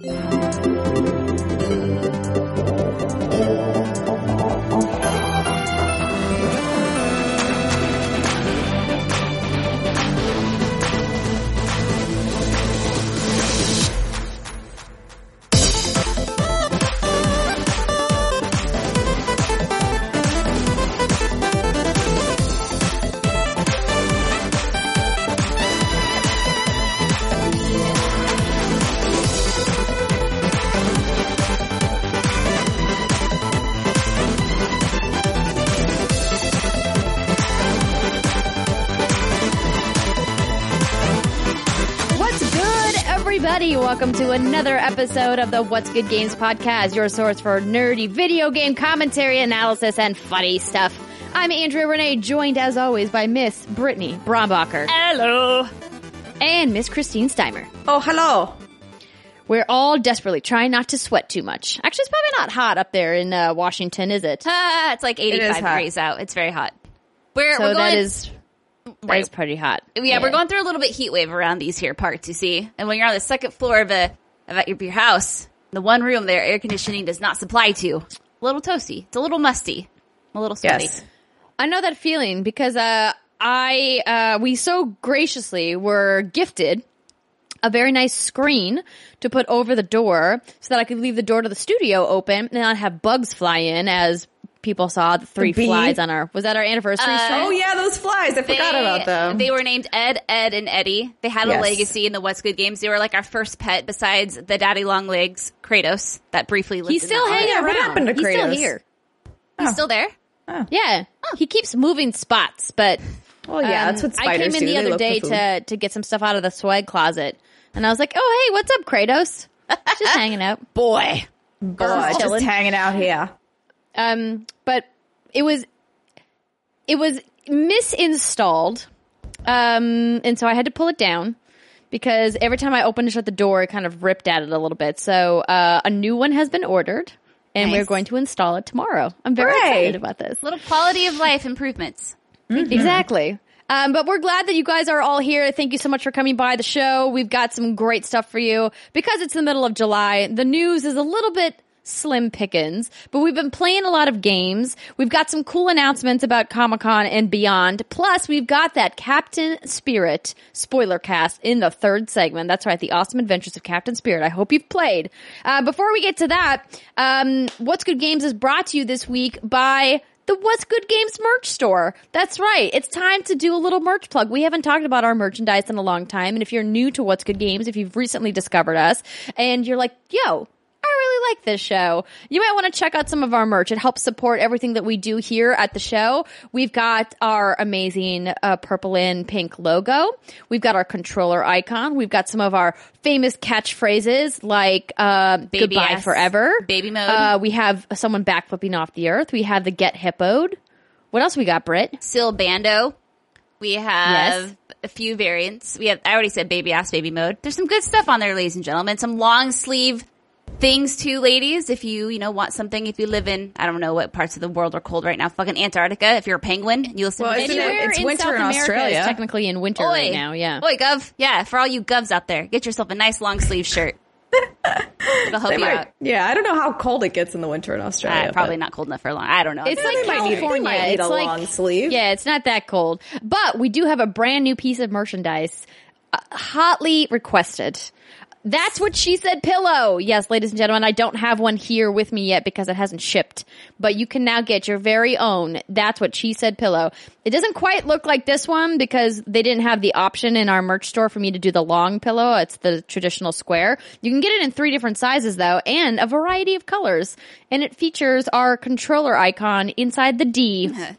What's everybody? Welcome to another episode of the What's Good Games podcast, your source for nerdy video game commentary, analysis, and funny stuff. I'm Andrea Renee, joined as always by Miss Brittany Brombacher. Hello. And Miss Christine Steimer. Oh, hello. We're all desperately trying not to sweat too much. Actually, it's probably not hot up there in uh, Washington, is it? Ah, it's like 85 hot. degrees out. It's very hot. We're, So we're going, that is that is pretty hot. yeah, we're going through a little bit heat wave around these here parts, you see. And when you're on the second floor of a of a- your house, the one room their air conditioning does not supply to, a little toasty. It's a little musty. A little sweaty. Yes. I know that feeling because uh, I uh, we so graciously were gifted a very nice screen to put over the door so that I could leave the door to the studio open and not have bugs fly in as people saw the three bee? flies on our was that our anniversary stream? Oh yeah, those flies. I forgot about them. They were named Ed, Ed, and Eddie. They had a legacy in the What's Good games. They were like our first pet besides the daddy long legs, Kratos, that briefly lived He's still hanging yeah, around. what happened to Kratos? He's still Kratos? here. He's still there? Yeah, he keeps moving spots, but well, yeah, um, that's what I came in do. the They other day to to get some stuff out of the swag closet, and I was like, "Oh, hey, what's up, Kratos? Just hanging out." Boy. Boy, just hanging out here. Um, but it was it was misinstalled, um, and so I had to pull it down because every time I opened and shut the door, it kind of ripped at it a little bit. So uh, a new one has been ordered, and Nice. we're going to install it tomorrow. I'm very Hooray. excited about this. Little quality of life improvements. Exactly. Um, but we're glad that you guys are all here. Thank you so much for coming by the show. We've got some great stuff for you. Because it's the middle of July, the news is a little bit slim pickings, but we've been playing a lot of games. We've got some cool announcements about Comic Con and beyond. Plus, we've got that Captain Spirit spoiler cast in the third segment. That's right, the awesome adventures of Captain Spirit. I hope you've played. Uh, before we get to that, um, What's Good Games is brought to you this week by the What's Good Games merch store. That's right. It's time to do a little merch plug. We haven't talked about our merchandise in a long time. And if you're new to What's Good Games, if you've recently discovered us and you're like, yo, really like this show. You might want to check out some of our merch. It helps support everything that we do here at the show. We've got our amazing uh, purple and pink logo. We've got our controller icon. We've got some of our famous catchphrases like uh, Baby "Goodbye ass, forever," baby mode. Uh, we have someone backflipping off the earth. We have the "Get Hippoed." What else we got, Britt? Sil Bando. We have Yes. a few variants. We have, I already said baby ass, baby mode. There's some good stuff on there, ladies and gentlemen. Some long sleeve things too, ladies. If you, you know, want something, if you live in, I don't know what parts of the world are cold right now, fucking Antarctica. If you're a penguin, you listen Well, to isn't it- Anywhere it's in winter South in America Australia. is technically in winter right now. Yeah. Oi, Gov. Yeah, for all you Govs out there, get yourself a nice long sleeve shirt. It'll help They you might- out. yeah, I don't know how cold it gets in the winter in Australia. Uh, probably not cold enough for long. I don't know. It's like they might need- they California. might need it's a like long sleeve. Yeah, it's not that cold, but we do have a brand new piece of merchandise, uh, hotly requested. That's what she said pillow. Yes, ladies and gentlemen, I don't have one here with me yet because it hasn't shipped, but you can now get your very own. That's what she said pillow. It doesn't quite look like this one because they didn't have the option in our merch store for me to do the long pillow. It's the traditional square. You can get it in three different sizes though and a variety of colors. And it features our controller icon inside the D. Boy, I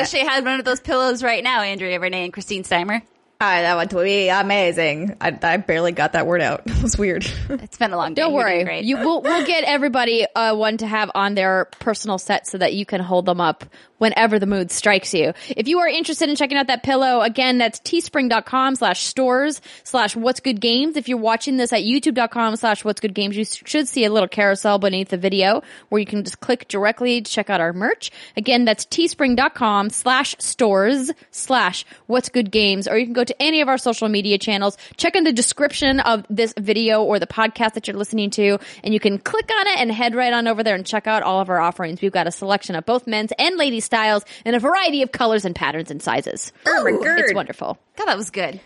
wish I had one of those pillows right now, Andrea Renee and Christine Steimer. I, that would be amazing. I, I barely got that word out. It was weird. It's been a long day. Don't worry. You we'll, we'll get everybody uh, one to have on their personal set so that you can hold them up whenever the mood strikes you. If you are interested in checking out that pillow, again, that's teespring.com slash stores slash what's good games. If you're watching this at youtube.com slash what's good games, you should see a little carousel beneath the video where you can just click directly to check out our merch. Again, that's teespring.com slash stores slash what's good games, or you can go to any of our social media channels, check in the description of this video or the podcast that you're listening to, and you can click on it and head right on over there and check out all of our offerings. We've got a selection of both men's and ladies styles in a variety of colors and patterns and sizes. Oh my God. It's wonderful. God, that was good.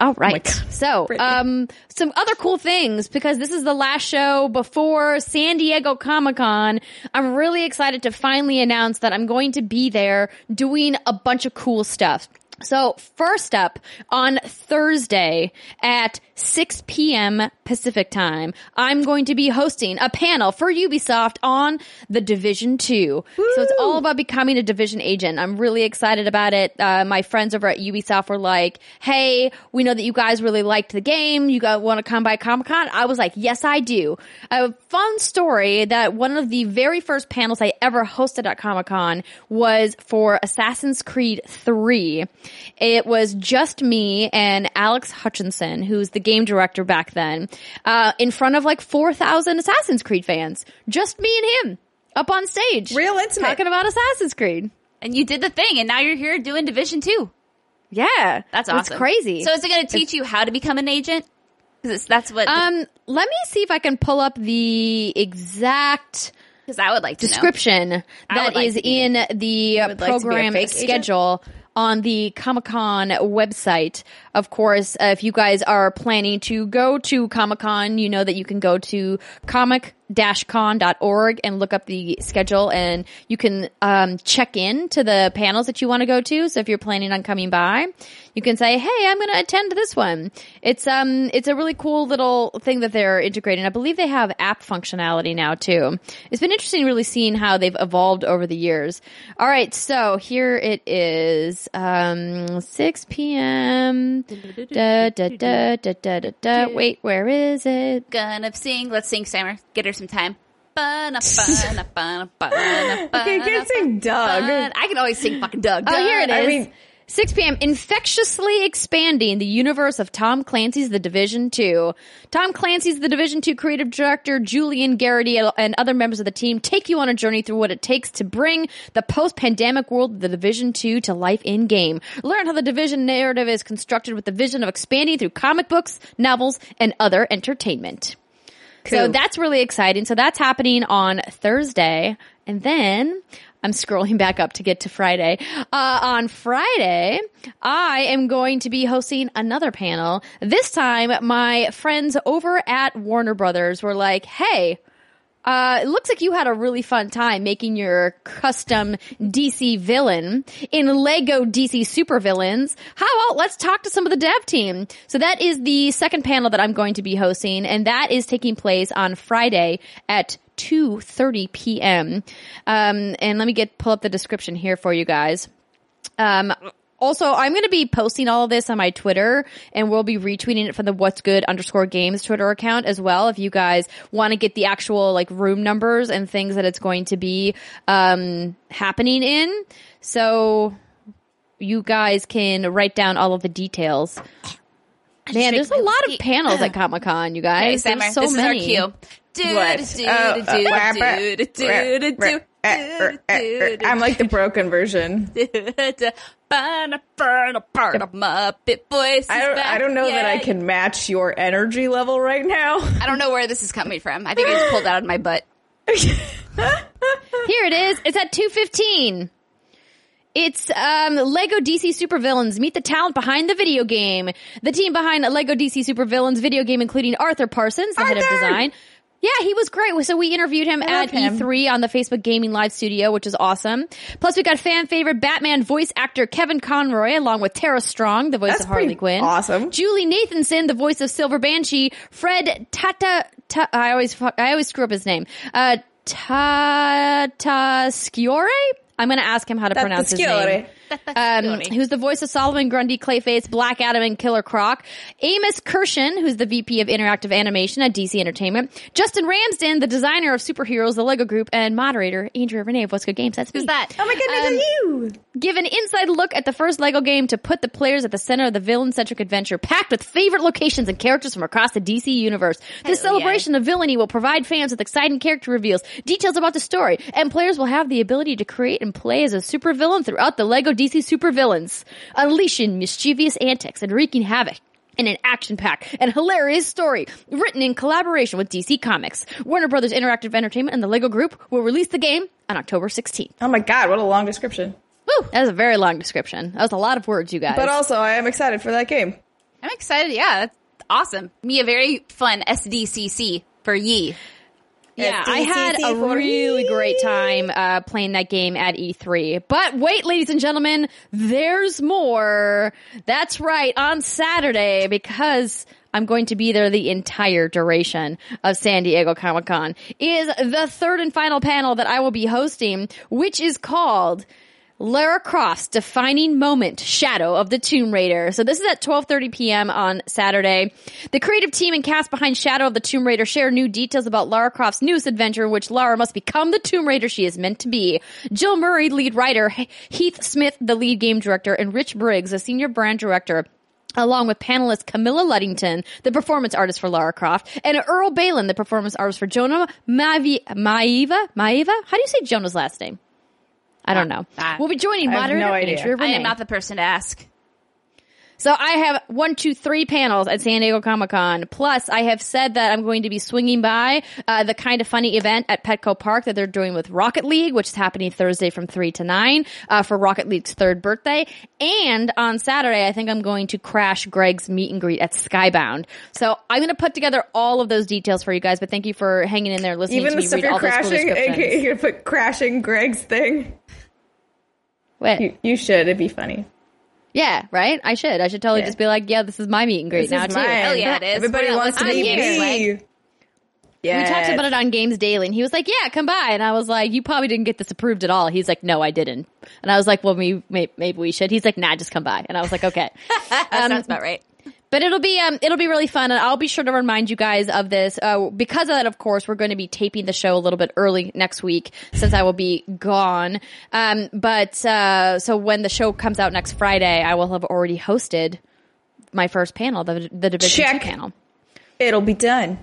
All right. God. So, um, some other cool things because this is the last show before San Diego Comic Con. I'm really excited to finally announce that I'm going to be there doing a bunch of cool stuff. So first up on Thursday at 6 p.m. Pacific time, I'm going to be hosting a panel for Ubisoft on the Division 2. So it's all about becoming a Division agent. I'm really excited about it. Uh, my friends over at Ubisoft were like, Hey, we know that you guys really liked the game. You guys want to come by Comic Con? I was like, yes, I do. A fun story that one of the very first panels I ever hosted at Comic Con was for Assassin's Creed 3. It was just me and Alex Hutchinson, who's the game director back then, uh, in front of like 4,000 Assassin's Creed fans. Just me and him up on stage. Real intimate. Talking about Assassin's Creed. And you did the thing, and now you're here doing Division Two. Yeah. That's It's awesome. crazy. So is it going to teach you how to become an agent? Because that's what. um, let me see if I can pull up the exact Because I would like to know. description I that like is in the uh, would like to be a program fake agent? On the Comic Con website. Of course, uh, if you guys are planning to go to Comic Con, you know that you can go to comic con.org and look up the schedule and you can um, check in to the panels that you want to go to. So if you're planning on coming by, you can say, "Hey, I'm going to attend this one." It's um it's a really cool little thing that they're integrating. I believe they have app functionality now too. It's been interesting really seeing how they've evolved over the years. All right, so here it is um 6 p.m. Da, da, da, da, da, da, da. Wait, where is it? Gonna sing. Let's sing, Summer. Get her some time. Okay, Okay, you can't sing Doug. I can always sing fucking Doug. Oh, here it is. I mean- 6 p.m. Infectiously expanding the universe of Tom Clancy's The Division 2. Tom Clancy's The Division 2 creative director Julian Gerighty and other members of the team take you on a journey through what it takes to bring the post-pandemic world of The Division 2 to life in game. Learn how the Division narrative is constructed with the vision of expanding through comic books, novels, and other entertainment. So that's really exciting. So that's happening on Thursday. And then I'm scrolling back up to get to Friday. Uh, on Friday, I am going to be hosting another panel. This time, my friends over at Warner Brothers were like, Hey, uh, it looks like you had a really fun time making your custom DC villain in Lego DC supervillains. How about let's talk to some of the dev team? So that is the second panel that I'm going to be hosting, and that is taking place on Friday at 2.30 p.m. Um, and let me get, pull up the description here for you guys. Um, also, I'm going to be posting all of this on my Twitter and we'll be retweeting it from the what's good underscore games Twitter account as well. If you guys want to get the actual like room numbers and things that it's going to be, um, happening in. So you guys can write down all of the details. Man, there's a lot of panels at Comic Con, you guys. Summer, There's so this many. is our cue. Do, What? do, do, Oh, uh, do, rah, do, rah, do, do, rah, do, rah, do, uh, uh, uh, uh, I'm like the broken version. Muppet voice. I don't, I don't know that I can match your energy level right now. I don't know where this is coming from. I think I just pulled out of my butt. Here it is. It's at 215. It's um, Lego DC Supervillains. Meet the talent behind the video game. The team behind Lego DC Supervillains video game, including Arthur Parsons, the head of design. Yeah, he was great. So we interviewed him at him. E3 on the Facebook Gaming Live Studio, which is awesome. Plus, we got fan favorite Batman voice actor Kevin Conroy, along with Tara Strong, the voice That's of Harley Quinn. awesome. Julie Nathanson, the voice of Silver Banshee. Fred Tata. Ta, I always fuck- I always screw up his name. Uh, Tatasciore. I'm going to ask him how to pronounce his name. Um, who's the voice of Solomon Grundy, Clayface, Black Adam, and Killer Croc. Amos Kirshen, who's the VP of Interactive Animation at DC Entertainment. Justin Ramsden, the designer of Superheroes, the Lego Group, and moderator Andrea Renee of What's Good Games. That's me. Who's that? Oh my goodness, Um, you! Give an inside look at the first LEGO game to put the players at the center of the villain-centric adventure, packed with favorite locations and characters from across the DC universe. This Hell yeah. celebration of villainy will provide fans with exciting character reveals, details about the story, and players will have the ability to create and play as a supervillain throughout the LEGO DC supervillains, unleashing mischievous antics and wreaking havoc in an action-packed and hilarious story written in collaboration with DC Comics. Warner Brothers Interactive Entertainment and the LEGO Group will release the game on October 16th. Oh my god, what a long description. Woo! That was a very long description. That was a lot of words, you guys. But also, I am excited for that game. I'm excited. Yeah, that's awesome. Me a very fun SDCC for Yi. Yeah, I had a really great time uh, playing that game at E3. But wait, ladies and gentlemen, there's more. That's right, on Saturday, because I'm going to be there the entire duration of San Diego Comic Con, is the third and final panel that I will be hosting, which is called Lara Croft's defining moment, Shadow of the Tomb Raider. So this is at 12:30 p.m. on Saturday. The creative team and cast behind Shadow of the Tomb Raider share new details about Lara Croft's newest adventure, in which Lara must become the Tomb Raider she is meant to be. Jill Murray, lead writer, Heath Smith, the lead game director, and Rich Briggs, a senior brand director, along with panelist Camilla Luddington, the performance artist for Lara Croft, and Earl Baylon, the performance artist for Jonah Mavi- Maiva. Maiva? How do you say Jonah's last name? I don't know. Ah. We'll be joining I have moderator no idea. Andrea I am not the person to ask. So I have one, two, three panels at San Diego Comic Con. Plus, I have said that I'm going to be swinging by uh, the Kinda Funny event at Petco Park that they're doing with Rocket League, which is happening Thursday from three to nine uh, for Rocket League's third birthday. And on Saturday, I think I'm going to crash Greg's meet and greet at Skybound. So I'm going to put together all of those details for you guys. But thank you for hanging in there, listening Even to the me stuff read you're all those cool crashing, descriptions. aka you're gonna put crashing Greg's thing. What? You, you should. It'd be funny. Yeah, right. I should. I should totally Yeah. just be like, yeah, this is my meet and greet This now is too. mine. Hell yeah, it is. Everybody We're wants to listening be to games, me. like- Yeah. We talked about it on Games Daily, and he was like, "Yeah, come by." And I was like, "You probably didn't get this approved at all." He's like, "No, I didn't." And I was like, "Well, we, may, maybe we should." He's like, "Nah, just come by." And I was like, "Okay." That Um, sounds about right. But it'll be um it'll be really fun, and I'll be sure to remind you guys of this. Uh, because of that, of course, we're going to be taping the show a little bit early next week since I will be gone. Um, but uh, so when the show comes out next Friday, I will have already hosted my first panel, the the Division Check. Two panel. It'll be done.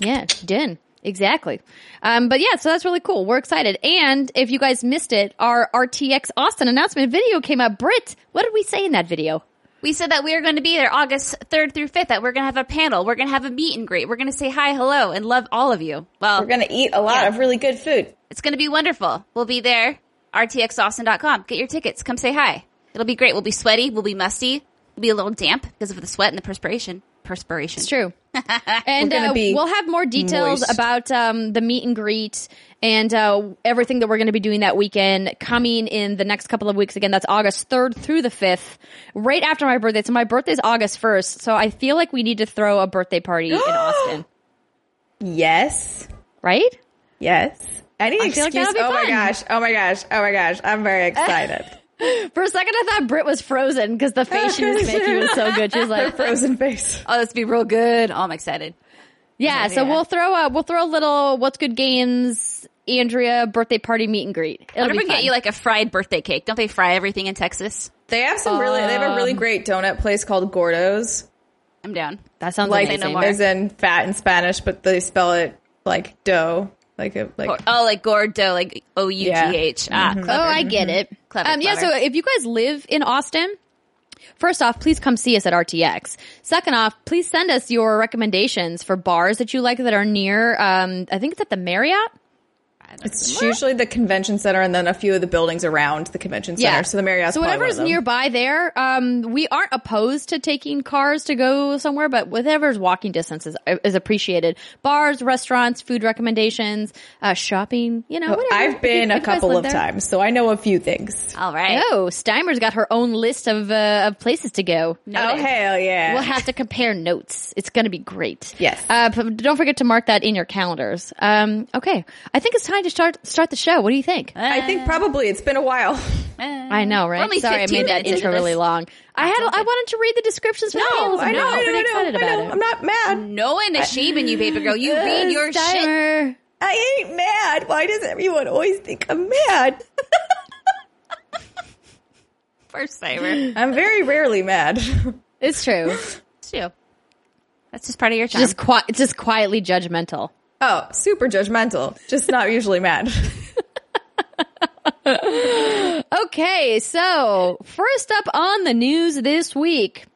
Yeah, done. Exactly. Um, but yeah, so that's really cool. We're excited. And if you guys missed it, our RTX Austin announcement video came out. Britt, what did we say in that video? We said that we are going to be there August 3rd through 5th, that we're going to have a panel. We're going to have a meet and greet. We're going to say hi, hello, and love all of you. Well, We're gonna eat a lot Yeah. of really good food. it's going to be wonderful. We'll be there. RTXAustin.com. Get your tickets. Come say hi. It'll be great. We'll be sweaty. We'll be musty. We'll be a little damp because of the sweat and the perspiration. Perspiration. It's true. and uh, we'll have more details moist. about um, the meet and greet and uh, everything that we're going to be doing that weekend coming in the next couple of weeks. Again, that's August 3rd through the 5th, right after my birthday. So my birthday's August 1st. So I feel like we need to throw a birthday party in Austin, Yes. right? Yes. Any I like excuse. be oh my gosh. Oh my gosh. Oh my gosh. I'm very excited. For a second, I thought Britt was frozen because the face she was making was so good. She was like, Frozen face. Oh, this will be real good. Oh, I'm excited. "Yeah." So yeah. we'll throw a we'll throw a little what's good games Andrea birthday party meet and greet. It'll What if be we get you like a fried birthday cake? Don't they fry everything in Texas? They have some really. They have a really um, great donut place called Gourdough's. I'm down. that sounds Like amazing. no as in fat in Spanish, but they spell it like dough. Like a like. Oh, like Gordo, like O U G H. Ah, Mm-hmm. Oh. I get it. Clever, Um, yeah. clever. So if you guys live in Austin, first off, please come see us at RTX. Second off, please send us your recommendations for bars that you like that are near. Um, I think it's at the Marriott. It's usually the convention center and then a few of the buildings around the convention center. Yeah. So the Marriott's So probably whatever's one of them. nearby there, um, we aren't opposed to taking cars to go somewhere, but whatever's walking distance is, is appreciated. Bars, restaurants, food recommendations, uh, shopping, you know, whatever. I've If you- been if a you couple of there. times, so I know a few things. All right. Oh, Steimer's got her own list of, uh, of places to go. Oh hell yeah! We'll have to compare notes. It's going to be great. Yes. Uh, but don't forget to mark that in your calendars. Um, okay. I think it's time time to start start the show. What do you think? I think uh, probably it's been a while. Uh, I know, right? only Sorry, I 15 made that minutes into intro really long. I had I wanted to read the descriptions for the games. I know, I'm I know, I excited know, I about know. it. I'm not mad. No one is shaming you, paper girl. You read your shit. Timer. I ain't mad. Why does everyone always think I'm mad? First timer. I'm very rarely mad. It's true. It's you. That's just part of your charm. just qui- it's just quietly judgmental. Oh, super judgmental. Just not usually mad. Okay, so first up on the news this week.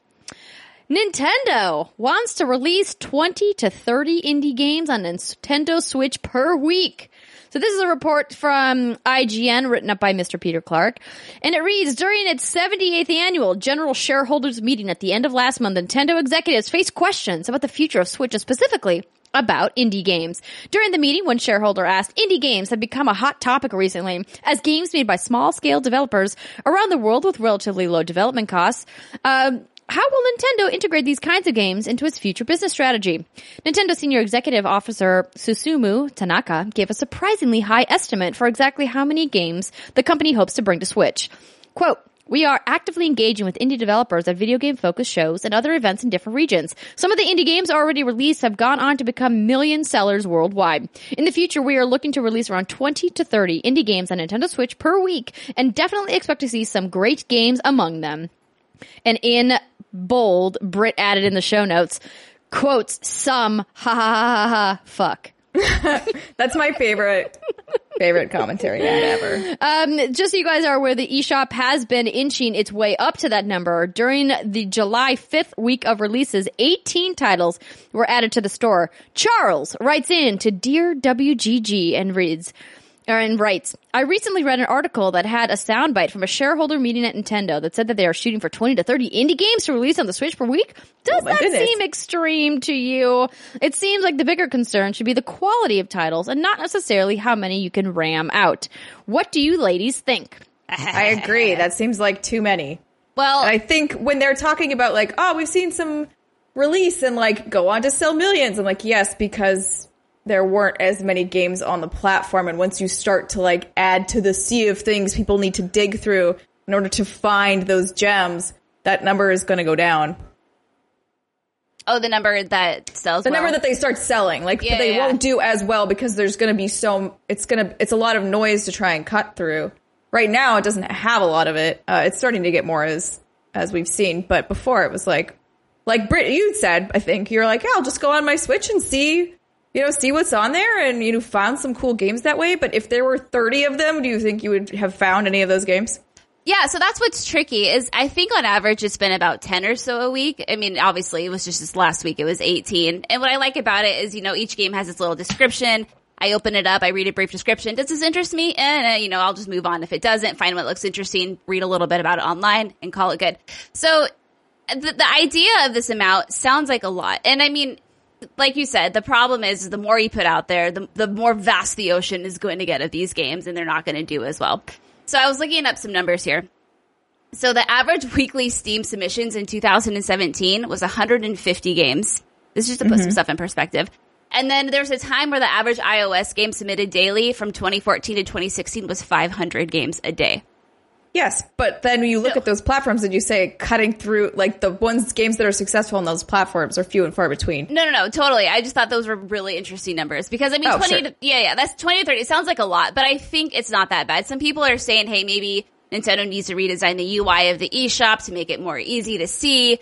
Nintendo wants to release 20 to 30 indie games on Nintendo Switch per week. So this is a report from IGN written up by Mr. Peter Clark. And it reads, during its 78th annual general shareholders meeting at the end of last month, Nintendo executives faced questions about the future of Switch and specifically about indie games. During the meeting, one shareholder asked, indie games have become a hot topic recently as games made by small scale developers around the world with relatively low development costs. Um, how will Nintendo integrate these kinds of games into its future business strategy? Nintendo Senior Executive Officer Susumu Tanaka gave a surprisingly high estimate for exactly how many games the company hopes to bring to Switch. Quote, we are actively engaging with indie developers at video game focused shows and other events in different regions. Some of the indie games already released have gone on to become million sellers worldwide. In the future, we are looking to release around 20 to 30 indie games on Nintendo Switch per week and definitely expect to see some great games among them. And in bold, Brit added in the show notes, quotes, some, ha ha ha ha ha, fuck. That's my favorite favorite commentary ever. Um, just so you guys are aware, the eShop has been inching its way up to that number. During the July 5th week of releases, 18 titles were added to the store. Charles writes in to Dear WGG and reads, and writes, I recently read an article that had a soundbite from a shareholder meeting at Nintendo that said that they are shooting for 20 to 30 indie games to release on the Switch per week. Does oh my that goodness. seem extreme to you? It seems like the bigger concern should be the quality of titles and not necessarily how many you can ram out. What do you ladies think? I agree. That seems like too many. well, I think when they're talking about like, oh, we've seen some release and like go on to sell millions, I'm like, yes, because there weren't as many games on the platform. And once you start to like add to the sea of things people need to dig through in order to find those gems, that number is going to go down. oh, the number that sells. The well. number that they start selling, like Yeah, they yeah. won't do as well because there's going to be so it's going to it's a lot of noise to try and cut through. Right now, it doesn't have a lot of it. Uh, it's starting to get more as as we've seen, but before it was like like Brit, you said, I think you're like, yeah, I'll just go on my Switch and see, you know, see what's on there, and you know, found some cool games that way. But if there were 30 of them, do you think you would have found any of those games? Yeah, so that's what's tricky is I think on average it's been about 10 or so a week. I mean, obviously it was just this last week, it was 18. And what I like about it is, you know, each game has its little description. I open it up, I read a brief description. Does this interest me? And, uh, you know, I'll just move on. If it doesn't, find what looks interesting, read a little bit about it online and call it good. So the, the idea of this amount sounds like a lot. And I mean, like you said, the problem is the more you put out there, the, the more vast the ocean is going to get of these games and they're not going to do as well. So I was looking up some numbers here. So the average weekly Steam submissions in 2017 was 150 games. This is just to put some mm-hmm. stuff in perspective. And then there's a time where the average iOS game submitted daily from 2014 to 2016 was 500 games a day. Yes, but then you look at those platforms and you say cutting through, like the ones games that are successful on those platforms are few and far between. No, no, no, totally. I just thought those were really interesting numbers because I mean, Oh, 20 sure. to, yeah, yeah, that's 20 to 30. It sounds like a lot, but I think it's not that bad. Some people are saying, hey, maybe Nintendo needs to redesign the UI of the eShop to make it more easy to see.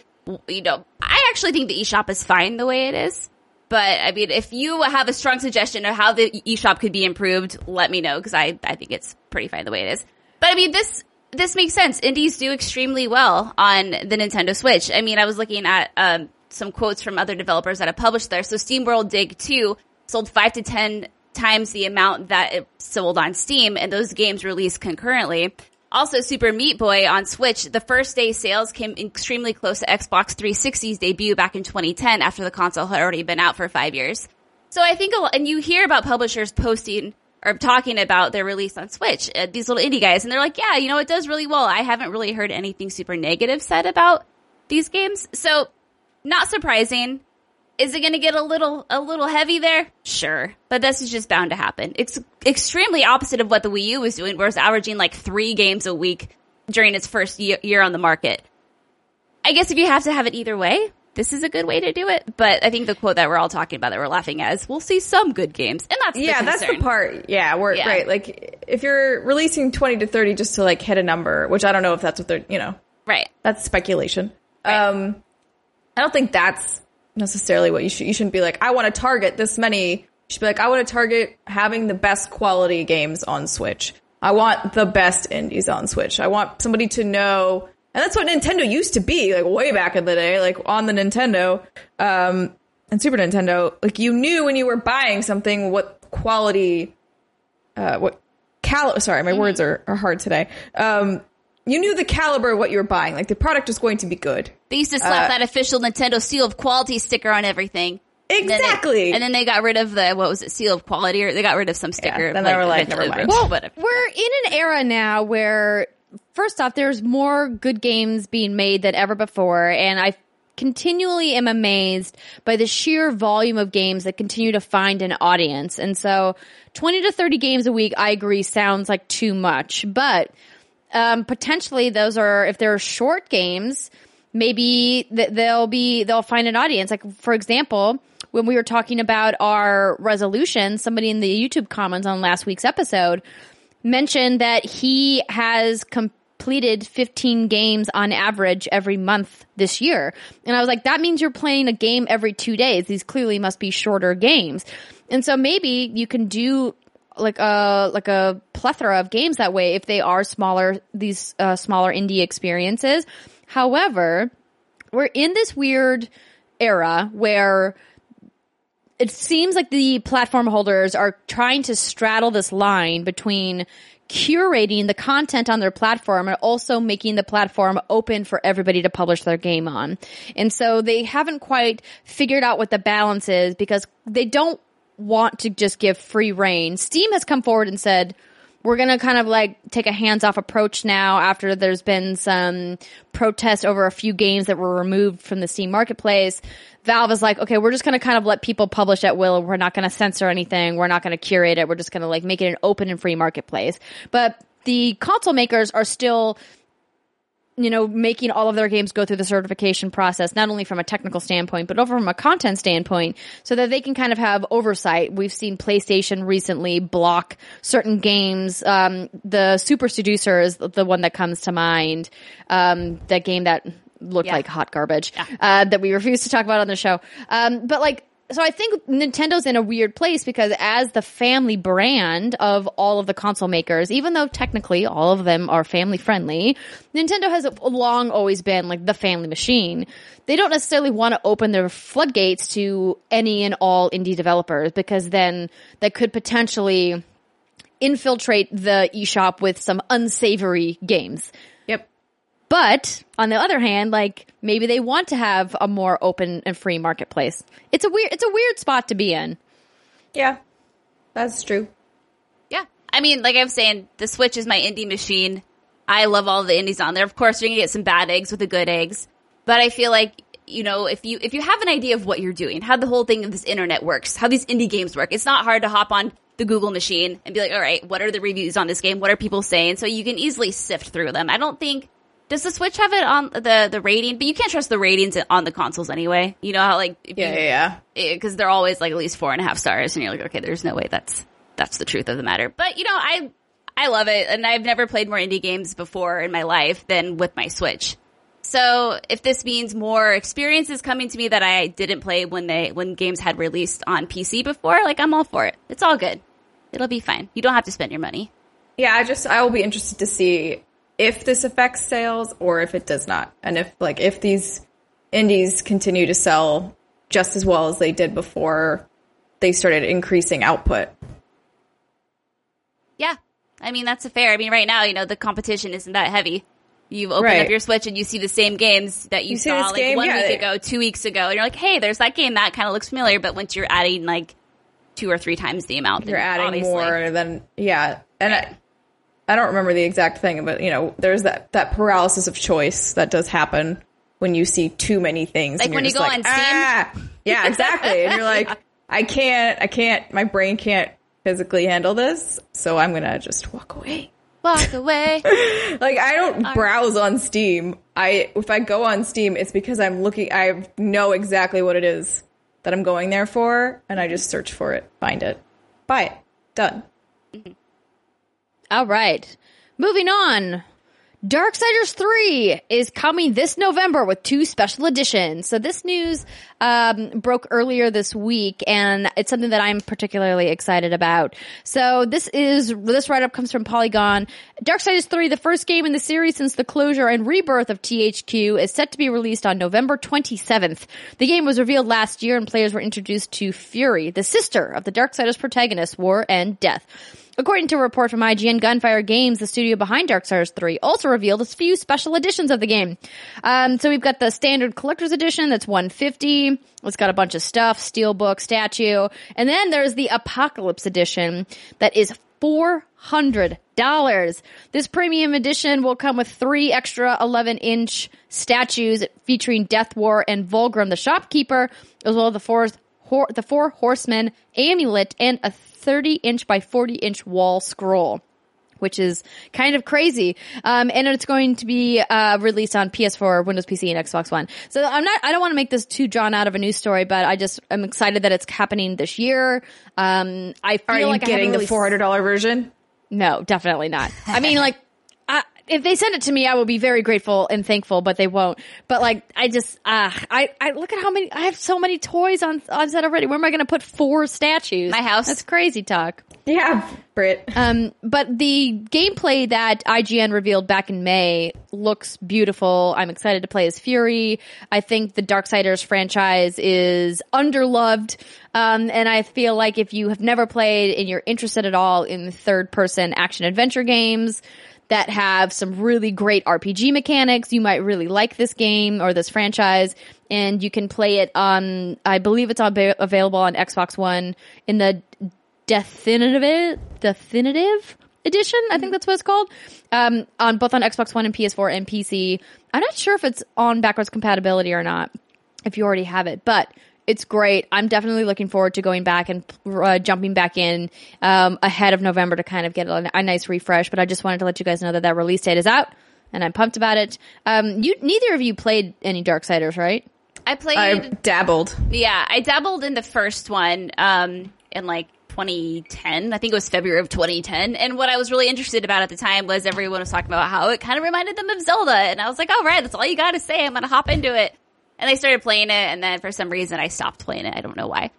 You know, I actually think the eShop is fine the way it is. But I mean, if you have a strong suggestion of how the eShop could be improved, let me know because I, I think it's pretty fine the way it is. But I mean, this, this makes sense. Indies do extremely well on the Nintendo Switch. I mean, I was looking at, um, some quotes from other developers that have published there. So SteamWorld Dig 2 sold five to 10 times the amount that it sold on Steam and those games released concurrently. Also, Super Meat Boy on Switch, the first day sales came extremely close to Xbox 360's debut back in 2010 after the console had already been out for five years. So I think, and you hear about publishers posting or talking about their release on Switch, uh, these little indie guys, and they're like, yeah, you know, it does really well. I haven't really heard anything super negative said about these games. So not surprising. Is it going to get a little a little heavy there? Sure, but this is just bound to happen. It's extremely opposite of what the Wii U was doing, where it's averaging like three games a week during its first year on the market. I guess if you have to have it either way, this is a good way to do it. But I think the quote that we're all talking about that we're laughing at is, "We'll see some good games," and that's yeah, the that's the part. Yeah, we're Yeah. right. Like if you're releasing twenty to thirty just to like hit a number, which I don't know if that's what they're, you know, right? that's speculation. Um, I don't think that's necessarily what you should. You shouldn't be like, I want to target this many. You should be like, I want to target having the best quality games on Switch. I want the best indies on Switch. I want somebody to know, and that's what Nintendo used to be, like way back in the day, like on the Nintendo, um, and Super Nintendo. Like you knew when you were buying something what quality, uh, what cal. Sorry, my words are, are hard today. Um, you knew the caliber of what you were buying. Like the product was going to be good. They used to slap Uh, that official Nintendo seal of quality sticker on everything. And then it- Exactly. And then, they got rid of the what was it, seal of quality, or they got rid of some sticker. then they were like, never mind. Well, whatever. We're in an era now where, first off, there's more good games being made than ever before, and I continually am amazed by the sheer volume of games that continue to find an audience. And so, 20 to 30 games a week, I agree, sounds like too much, but um, potentially those are if they're short games maybe th- they'll be they'll find an audience like for example when we were talking about our resolution somebody in the youtube comments on last week's episode mentioned that he has completed 15 games on average every month this year. And i was like that means you're playing a game every two days. These clearly must be shorter games. And so maybe you can do like a like a plethora of games that way if they are smaller these uh, smaller indie experiences. However, we're in this weird era where it seems like the platform holders are trying to straddle this line between curating the content on their platform and also making the platform open for everybody to publish their game on. And so they haven't quite figured out what the balance is because they don't want to just give free reign. Steam has come forward and said, we're going to kind of like take a hands off approach now after there's been some protest over a few games that were removed from the Steam marketplace. Valve is like, okay, we're just going to kind of let people publish at will. We're not going to censor anything. We're not going to curate it. We're just going to like make it an open and free marketplace. But the console makers are still you know, making all of their games go through the certification process, not only from a technical standpoint, but over from a content standpoint, so that they can kind of have oversight. We've seen PlayStation recently block certain games. Um, the Super Seducer is the one that comes to mind. Um, that game that looked Yeah. like hot garbage, uh, that we refuse to talk about on the show. Um, but like, so I think Nintendo's in a weird place because as the family brand of all of the console makers, even though technically all of them are family friendly, Nintendo has long always been like the family machine. They don't necessarily want to open their floodgates to any and all indie developers because then that could potentially infiltrate the eShop with some unsavory games. Yep. But on the other hand, like maybe they want to have a more open and free marketplace. It's a weird, it's a weird spot to be in. Yeah. That's true. Yeah. I mean, like I was saying, the Switch is my indie machine. I love all the indies on there. Of course, you're gonna get some bad eggs with the good eggs. But I feel like, you know, if you if you have an idea of what you're doing, how the whole thing of this internet works, how these indie games work, it's not hard to hop on the Google machine and be like, all right, what are the reviews on this game? What are people saying? So you can easily sift through them. I don't think does the Switch have it on the the rating? But you can't trust the ratings on the consoles anyway. You know how like Yeah, you, yeah, yeah. Eh, because they're always like at least four and a half stars, and you're like, okay, there's no way that's that's the truth of the matter. But you know, I I love it, and I've never played more indie games before in my life than with my Switch. So if this means more experiences coming to me that I didn't play when they when games had released on PC before, like I'm all for it. It's all good. It'll be fine. You don't have to spend your money. Yeah, I just I will be interested to see if this affects sales or if it does not, and if like if these indies continue to sell just as well as they did before they started increasing output. Yeah. I mean, that's a fair. I mean, right now, you know, the competition isn't that heavy. You open Right. up your Switch and you see the same games that you, You saw like game? one Yeah. week ago, two weeks ago, and you're like, hey, there's that game that kind of looks familiar. But once you're adding like two or three times the amount, You're adding more than yeah, and I, I don't remember the exact thing, but you know, there's that that paralysis of choice that does happen when you see too many things. Like when you go like, on Steam? "Ah!" Yeah, exactly. and you're like, I can't, I can't, my brain can't physically handle this, so I'm gonna just walk away. Walk away. Like I don't browse on Steam. I if I go on Steam, it's because I'm looking. I know exactly what it is that I'm going there for, and I just search for it, find it, buy it, done. All right. Moving on. Darksiders 3 is coming this November with two special editions. So this news um, broke earlier this week, and it's something that I'm particularly excited about. So this is this write up comes from Polygon. Darksiders 3, the first game in the series since the closure and rebirth of THQ, is set to be released on November 27th. The game was revealed last year, and players were introduced to Fury, the sister of the Darksiders protagonist, War and Death. According to a report from IGN, Gunfire Games, the studio behind Darksiders 3, also revealed a few special editions of the game. Um, so we've got the standard collector's edition that's 150. It's got a bunch of stuff, steelbook, statue, and then there's the Apocalypse edition that is four hundred dollars. This premium edition will come with three extra 11 inch statues featuring Death War and Vulgrim the shopkeeper, as well as the four, the four horsemen amulet and a 30 inch by 40 inch wall scroll. Which is kind of crazy, um, and it's going to be uh, released on PS4, Windows PC, and Xbox One. So I'm not. I don't want to make this too drawn out of a news story, but I just am excited that it's happening this year. Um, I feel Are you like getting the four hundred dollar version? no, definitely not. I mean, like, if they send it to me, I will be very grateful and thankful, but they won't. But like, I just, uh, I, I look at how many, I have so many toys on, on set already. Where am I going to put four statues? My house. That's crazy talk. Yeah, Brit. Um, but the gameplay that IGN revealed back in May looks beautiful. I'm excited to play as Fury. I think the Darksiders franchise is underloved. Um, and I feel like if you have never played and you're interested at all in third person action adventure games that have some really great RPG mechanics, you might really like this game or this franchise. And you can play it on, I believe it's on, available on Xbox One in the definitive definitive edition i think that's what it's called um, on both on xbox one and ps4 and pc i'm not sure if it's on backwards compatibility or not if you already have it but it's great i'm definitely looking forward to going back and uh, jumping back in um, ahead of november to kind of get a, a nice refresh but i just wanted to let you guys know that that release date is out and i'm pumped about it um, you neither of you played any darksiders right I played. I dabbled. yeah, I dabbled in the first one um, in like 2010. I think it was February of 2010. And what I was really interested about at the time was everyone was talking about how it kind of reminded them of Zelda. And I was like, all right, that's all you got to say. I'm going to hop into it. And I started playing it. And then for some reason, I stopped playing it. I don't know why.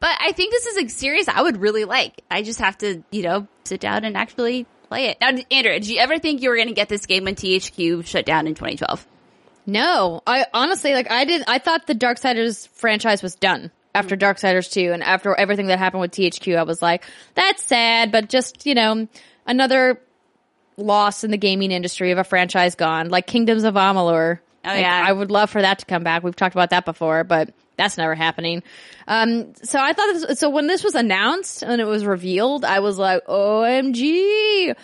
But I think this is a series I would really like. I just have to, you know, sit down and actually play it. Now, Andrea, did you ever think you were going to get this game when THQ shut down in 2012? No, I honestly like I did. I thought the Darksiders franchise was done after mm. Darksiders two, and after everything that happened with THQ, I was like, that's sad, but just you know, another loss in the gaming industry of a franchise gone, like Kingdoms of Amalur. Oh, Like, yeah. I would love for that to come back. We've talked about that before, but that's never happening. Um, so I thought this, so when this was announced and it was revealed, I was like, OMG.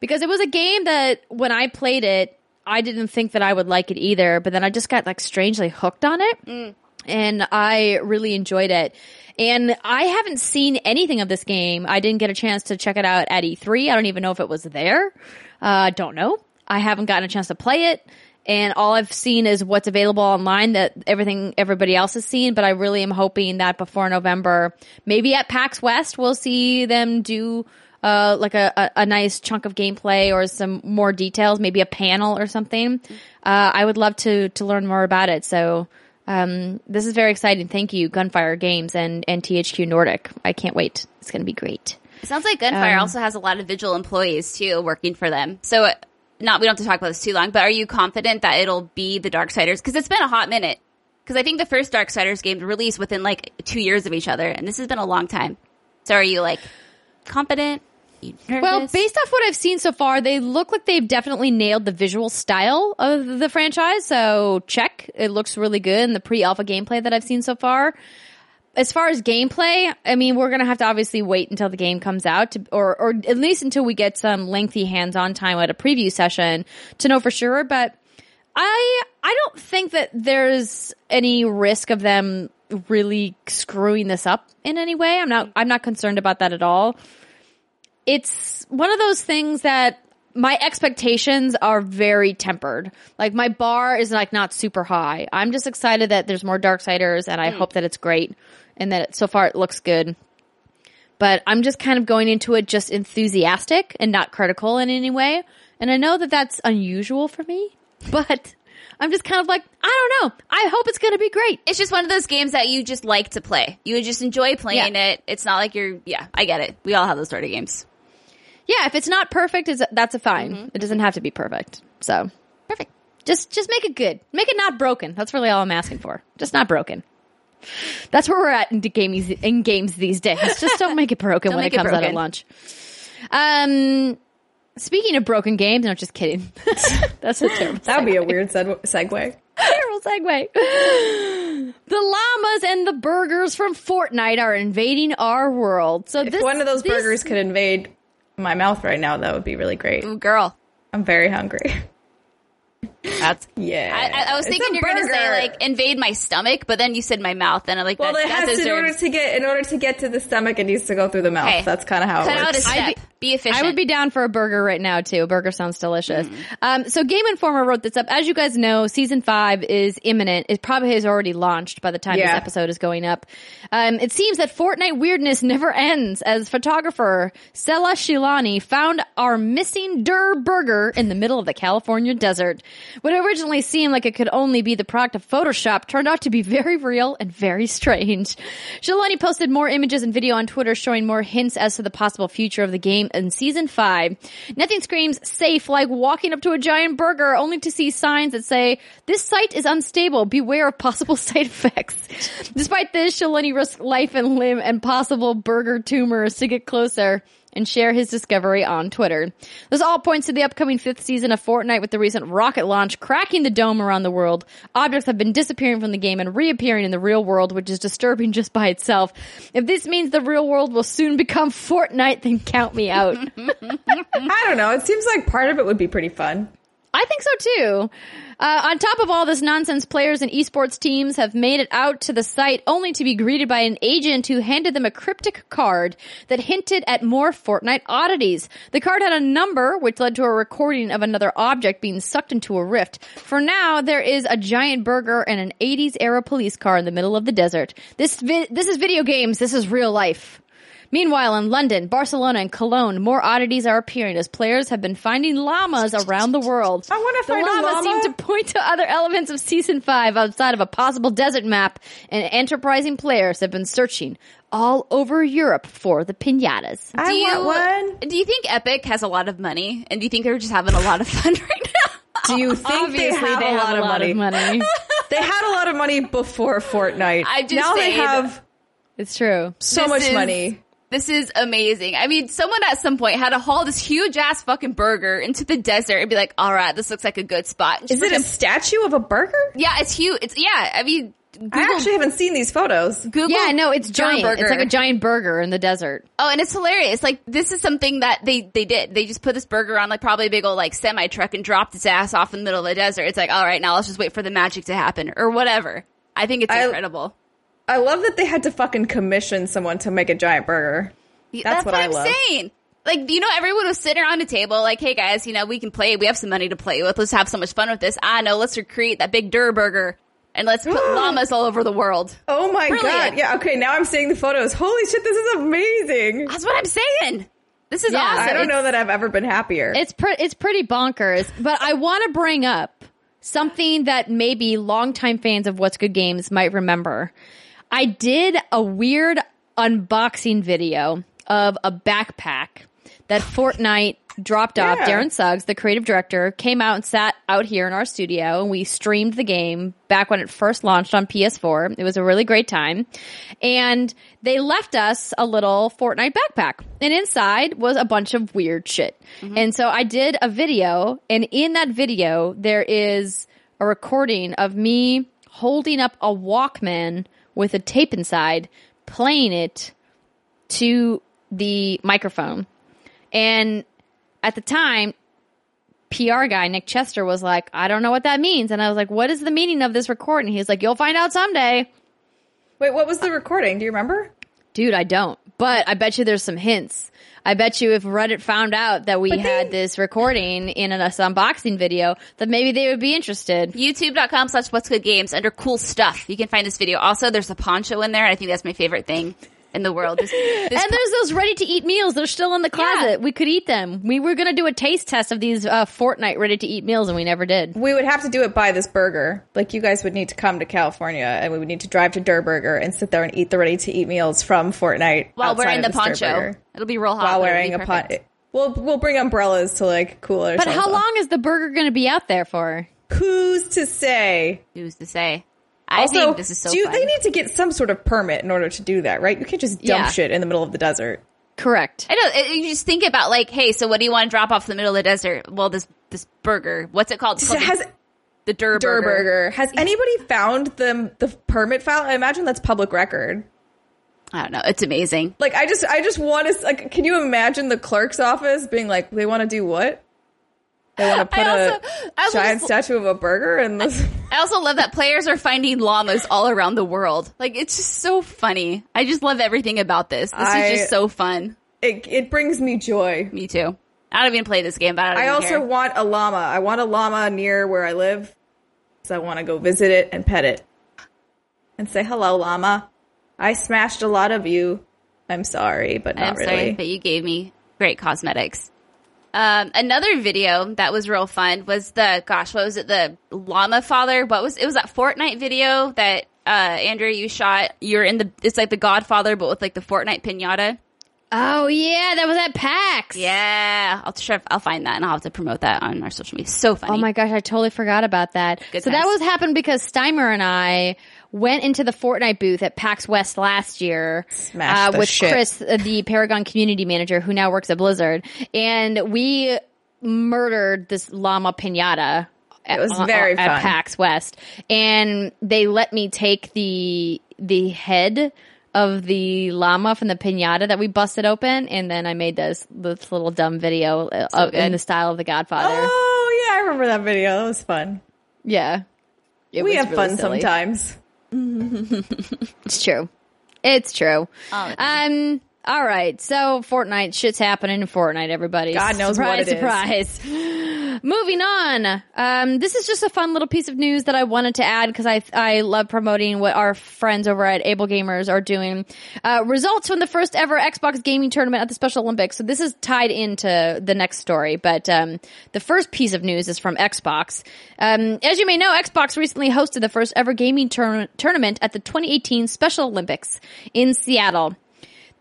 Because it was a game that when I played it, I didn't think that I would like it either, but then I just got like strangely hooked on it. And I really enjoyed it. And I haven't seen anything of this game. I didn't get a chance to check it out at E3. I don't even know if it was there. Uh, I don't know. I haven't gotten a chance to play it. And all I've seen is what's available online that everything everybody else has seen. But I really am hoping that before November, maybe at PAX West, we'll see them do uh, like a, a, a nice chunk of gameplay or some more details, maybe a panel or something. Uh, I would love to to learn more about it. So um, this is very exciting. Thank you, Gunfire Games and and THQ Nordic. I can't wait. It's going to be great. It sounds like Gunfire Um, also has a lot of Vigil employees too working for them. So, not we don't have to talk about this too long, but are you confident that it'll be the Darksiders? Because it's been a hot minute. Because I think the first Darksiders game released within like two years of each other, and this has been a long time. So, are you like confident? Well, based off what I've seen so far, they look like they've definitely nailed the visual style of the franchise. So check. It looks really good in the pre-alpha gameplay that I've seen so far. As far as gameplay, I mean, we're gonna have to obviously wait until the game comes out, to, or or at least until we get some lengthy hands-on time at a preview session to know for sure. But I I don't think that there's any risk of them really screwing this up in any way. I'm not I'm not concerned about that at all. It's one of those things that my expectations are very tempered. Like my bar is like not super high. I'm just excited that there's more Darksiders and I hmm. hope that it's great and that it, so far it looks good. But I'm just kind of going into it just enthusiastic and not critical in any way. And I know that that's unusual for me, but I'm just kind of like, I don't know. I hope it's going to be great. It's just one of those games that you just like to play. You just enjoy playing Yeah. it. It's not like you're, yeah, I get it. We all have those sort of games. Yeah, if it's not perfect, it's, that's a fine. It doesn't have to be perfect. So Perfect. just just make it good. Make it not broken. That's really all I'm asking for. Just not broken. That's where we're at in games in games these days. Just don't make it broken when it make it comes out at launch. Um, speaking of broken games, no, just kidding. That's a terrible. That would be a weird seg- segue. terrible segue. The llamas and the burgers from Fortnite are invading our world. So If this, one of those this- burgers could invade my mouth right now, that would be really great. Ooh, girl. I'm very hungry. That's, Yeah. I, I, I was thinking you're going to say like invade my stomach, but then you said my mouth and I'm like, Well, that, it that has to, in order to get in order to get to the stomach, it needs to go through the mouth. Okay. That's kind of how Cut it out a works. step. I'd be- be, efficient. I would be down for a burger right now too. A burger sounds delicious. Um, so Game Informer wrote this up. As you guys know, season five is imminent. It probably has already launched by the time this episode is going up. Um, it seems that Fortnite weirdness never ends as photographer Sela Shiloni found our missing Dur burger in the middle of the California desert. What originally seemed like it could only be the product of Photoshop turned out to be very real and very strange. Shiloni posted more images and video on Twitter showing more hints as to the possible future of the game in season five. Nothing screams safe like walking up to a giant burger only to see signs that say, this site is unstable. Beware of possible side effects. Despite this, Shiloni risked life and limb and possible burger tumors to get closer and share his discovery on Twitter. This all points to the upcoming fifth season of Fortnite with the recent rocket launch cracking the dome around the world. Objects have been disappearing from the game and reappearing in the real world, which is disturbing just by itself. If this means the real world will soon become Fortnite, then count me out. I don't know. It seems like part of it would be pretty fun. I think so too. Uh, on top of all this nonsense, players and esports teams have made it out to the site only to be greeted by an agent who handed them a cryptic card that hinted at more Fortnite oddities. The card had a number, which led to a recording of another object being sucked into a rift. For now, there is a giant burger and an 80s era police car in the middle of the desert. This vi- this is video games. This is real life. Meanwhile, in London, Barcelona, and Cologne, more oddities are appearing as players have been finding llamas around the world. I wanna the find a llamas llama. seem to point to other elements of season five outside of a possible desert map, and enterprising players have been searching all over Europe for the pinatas. I do you, want one. Do you think Epic has a lot of money? And do you think they're just having a lot of fun right now? Do you think they Obviously, have, they a, lot of money? money. They had a lot of money before Fortnite. I'm just now they saying- have it's true. so This much is- money. This is amazing. I mean, someone at some point had to haul this huge ass fucking burger into the desert and be like, all right, this looks like a good spot. Is it a statue of a burger? yeah, it's huge. It's, yeah, I mean, Google, I actually haven't seen these photos. Google. Yeah, no, it's giant. burger. It's like a giant burger in the desert. Oh, and it's hilarious. Like, this is something that they, they did. They just put this burger on like probably a big old like semi truck and dropped its ass off in the middle of the desert. It's like, all right, now let's just wait for the magic to happen or whatever. I think it's I- incredible. I love that they had to fucking commission someone to make a giant burger. Yeah, That's what I I'm love. saying. Like, you know, everyone was sitting around a table, like, hey guys, you know, we can play. We have some money to play with. Let's have so much fun with this. Ah, I know. Let's recreate that big Dur burger and let's put llamas all over the world. Oh my Brilliant. god! Yeah, okay. Now I'm seeing the photos. Holy shit! This is amazing. That's what I'm saying. This is Yeah, awesome. I don't It's- know that I've ever been happier. It's pre- it's pretty bonkers, but I want to bring up something that maybe longtime fans of What's Good Games might remember. I did a weird unboxing video of a backpack that Fortnite dropped off. Darren Suggs, the creative director, came out and sat out here in our studio and we streamed the game back when it first launched on PS4. It was a really great time. And they left us a little Fortnite backpack and inside was a bunch of weird shit. Mm-hmm. And so I did a video and in that video there is a recording of me holding up a Walkman with a tape inside, playing it to the microphone. And at the time, PR guy, Nick Chester, was like, I don't know what that means. And I was like, what is the meaning of this recording? He's like, you'll find out someday. Wait, what was the recording? Do you remember? Dude, I don't. But I bet you there's some hints. I bet you if Reddit found out that we But had they- this recording in an unboxing video, that maybe they would be interested. YouTube.com slash what's good games under cool stuff. You can find this video. Also, there's a poncho in there. I think that's my favorite thing in the world. This, this and there's those ready to eat meals. They're still in the closet. Yeah. We could eat them. We were going to do a taste test of these uh, Fortnite ready to eat meals and we never did. We would have to do it by this burger. Like you guys would need to come to California, and we would need to drive to Durr Burger and sit there and eat the ready to eat meals from Fortnite while wearing the poncho. Burger. It'll be real hot. While wearing a pot. perfect. We'll we'll bring umbrellas to like cool But how long is the burger going to be out there for? Who's to say? Who's to say? I Also, think this is so do you, fun. they need to get some sort of permit in order to do that, right? You can't just dump Yeah. shit in the middle of the desert. Correct. I know. it- You just think about like, hey, so what do you want to drop off in the middle of the desert? Well, this this burger. What's it called? It's called Has the, the Durr Durr Burger. Burger. Has anybody found the the permit file? I imagine that's public record. I don't know. It's amazing. Like I just I just want to like can you imagine the clerk's office being like they want to do what? They want to put I a also- I giant just- statue of a burger in this I also love that players are finding llamas all around the world. Like it's just so funny. I just love everything about this. This I- is just so fun. it it brings me joy. Me too. I don't even play this game, but I don't I also care. want a llama. I want a llama near where I live. So I want to go visit it and pet it. And say, "Hello, llama. I smashed a lot of you. I'm sorry, but not I'm really." sorry, but you gave me great cosmetics. Um, another video that was real fun was the gosh, what was it? The llama father. What was it? Was that Fortnite video that uh, Andrew you shot? You're in the. It's like the Godfather, but with like the Fortnite pinata. Oh yeah, that was at PAX. Yeah, I'll try. I'll find that and I'll have to promote that on our social media. So funny. Oh my gosh, I totally forgot about that. Good so that was happened because Steimer and I went into the Fortnite booth at PAX West last year uh, with shit. Chris, uh, the Paragon community manager who now works at Blizzard, and we murdered this llama pinata. It was at- very at fun. PAX West, and they let me take the the head of the llama from the pinata that we busted open, and then I made this this little dumb video uh, uh, in the style of The Godfather. Oh yeah, I remember that video. That was fun. Yeah. It we have really fun silly. sometimes. It's true. It's true. All the Um. All right. So Fortnite, shit's happening in Fortnite. Everybody. God knows surprise, what it is. surprise. Moving on. Um. This is just a fun little piece of news that I wanted to add because I I love promoting what our friends over at Able Gamers are doing. Uh, results from the first ever Xbox gaming tournament at the Special Olympics. So this is tied into the next story, but um, the first piece of news is from Xbox. Um, as you may know, Xbox recently hosted the first ever gaming tour- tournament at the 2018 Special Olympics in Seattle.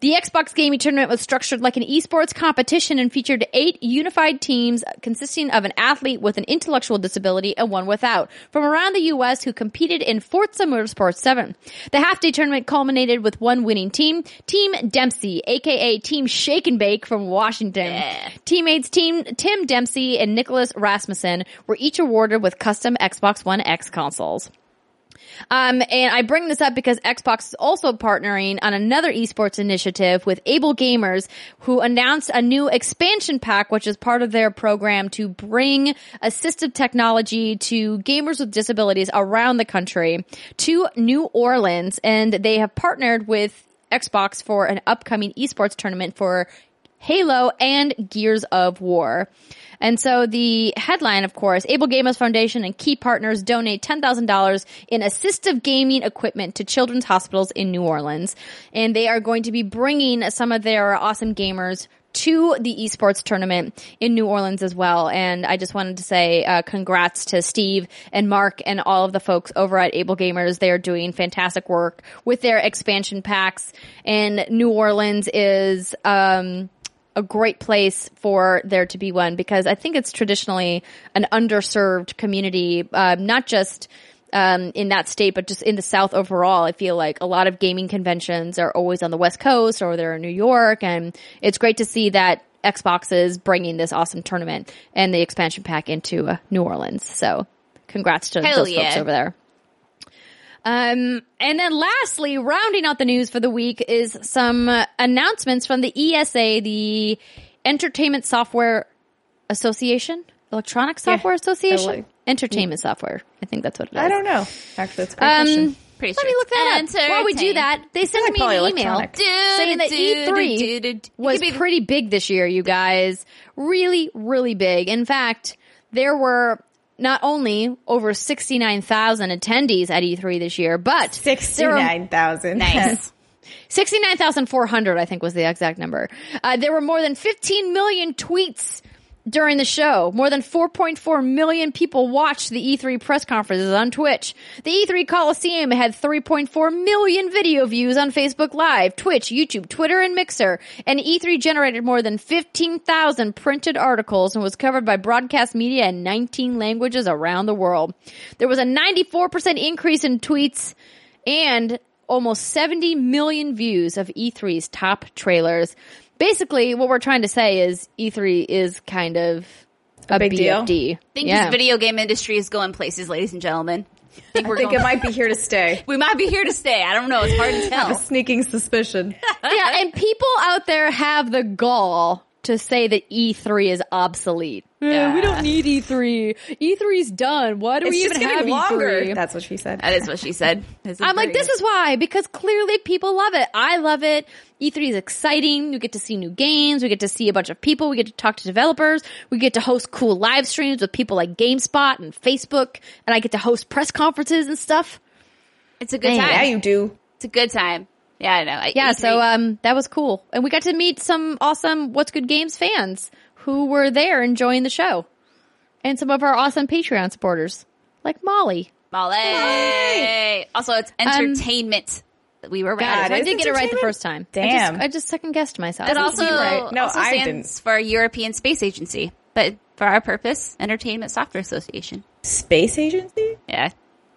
The Xbox gaming tournament was structured like an esports competition and featured eight unified teams consisting of an athlete with an intellectual disability and one without from around the U.S. who competed in Forza Motorsport 7. The half day tournament culminated with one winning team, Team Dempsey, aka Team Shake and Bake from Washington. Teammates Team Tim Dempsey and Nicholas Rasmussen were each awarded with custom Xbox One X consoles. Um, and I bring this up because Xbox is also partnering on another esports initiative with Able Gamers, who announced a new expansion pack, which is part of their program to bring assistive technology to gamers with disabilities around the country to New Orleans. And they have partnered with Xbox for an upcoming esports tournament for Halo and Gears of War. And so the headline, of course, Able Gamers Foundation and key partners donate $10,000 in assistive gaming equipment to children's hospitals in New Orleans. And they are going to be bringing some of their awesome gamers to the esports tournament in New Orleans as well. And I just wanted to say, uh, congrats to Steve and Mark and all of the folks over at Able Gamers. They are doing fantastic work with their expansion packs. And New Orleans is, um, a great place for there to be one because I think it's traditionally an underserved community, uh, not just um, in that state, but just in the South overall. I feel like a lot of gaming conventions are always on the West Coast or they're in New York, and it's great to see that Xbox is bringing this awesome tournament and the expansion pack into uh, New Orleans. So, congrats to Hell those folks over there. Um, and then lastly, rounding out the news for the week is some uh, announcements from the ESA, the Entertainment Software Association. Electronic Software Association, like- Entertainment Software. I think that's what it is. I don't know. Actually, it's a great question. Um, Pretty let me look that it's up. While we do that, they sent like me an email electronic. saying that E3 was pretty big this year, you guys. Really, really big. In fact, there were not only over 69,000 attendees at E3 this year, but Sixty-nine thousand. nice. 69,400, I think was the exact number. Uh, there were more than 15 million tweets during the show. More than 4.4 million people watched the E3 press conferences on Twitch. The E3 Coliseum had 3.4 million video views on Facebook Live, Twitch, YouTube, Twitter, and Mixer. And E3 generated more than 15,000 printed articles and was covered by broadcast media in 19 languages around the world. There was a 94% increase in tweets and almost 70 million views of E3's top trailers. Basically, what we're trying to say is E3 is kind of a, big deal. I think yeah. this video game industry is going places, ladies and gentlemen. I think we're I think it might be here to stay. we might be here to stay. I don't know. It's hard to A tell. sneaking suspicion. yeah, and people out there have the gall to say that E3 is obsolete. Yeah, we don't need E E3. E3's done. Why do It's we even have longer. E3? That's what she said. That is what she said. I'm like, this is why, because clearly people love it. I love it. E3 is exciting. You get to see new games. We get to see a bunch of people. We get to talk to developers. We get to host cool live streams with people like GameSpot and Facebook. And I get to host press conferences and stuff. It's a good Man, time. Yeah, you do. It's a good time. Yeah, I know. Yeah, E3 so um, that was cool. And we got to meet some awesome What's Good Games fans who were there enjoying the show. And some of our awesome Patreon supporters, like Molly. Molly. Also, it's um, entertainment that we were God. I Is did get it right the first time. I Damn. just, I just second guessed myself. It also, right. No, also I stands didn't. for European Space Agency, but for our purpose, Entertainment Software Association. Space agency? Yeah.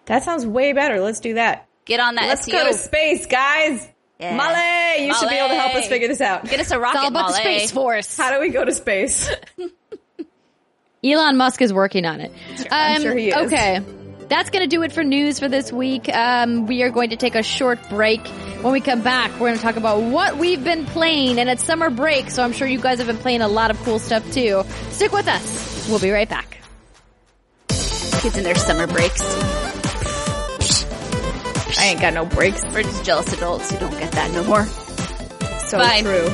That sounds way better. Let's do that. Get on that Let's SEO. go to space, guys. Yeah. Molly, you should be able to help us figure this out. Get us a rocket, it's all about the Space Force. How do we go to space? Elon Musk is working on it. I'm Um, sure he is. Okay. That's going to do it for news for this week. Um, we are going to take a short break. When we come back, we're going to talk about what we've been playing, and it's summer break, so I'm sure you guys have been playing a lot of cool stuff too. Stick with us. We'll be right back. Kids in their summer breaks. I ain't got no breaks. We're just jealous adults who don't get that no more. So Fine. true.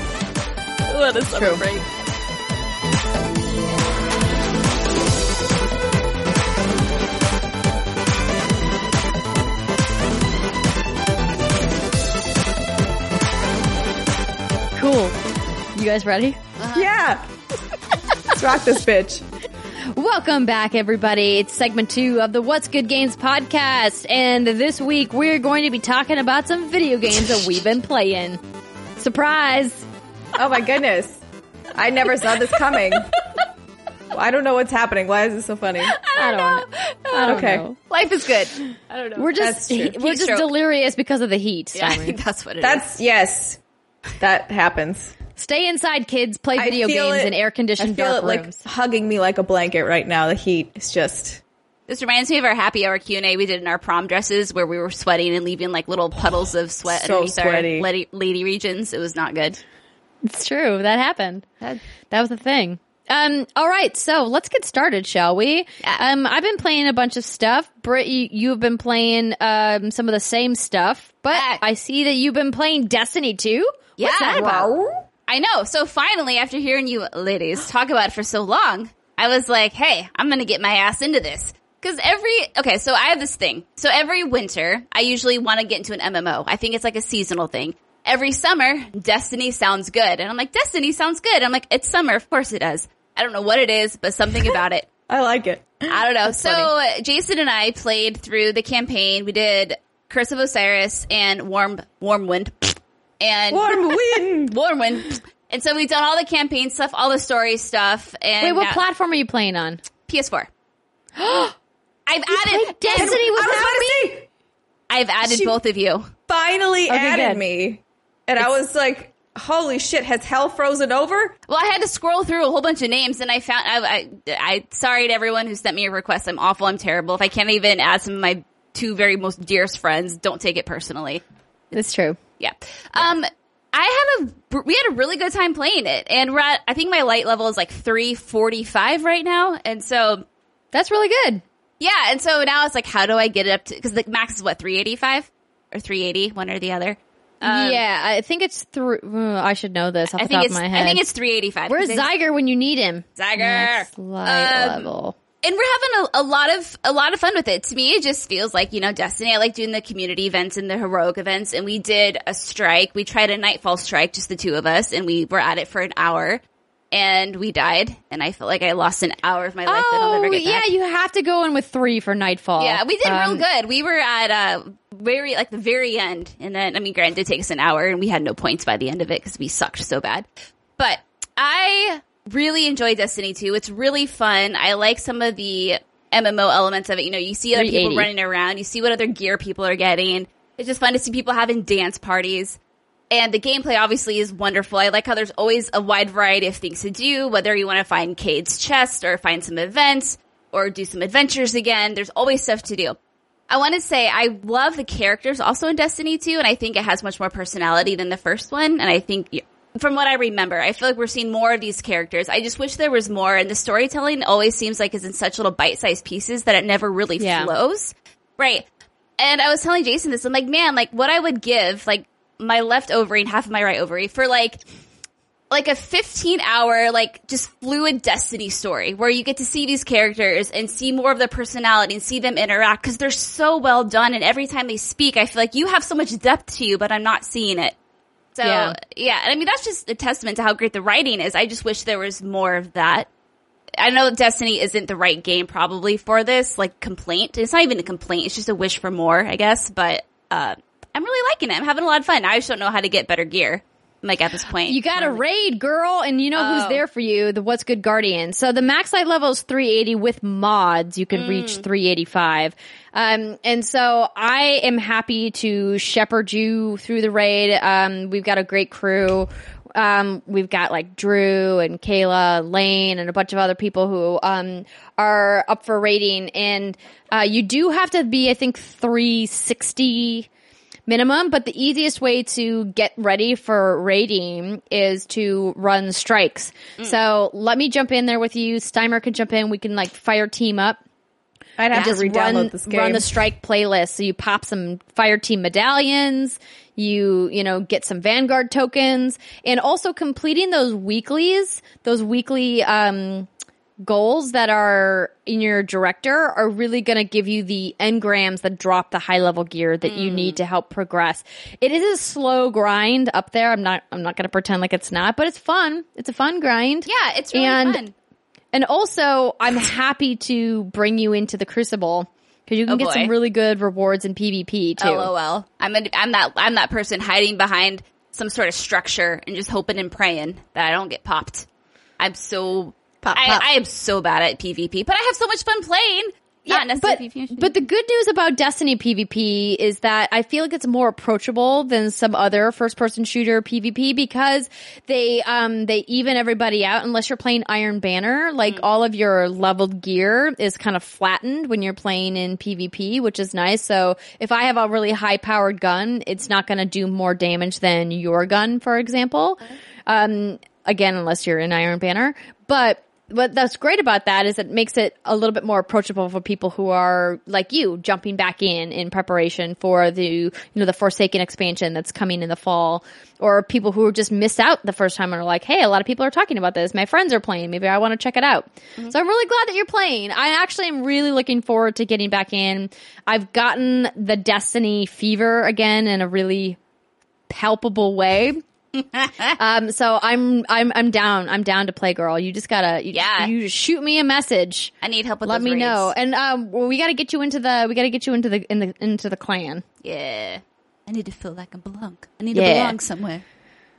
What a summer True. break. Cool. You guys ready? Uh-huh. Yeah. Let's rock this bitch. Welcome back, everybody. It's segment two of the What's Good Games podcast. And this week, we're going to be talking about some video games that we've been playing. Surprise! Oh my goodness. I never saw this coming. I don't know what's happening. Why is this so funny? I don't, I don't Okay. know. Life is good. I don't know. We're just That's true. we're Heat just stroke. delirious because of the heat. yeah, I Simon. think that's what it is. That's yes. That happens. Stay inside, kids. Play video games it- in air I conditioned dark it like rooms. hugging me like a blanket right now. The heat is just This reminds me of our happy hour Q and A we did in our prom dresses, where we were sweating and leaving like little puddles of sweat So underneath sweaty. our lady, lady regions. It was not good. It's true. That happened. That, that was the thing. Um, all right, so let's get started, shall we? Yeah. Um, I've been playing a bunch of stuff. Britt, you, you've been playing um, some of the same stuff, but Yeah. I see that you've been playing Destiny too. What's Yeah. that about? I know. So finally, after hearing you ladies talk about it for so long, I was like, hey, I'm going to get my ass into this. Cause every, okay, so I have this thing. So every winter, I usually want to get into an MMO. I think it's like a seasonal thing. Every summer, Destiny sounds good. And I'm like, Destiny sounds good. I'm like, it's summer. Of course it does. I don't know what it is, but something about it. I like it. I don't know. so uh, Jason and I played through the campaign. We did Curse of Osiris and Warm, Warm Wind. And Warm wind. Warm Wind. And so we've done all the campaign stuff, all the story stuff, and Wait, what now- platform are you playing on? PS4. I've added Destiny I was without about to me? say, I've added She- both of you. finally added good. me, and I was like, "Holy shit! Has hell frozen over?" Well, I had to scroll through a whole bunch of names, and I found I, I, I sorry to everyone who sent me a request. I'm awful. I'm terrible. If I can't even add some of my two very most dearest friends, don't take it personally. It's true. Yeah. Um, I a we had a really good time playing it, and we're at I think my light level is like three forty five right now, and so That's really good. yeah, and so now it's like how do I get it up to because the max is what three eighty five or three eighty, one or the other. Um, yeah, I think it's through. I should know this off I the think top it's of my head. I think it's three eighty five. Where's Zyger when you need him? Zyger? Light Um, level. And we're having a, a lot of a lot of fun with it. To me, it just feels like you know Destiny. I like doing the community events and the heroic events. And we did a strike. We tried a nightfall strike, just the two of us, and we were at it for an hour, and we died. And I felt like I lost an hour of my life that I'll Oh, never get yeah, you have to go in with three for Nightfall. Yeah, we did Um, real good. We were at uh very like the very end, and then I mean, granted, it takes an hour, and we had no points by the end of it because we sucked so bad. But I really enjoy Destiny 2. It's really fun. I like some of the MMO elements of it. You know, you see other people running around, you see what other gear people are getting. It's just fun to see people having dance parties. And the gameplay obviously is wonderful. I like how there's always a wide variety of things to do, whether you want to find Cayde's chest or find some events or do some adventures again. There's always stuff to do. I want to say I love the characters also in Destiny 2, and I think it has much more personality than the first one. And I think, from what I remember, I feel like we're seeing more of these characters. I just wish there was more, and the storytelling always seems like is in such little bite-sized pieces that it never really Yeah. flows. Right. And I was telling Jason this, I'm like, man, like what I would give, like my left ovary and half of my right ovary for like like a 15 hour like just fluid destiny story where you get to see these characters and see more of their personality and see them interact because they're so well done and every time they speak i feel like you have so much depth to you but i'm not seeing it so Yeah. yeah, and i mean that's just a testament to how great the writing is i just wish there was more of that I know Destiny isn't the right game probably for this, like complaint. It's not even a complaint. It's just a wish for more, I guess. But, uh, I'm really liking it. I'm having a lot of fun. I just don't know how to get better gear. Like at this point. You got a raid, girl, and you know who's Oh. there for you, the What's Good Guardian. So the max light level is 380 with mods. You can Mm. reach 385. Um, and so I am happy to shepherd you through the raid. Um, we've got a great crew. Um, we've got like Drew and Kayla, Lane, and a bunch of other people who, um, are up for raiding. And, uh, you do have to be, I think, 360 minimum, but the easiest way to get ready for raiding is to run strikes. So let me jump in there with you. Steimer can jump in. We can like fire team up. I'd have Just to re-download run, this game. run the strike playlist. So you pop some fire team medallions. You, you know, get some Vanguard tokens and also completing those weeklies, those weekly, um, goals that are in your director are really going to give you the engrams that drop the high level gear that you need to help progress. It is a slow grind up there. I'm not, I'm not going to pretend like it's not, but it's fun. It's a fun grind. yeah, it's really And- fun. And also, I'm happy to bring you into the Crucible because you can Oh, get boy. some really good rewards in PvP too. LOL. I'm a, I'm that I'm that person hiding behind some sort of structure and just hoping and praying that I don't get popped. I'm so Pop, I, pop. I am so bad at PvP, but I have so much fun playing. Not but, PvP. but the good news about Destiny PvP is that I feel like it's more approachable than some other first person shooter PvP because they um they even everybody out unless you're playing Iron Banner like Mm. all of your leveled gear is kind of flattened when you're playing in PvP which is nice so if I have a really high powered gun it's not going to do more damage than your gun for example um again unless you're in Iron Banner but what that's great about that is it makes it a little bit more approachable for people who are like you jumping back in in preparation for the you know the Forsaken expansion that's coming in the fall. Or people who just missed out the first time and are like hey a lot of people are talking about this. My friends are playing. Maybe I want to check it out. Mm-hmm. So I'm really glad that you're playing. I actually am really looking forward to getting back in. I've gotten the Destiny fever again in a really palpable way um, so I'm I'm I'm down. I'm down to play, girl. You just gotta you, Yeah. You shoot me a message. I need help with Let those me raids. know, and um, well, we gotta get you into the we gotta get you into the in the into the clan. Yeah. I need to feel like I belong. I need Yeah. to belong somewhere.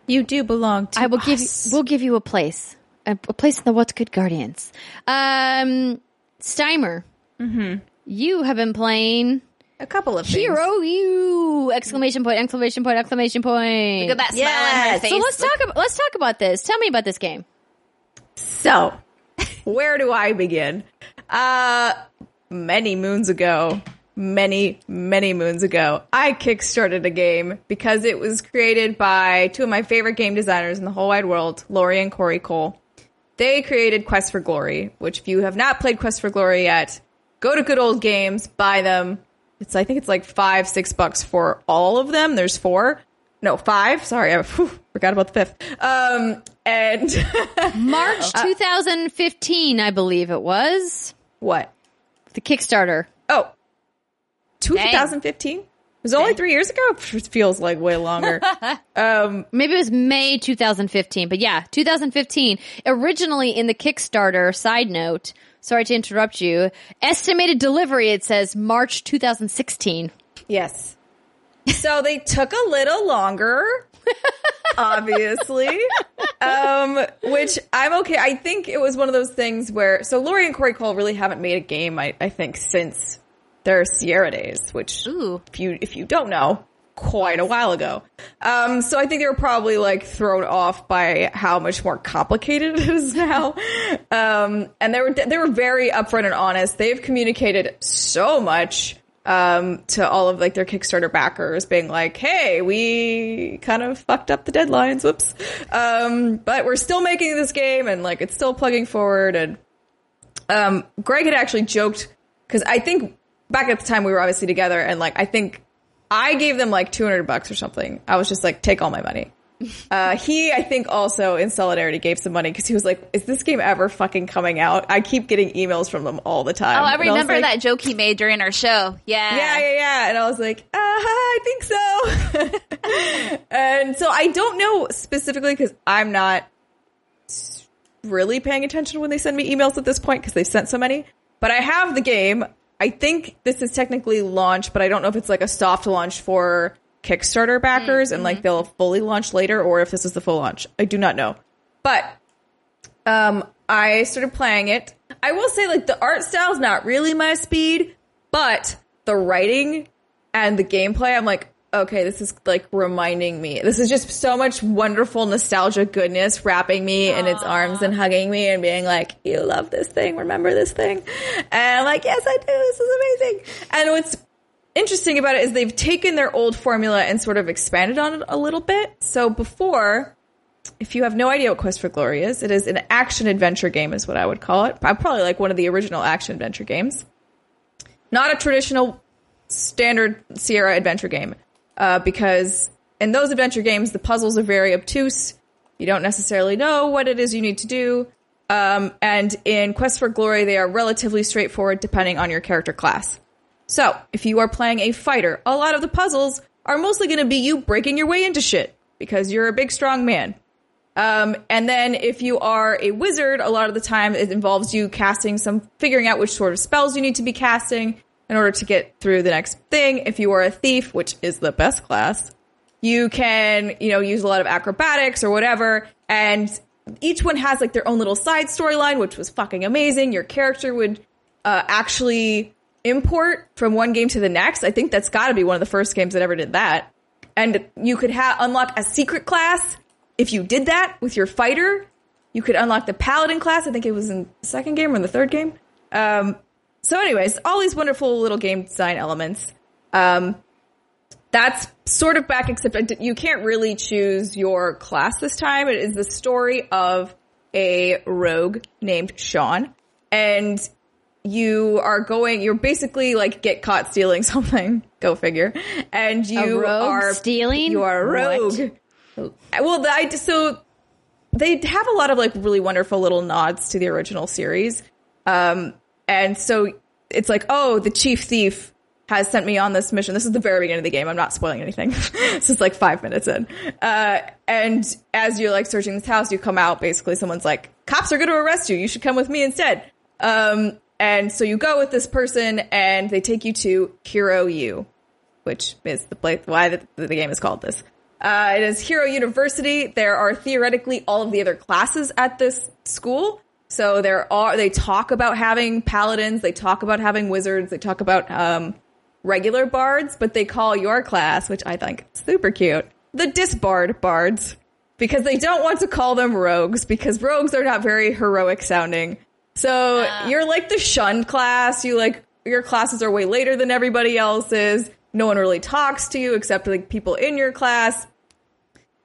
you do belong to I will give you we'll give you a place a, a place in the What's Good Guardians. Um, Steimer, mm-hmm. you have been playing a couple of things. Hero You! Exclamation point! Exclamation point! Exclamation point! Look at that smile on her face. So let's talk about let's talk about this. Tell me about this game. So, where do I begin? Uh, many moons ago, many, many moons ago, I kickstarted a game because it was created by two of my favorite game designers in the whole wide world, Lori and Corey Cole. They created Quest for Glory, which if you have not played Quest for Glory yet, go to Good Old Games, buy them. It's I think it's like five, six bucks for all of them. There's four. No, five. Sorry, I whew, forgot about the fifth. Um, and March 2015, I believe it was. what? The Kickstarter. Oh, 2015? It was only three years ago? It feels like way longer. um, Maybe it was May 2015, but yeah, 2015. Originally in the Kickstarter, side note, sorry to interrupt you, estimated delivery, it says March 2016. yes. So they took a little longer, obviously, um, which I'm okay. I think it was one of those things where, so Lori and Corey Cole really haven't made a game, I, I think, since their Sierra days, which Ooh. if you if you don't know, quite a while ago. Um, so I think they were probably like thrown off by how much more complicated it is now. Um, and they were they were very upfront and honest. They've communicated so much um, to all of like their Kickstarter backers, being like, "Hey, we kind of fucked up the deadlines. Whoops." Um, but we're still making this game, and like it's still plugging forward. And um, Greg had actually joked because I think back at the time we were obviously together, and like I think I gave them like 200 bucks or something. I was just like, take all my money. Uh, he, I think, also in solidarity gave some money because he was like, "Is this game ever fucking coming out?" I keep getting emails from them all the time. Oh, I remember like, that joke he made during our show. Yeah. Yeah, yeah, yeah. And I was like, uh, I think so. and so I don't know specifically because I'm not really paying attention when they send me emails at this point because they've sent so many. But I have the game. I think this is technically launched, but I don't know if it's like a soft launch for Kickstarter backers and like they'll fully launch later or if this is the full launch. I do not know. But um I started playing it. I will say like the art style's not really my speed, but the writing and the gameplay I'm like okay, this is like reminding me. This is just so much wonderful nostalgia goodness wrapping me in its arms and hugging me and being like, you love this thing, remember this thing? And I'm like, yes, I do. This is amazing. And what's interesting about it is they've taken their old formula and sort of expanded on it a little bit. So before, if you have no idea what Quest for Glory is, it is an action adventure game, is what I would call it. I'm probably like one of the original action adventure games. Not a traditional standard Sierra adventure game, uh, because in those adventure games, the puzzles are very obtuse. You don't necessarily know what it is you need to do. Um, and in Quest for Glory, they are relatively straightforward depending on your character class. So, if you are playing a fighter, a lot of the puzzles are mostly going to be you breaking your way into shit because you're a big, strong man. Um, and then if you are a wizard, a lot of the time it involves you casting some, figuring out which sort of spells you need to be casting in order to get through the next thing. If you are a thief, which is the best class, you can, you know, use a lot of acrobatics or whatever. And each one has like their own little side storyline, which was fucking amazing. Your character would, uh, actually import from one game to the next. I think that's gotta be one of the first games that ever did that. And you could ha- unlock a secret class if you did that with your fighter. You could unlock the paladin class. I think it was in the second game or in the third game. Um, so anyways, all these wonderful little game design elements. Um, that's sort of back, except you can't really choose your class this time. It is the story of a rogue named Sean, and you are going. You're basically like get caught stealing something. Go figure. And you are stealing? You are a rogue. Well, I so they have a lot of like really wonderful little nods to the original series. Um, and so it's like, oh, the chief thief has sent me on this mission. This is the very beginning of the game. I'm not spoiling anything. this is like five minutes in. Uh, and as you're like searching this house, you come out, basically someone's like, cops are going to arrest you. You should come with me instead. Um, and so you go with this person and they take you to Hero U, which is the place, why the, the game is called this. Uh, it is Hero University. There are theoretically all of the other classes at this school. So there are, they talk about having paladins, they talk about having wizards, they talk about, um, regular bards, but they call your class, which I think is super cute, the disbard bards. Because they don't want to call them rogues, because rogues are not very heroic sounding. So you're like the shunned class, you like, your classes are way later than everybody else's. No one really talks to you except like people in your class.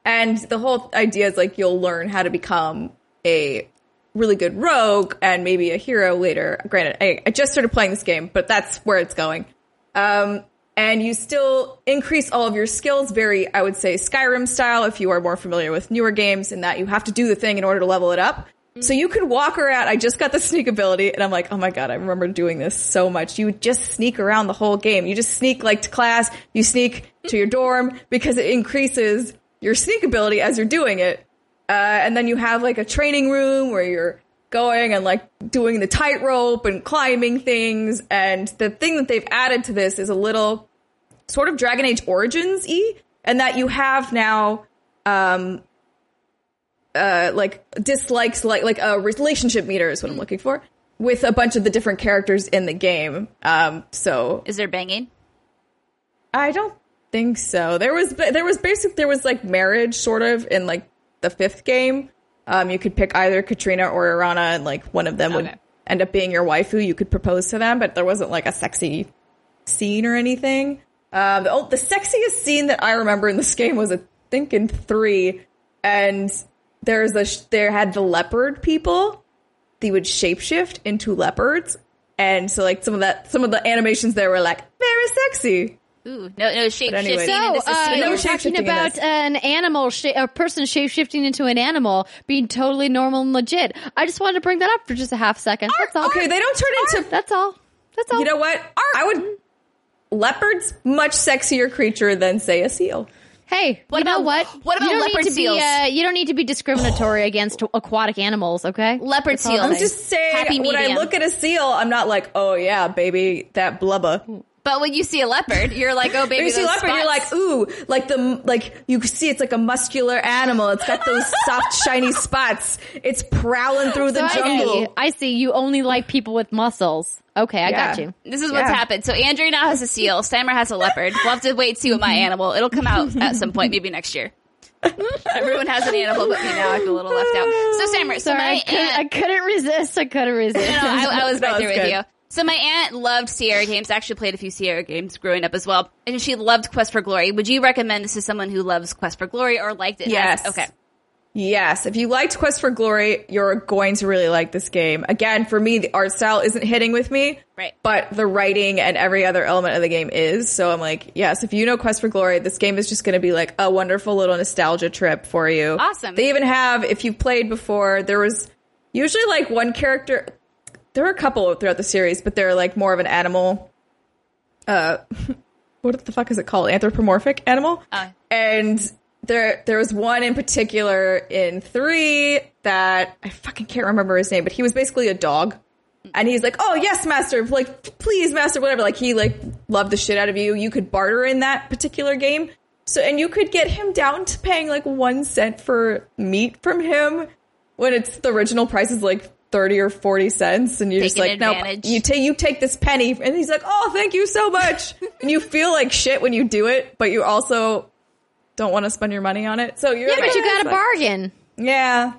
And the whole idea is like you'll learn how to become a really good rogue and maybe a hero later. Granted, I, I just started playing this game, but that's where it's going. Um, and you still increase all of your skills very, I would say, Skyrim style if you are more familiar with newer games in that you have to do the thing in order to level it up. So you could walk around. I just got the sneak ability and I'm like, oh my God, I remember doing this so much. You would just sneak around the whole game. You just sneak like to class, you sneak to your dorm because it increases your sneak ability as you're doing it. Uh, and then you have like a training room where you're going and like doing the tightrope and climbing things. And the thing that they've added to this is a little sort of Dragon Age Origins y, and that you have now, um, uh, like dislikes, like like a relationship meter is what I'm looking for with a bunch of the different characters in the game. Um, so Is there banging? I don't think so. There was there was basic there was like marriage sort of in like the fifth game. Um, you could pick either Katrina or Erana, and like one of them would end up being your waifu. You could propose to them, but there wasn't like a sexy scene or anything. Um, the, oh, the sexiest scene that I remember in this game was I think in three, and there's a sh- there had the leopard people. They would shapeshift into leopards, and so like some of that some of the animations there were like very sexy. Ooh, no, no shape anyway. shifting. So, into uh, Cecile. no you're talking about this. an animal, sh- a person shape shifting into an animal being totally normal and legit. I just wanted to bring that up for just a half second. That's all. Okay, they don't turn into That's all. That's all. You know what? I would. Leopard's much sexier creature than say a seal. Hey, What you know about- what? what about you don't leopard need to seals? Be, uh, you don't need to be discriminatory against aquatic animals. Okay, Leopard That's all seals. I'm I'm just saying, Happy when I look at a seal, I'm not like, oh yeah, baby, that blubber. But when you see a leopard, you're like, oh baby, When you see those leopard, you're like, ooh, like the like you see it's like a muscular animal. It's got those soft, shiny spots. It's prowling through the So I see. jungle. I see. You only like people with muscles. Okay, I got you. This is what's Yeah. happened. So Andrew now has a seal. Steimer has a leopard. We'll have to wait and see what my animal. It'll come out at some point, maybe next year. Everyone has an animal, but me now. I feel a little left out. So Steimer, so Sorry, my I, couldn't, aunt, I couldn't resist. I couldn't resist. No, no, I, I was No, right there with good. you. So my aunt loved Sierra games. Actually, played a few Sierra games growing up as well, and she loved Quest for Glory. Would you recommend this to someone who loves Quest for Glory or liked it? Yes. okay. Yes, if you liked Quest for Glory, you're going to really like this game. Again, for me, the art style isn't hitting with me, Right. But the writing and every other element of the game is. So I'm like, yes, if you know Quest for Glory, this game is just going to be like a wonderful little nostalgia trip for you. Awesome. They even have, if you've played before, there was usually like one character. There are a couple throughout the series, but they're like more of an animal. Uh, what the fuck is it called? Anthropomorphic animal. Oh. And there, there was one in particular in three that I fucking can't remember his name, but he was basically a dog. And he's like, "Oh yes, master. Like, please, master. Whatever." Like, he like loved the shit out of you. You could barter in that particular game. So, and you could get him down to paying like one cent for meat from him when it's the original price is like thirty or forty cents, and you're just like, "No, you take you take this penny." And he's like, "Oh, thank you so much." and you feel like shit when you do it, but you also don't want to spend your money on it. So you're yeah, like, but you "Eh, got a bargain. yeah.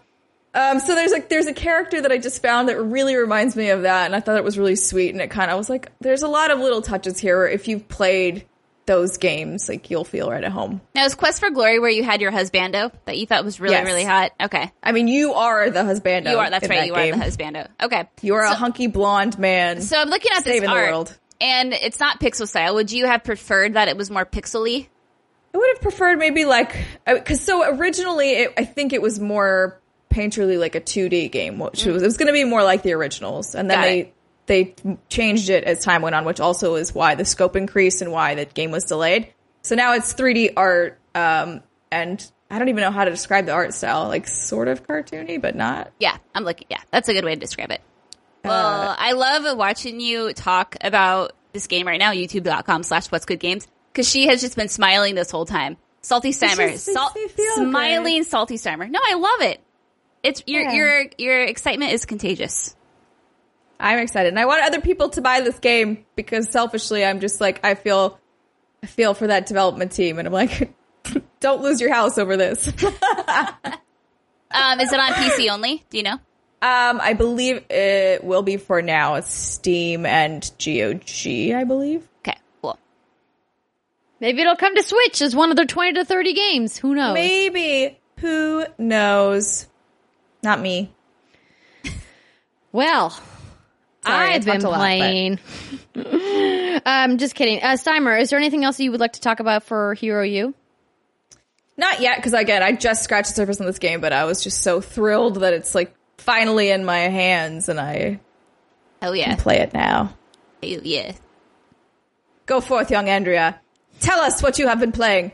Um, so there's like there's a character that I just found that really reminds me of that, and I thought it was really sweet, and it kind of was like there's a lot of little touches here. Where if you've played those games, like you'll feel right at home. Now, is Quest for Glory where you had your husbando that you thought was really, Yes. really hot? Okay. I mean, you are the husbando. You are, that's right, that you game. are the husbando. Okay. You are so, a hunky blonde man. So I'm looking at this art, world. and it's not pixel style. Would you have preferred that it was more pixely? I would have preferred maybe like because so originally it, I think it was more painterly like a 2D game, which mm. was it was going to be more like the originals, and then Got they it. They changed it as time went on, which also is why the scope increased and why the game was delayed. So now it's 3D art, um, and I don't even know how to describe the art style, like sort of cartoony, but not. Yeah, I'm looking. Yeah, that's a good way to describe it. Uh, Well, I love watching you talk about this game right now, youtube.com slash what's good games, because she has just been smiling this whole time. Salty just Sal- feel good. smiling Salty Steimer. No, I love it. It's your Yeah. your your excitement is contagious. I'm excited, and I want other people to buy this game because selfishly, I'm just like I feel, I feel for that development team, and I'm like, don't lose your house over this. Um, is it on PC only? Do you know? Um, I believe it will be for now. It's Steam and GOG, I believe. Okay, cool. Maybe it'll come to Switch as one of their 20 to 30 games. Who knows? Maybe. Who knows? Not me. Well, Sorry, I've been talked a lot, but- playing. um, just kidding. Uh, Steimer, is there anything else you would like to talk about for Hero U? Not yet, because again, I just scratched the surface on this game, but I was just so thrilled that it's like finally in my hands and I Hell can yeah. play it now. Hell yeah. Go forth, young Andrea. Tell us what you have been playing.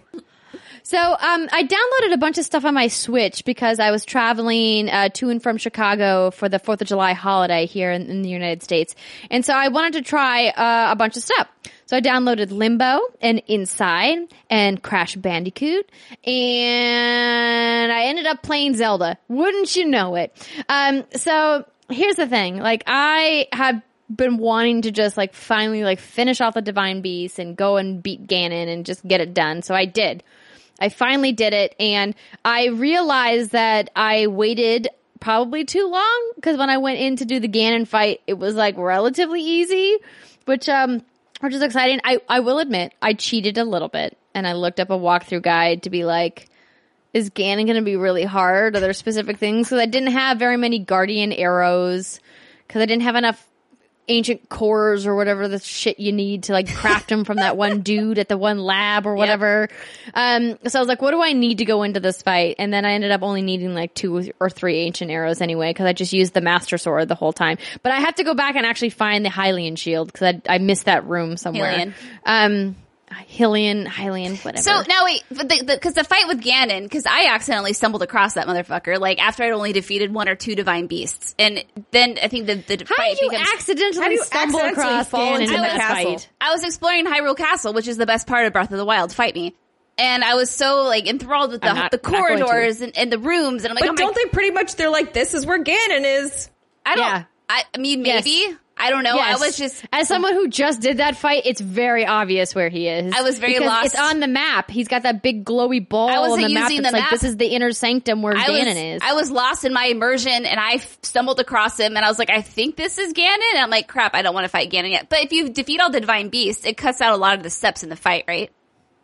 So, um, I downloaded a bunch of stuff on my Switch because I was traveling uh, to and from Chicago for the Fourth of July holiday here in, in the United States, and so I wanted to try uh, a bunch of stuff. So I downloaded Limbo and Inside and Crash Bandicoot, and I ended up playing Zelda. Wouldn't you know it? Um, so here's the thing: like I have been wanting to just like finally like finish off the Divine Beast and go and beat Ganon and just get it done. So I did. I finally did it and I realized that I waited probably too long because when I went in to do the Ganon fight, it was like relatively easy, which, um, which is exciting. I, I will admit I cheated a little bit and I looked up a walkthrough guide to be like, is Ganon going to be really hard? Are there specific things? Cause I didn't have very many guardian arrows because I didn't have enough ancient cores or whatever the shit you need to like craft them from that one dude at the one lab or whatever. Um, so I was like, what do I need to go into this fight? And then I ended up only needing like two or three ancient arrows anyway, because I just used the master sword the whole time. But I have to go back and actually find the Hylian shield because I, I missed that room somewhere. Hylian. Um, Hylian, Hylian, whatever. So now wait, but the, the, cause the fight with Ganon, cause I accidentally stumbled across that motherfucker, like after I'd only defeated one or two divine beasts. And then I think the, the how fight did you becomes- accidentally How do you stumble accidentally across fall Ganon into in the that castle? fight? I was exploring Hyrule Castle, which is the best part of Breath of the Wild. Fight me. And I was so like enthralled with the, not- the not going to. corridors and, and the rooms. And I'm like, But oh don't they pretty much, they're like, this is where Ganon is. I don't, Yeah. I, I mean, Yes. I don't know. Yes. I was just, as someone who just did that fight, it's very obvious where he is. I was very lost. It's on the map. He's got that big glowy ball I on wasn't the map. It's the like map. this is the inner sanctum where I Ganon was, is. I was lost in my immersion and I f- stumbled across him and I was like, I think this is Ganon. And I'm like, crap, I don't want to fight Ganon yet. But if you defeat all the divine beasts, it cuts out a lot of the steps in the fight, right?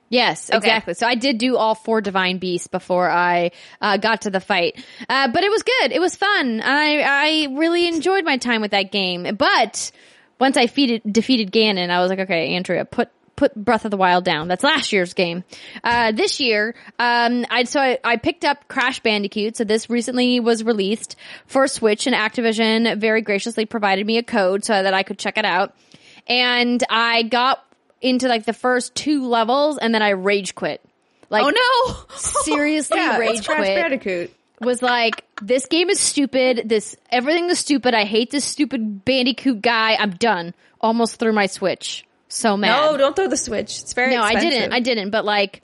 Yes, exactly. So I did do all four divine beasts before I uh, got to the fight, uh, but it was good. It was fun. I I really enjoyed my time with that game. But once I defeated defeated Ganon, I was like, okay, Andrea, put put Breath of the Wild down. That's last year's game. Uh, this year, um, I so I, I picked up Crash Bandicoot. So this recently was released for Switch, and Activision very graciously provided me a code so that I could check it out. And I got into like the first two levels, and then I rage quit. Like, Oh no! seriously, Yeah, rage quit Bandicoot. was like, this game is stupid. This everything is stupid. I hate this stupid Bandicoot guy. I'm done. Almost threw my Switch. So mad. No, don't throw the Switch. It's very No, I didn't. I didn't. But like,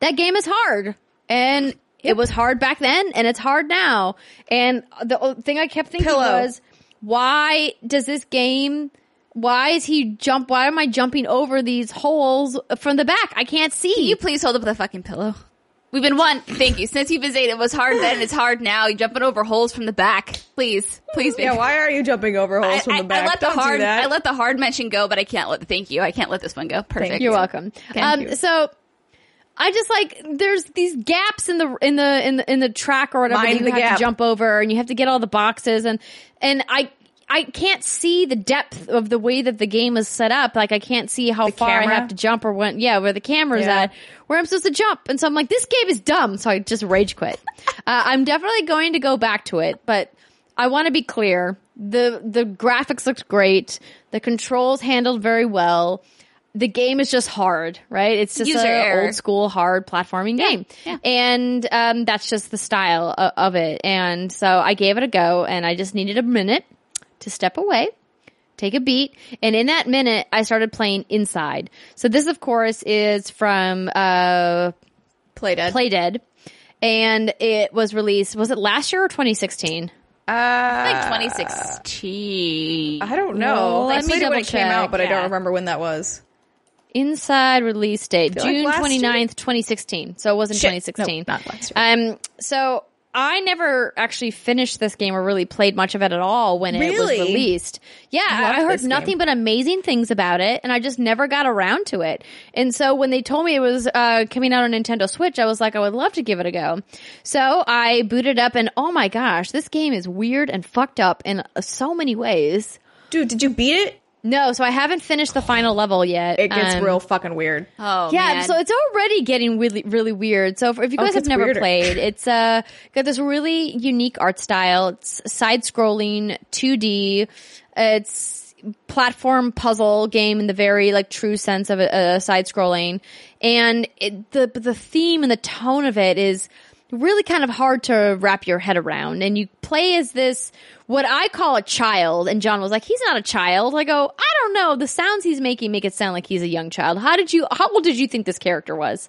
that game is hard, and it was hard back then, and it's hard now. And the thing I kept thinking Pillow. was, why does this game? Why is he jump? Why am I jumping over these holes from the back? I can't see. Can you please hold up the fucking pillow? We've been one. Thank you. Since you've been saying it was hard then, it's hard now. You're jumping over holes from the back. Please, please, baby. Yeah, why are you jumping over holes I, from the back? I let Don't the hard, do. I let the hard mention go, but I can't let. Thank you. I can't let this one go. Perfect. You're welcome. Thank um, you. So I just like there's these gaps in the in the in the in the track or whatever Mind that you the have gap. to jump over, and you have to get all the boxes, and and I. I can't see the depth of the way that the game is set up. Like I can't see how The far I have to jump or when, yeah, where the camera's Yeah. at, where I'm supposed to jump. And so I'm like, this game is dumb. So I just rage quit. uh, I'm definitely going to go back to it, but I want to be clear. The, the graphics looked great. The controls handled very well. The game is just hard, right? It's just an old school hard platforming game. yeah. And, um, that's just the style of, of it. And so I gave it a go and I just needed a minute to step away take a beat. And in that minute, I started playing Inside. So this, of course, is from uh, Playdead. Play Dead. And it was released, was it last year or 2016? Uh, like 2016. I don't know. Well, I let me played it when double it came out, check, but I don't remember when that was. Inside release date, feel like June last 29th, 2016. So it wasn't Shit. 2016. No, not last year. Um, so I never actually finished this game or really played much of it at all when it was Really? released. Yeah, I I heard nothing game. but amazing things about it, and I just never got around to it. And so when they told me it was uh, coming out on Nintendo Switch, I was like, I would love to give it a go. So I booted up, and oh my gosh, this game is weird and fucked up in so many ways. Dude, did you beat it? No, so I haven't finished the final level yet. It gets Um, real fucking weird. Oh, yeah, man. so it's already getting really, really weird. So if, if you Oh, guys have never weirder. played, it's uh got this really unique art style. It's side scrolling, 2D. It's platform puzzle game in the very like true sense of a, a side scrolling, and it, the the theme and the tone of it is really kind of hard to wrap your head around. And you play as this what I call a child, and John was like, "He's not a child." I go, "I don't know. The sounds he's making make it sound like he's a young child." How did you? How old did you think this character was?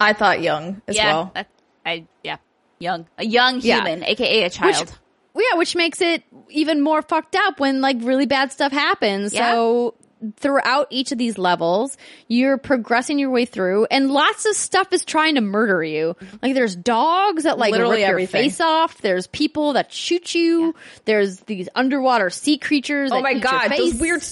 I thought young as yeah, well. that- I yeah, young, a young Yeah. human, aka a child. Yeah, which makes it even more fucked up when like really bad stuff happens. So throughout each of these levels, you're progressing your way through and lots of stuff is trying to murder you. Like there's dogs that like Literally rip your face off. There's people that shoot you. There's these underwater sea creatures. Oh my god, those weird,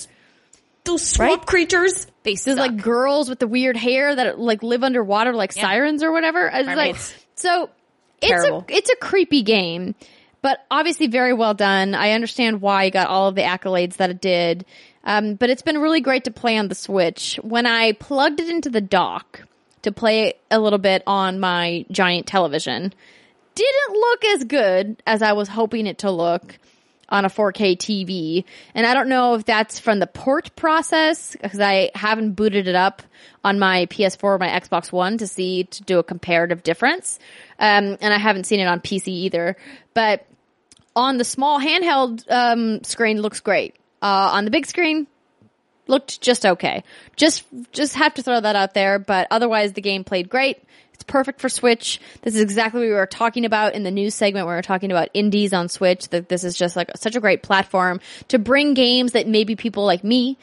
those swamp Right? creatures. they There's like girls with the weird hair that like live underwater like sirens or whatever. It's like so it's Terrible. a it's a creepy game, but obviously very well done. I understand why it got all of the accolades that it did. Um, but it's been really great to play on the Switch. When I plugged it into the dock to play a little bit on my giant television, didn't look as good as I was hoping it to look on a 4K TV. And I don't know if that's from the port process because I haven't booted it up on my PS4 or my Xbox One to see to do a comparative difference. Um, and I haven't seen it on PC either. But on the small handheld um, screen, looks great. Uh, on the big screen, looked just okay. Just just have to throw that out there, but otherwise the game played great. It's perfect for Switch. This is exactly what we were talking about in the news segment where we were talking about indies on Switch. That this is just like such a great platform to bring games that maybe people like me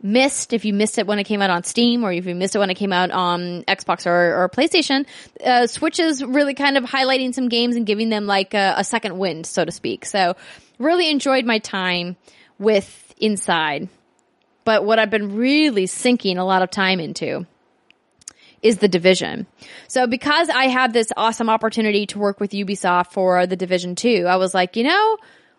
missed if you missed it when it came out on Steam or if you missed it when it came out on Xbox or, or PlayStation. Uh, Switch is really kind of highlighting some games and giving them like a, a second wind, so to speak. So really enjoyed my time with Inside. But what I've been really sinking a lot of time into is the division. So because I had this awesome opportunity to work with Ubisoft for the division 2, I was like, you know,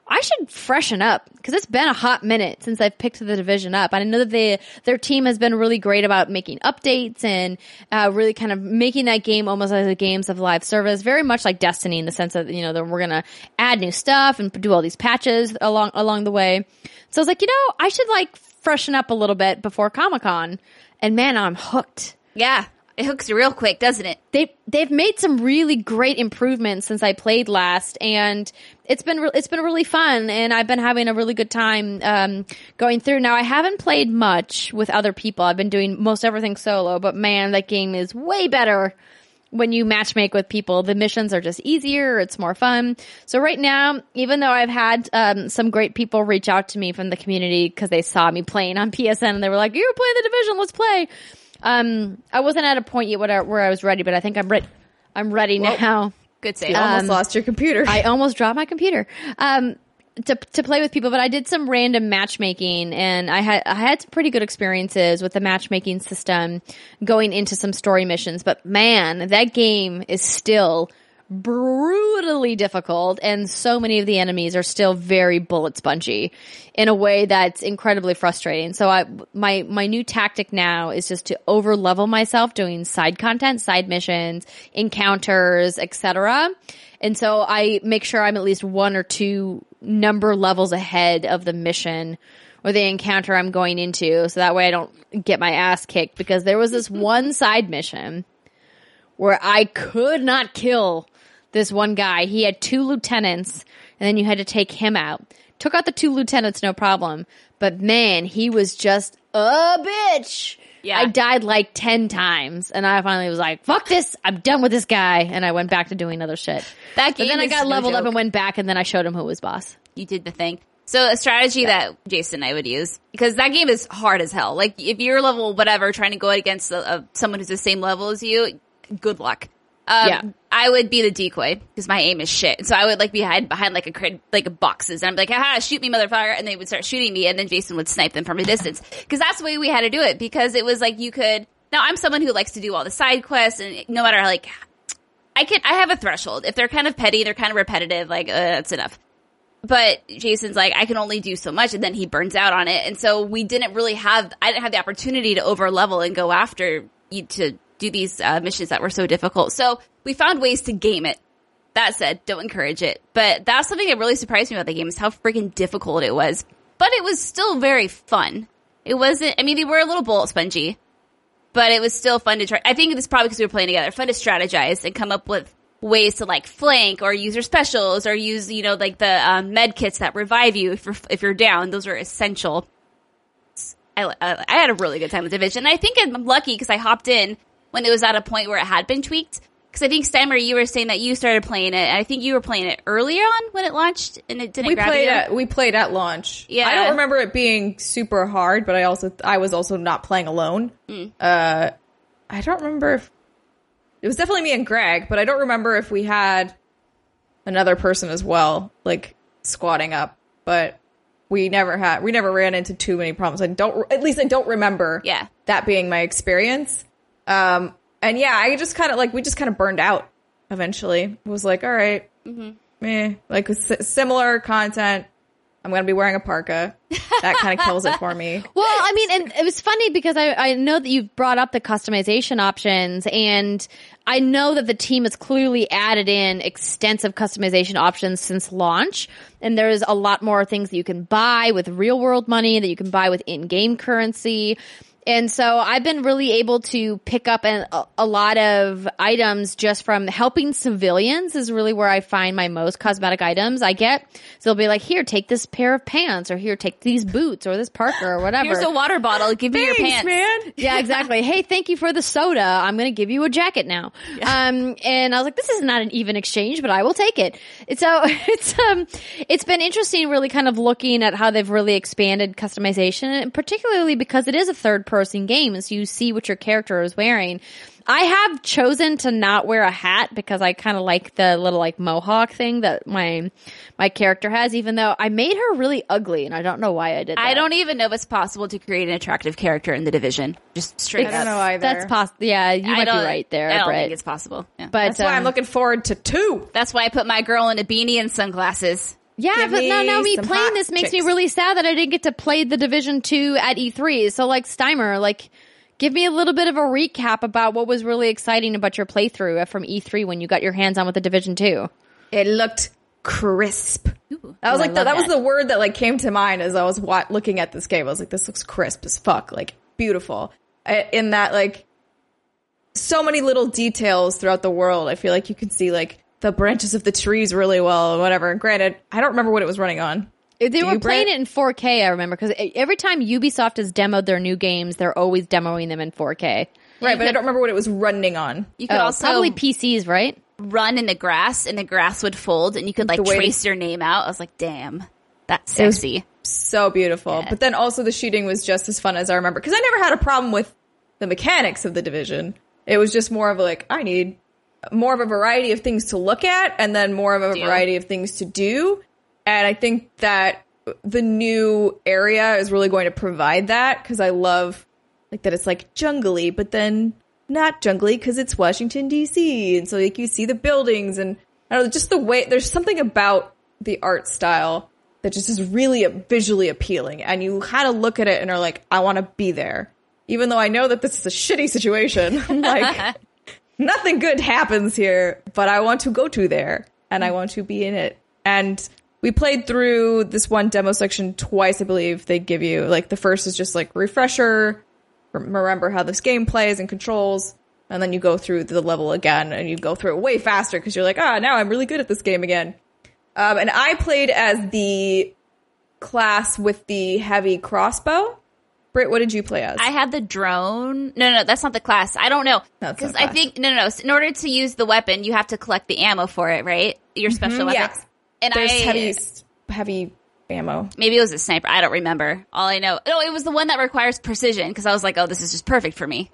I should freshen up because it's been a hot minute since I've picked the division up. I know that they, their team has been really great about making updates and uh, really kind of making that game almost as a games of live service, very much like Destiny in the sense that you know that we're gonna add new stuff and do all these patches along along the way. So I was like, you know, I should like freshen up a little bit before Comic Con, and man, I'm hooked yeah, it hooks you real quick, doesn't it? they they've made some really great improvements since I played last, and it's been re- it's been really fun, and I've been having a really good time um, going through. Now I haven't played much with other people. I've been doing most everything solo, but man, that game is way better when you matchmake with people. The missions are just easier. It's more fun. So right now, even though I've had um, some great people reach out to me from the community because they saw me playing on PSN and they were like, "You're playing the division. Let's play." Um, I wasn't at a point yet where I, where I was ready, but I think I'm ready. I'm ready now. Good save. You almost Um, lost your computer. I almost dropped my computer. Um, to, to play with people, but I did some random matchmaking and I had, I had some pretty good experiences with the matchmaking system going into some story missions, but man, that game is still brutally difficult and so many of the enemies are still very bullet spongy in a way that's incredibly frustrating. So I, my, my new tactic now is just to over level myself doing side content, side missions, encounters, etc. And so I make sure I'm at least one or two number levels ahead of the mission or the encounter I'm going into. So that way I don't get my ass kicked because there was this one side mission where I could not kill this one guy. He had two lieutenants and then you had to take him out. Took out the two lieutenants, no problem. But man, he was just a bitch. Yeah. I died like 10 times and I finally was like, fuck this. I'm done with this guy. And I went back to doing other shit. That But game then I got no leveled up and went back and then I showed him who was boss. you did the thing. So a strategy that Jason and I would use because that game is hard as hell. Like if you're level whatever trying to go against a, a, someone who's the same level as you, good luck. Um, Yeah. I would be the decoy because my aim is shit. So I would like be hide behind like a crate, like boxes, and I'm like, "Haha, shoot me, motherfucker!" And they would start shooting me, and then Jason would snipe them from a distance because that's the way we had to do it. Because it was like you could. Now I'm someone who likes to do all the side quests, and no matter how, like, I can I have a threshold. If they're kind of petty, they're kind of repetitive. Like uh, that's enough. But Jason's like, I can only do so much, and then he burns out on it. And so we didn't really have, I didn't have the opportunity to over level and go after you to do these uh, missions that were so difficult. So we found ways to game it. That said, don't encourage it. But that's something that really surprised me about the game is how freaking difficult it was. But it was still very fun. It wasn't, I mean, they were a little bullet spongy, but it was still fun to try. I think it's probably because we were playing together, fun to strategize and come up with ways to like flank or use your specials or use, you know, like the um, med kits that revive you if you're, if you're down. Those are essential. I, I had a really good time with Division. I think I'm lucky because I hopped in when it was at a point where it had been tweaked. Because I think Steimer, you were saying that you started playing it. I think you were playing it earlier on when it launched, and it didn't. we played you. at we played at launch. Yeah. I don't remember it being super hard, but I also I was also not playing alone. Mm. Uh, I don't remember if it was definitely me and Greg, but I don't remember if we had another person as well, like squatting up. But we never had we never ran into too many problems. I don't at least I don't remember. Yeah. that being my experience. Um, and yeah, I just kind of like we just kind of burned out. Eventually, it was like, all right, meh, like s- similar content. I'm gonna be wearing a parka. That kind of kills it for me. Well, I mean, and it was funny because I, I know that you've brought up the customization options and I know that the team has clearly added in extensive customization options since launch. And there's a lot more things that you can buy with real world money that you can buy with in-game currency. And so I've been really able to pick up an, a, lot of items just from helping civilians is really where I find my most cosmetic items I get. So they'll be like, here, take this pair of pants or here, take these boots or this parker or whatever. Here's a water bottle. Give me your pants. man. yeah, exactly. Hey, thank you for the soda. I'm going to give you a jacket now. Um, and I was like, this is not an even exchange, but I will take it. And so it's, um, it's been interesting really kind of looking at how they've really expanded customization and particularly because it is a third person game. And so you see what your character is wearing. I have chosen to not wear a hat because I kind of like the little like mohawk thing that my my character has, even though I made her really ugly, and I don't know why I did. That. I don't even know if it's possible to create an attractive character in the division. Just straight I don't up. know either. That's possible. Yeah, you I might be right there, I don't Brett. think it's possible. Yeah. but That's why I'm um, looking forward to two. That's why I put my girl in a beanie and sunglasses. Yeah, Give but now, me now me playing hot this makes me really sad that I didn't get to play the Division Two at E3. So, like Steimer, like, give me a little bit of a recap about what was really exciting about your playthrough from E3 when you got your hands on with the Division Two. It looked crisp. That was like the, love that was the word that like came to mind as I was wa- looking at this game. I was like, this looks crisp as fuck, like beautiful. I, in that like so many little details throughout the world. I feel like you can see like the branches of the trees really well and whatever. Granted, I don't remember what it was running on. They Do were playing Brett? it in 4K. I remember because every time Ubisoft has demoed their new games, they're always demoing them in 4K. Right, but I don't remember what it was running on. You could Oh, also probably PCs, right? run in the grass and the grass would fold and you could like The to- trace your name out. I was like, damn, that's It was sexy. so beautiful. But then also the shooting was just as fun as I remember because I never had a problem with the mechanics of the division. It was just more of like I need more of a variety of things to look at and then more of a Do. variety of things to do. And I think that the new area is really going to provide that because I love like that it's like jungly, but then not jungly because it's Washington DC, and so like you see the buildings and I don't know, just the way there's something about the art style that just is really visually appealing, and you kind of look at it and are like, I want to be there, even though I know that this is a shitty situation. like nothing good happens here, but I want to go to there and I want to be in it. And we played through this one demo section twice, I believe they give you. Like the first is just like refresher, remember how this game plays and controls, and then you go through the level again and you go through it way faster because you're like, ah, now I'm really good at this game again. Um, and I played as the class with the heavy crossbow. Britt, what did you play as? I had the drone. No, no, that's not the class. I don't know. Because I think, no, no, no. In order to use the weapon, you have to collect the ammo for it, right? Your special Mhm, yeah. weapons. And There's I, heavy, heavy ammo. maybe it was a sniper. I don't remember. All I know, no, it was the one that requires precision because I was like, oh, this is just perfect for me.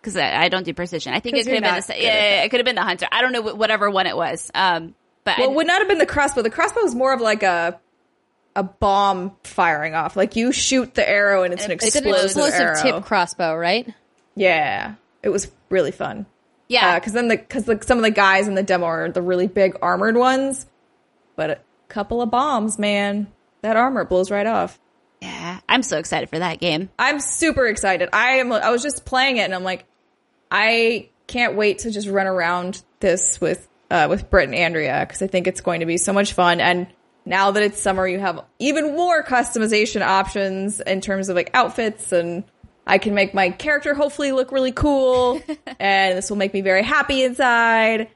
because I, I don't do precision. I think it 'Cause could have been not the, yeah, yeah, it could have been the hunter. I don't know whatever one it was. Um, but Well, I- it would not have been the crossbow. The crossbow is more of like a a bomb firing off. Like you shoot the arrow and it's an It's It's an explosive, arrow. tip crossbow, right? Yeah, it was really fun. yeah, because then the because the, some of the guys in the demo are the really big armored ones, but a couple of bombs, man, that armor blows right off. yeah, I'm so excited for that game. I'm super excited. I am. I was just playing it, and I'm like, I can't wait to just run around this with uh, with Britt and Andrea because I think it's going to be so much fun. And now that it's summer, you have even more customization options in terms of like outfits, and I can make my character hopefully look really cool, and this will make me very happy inside.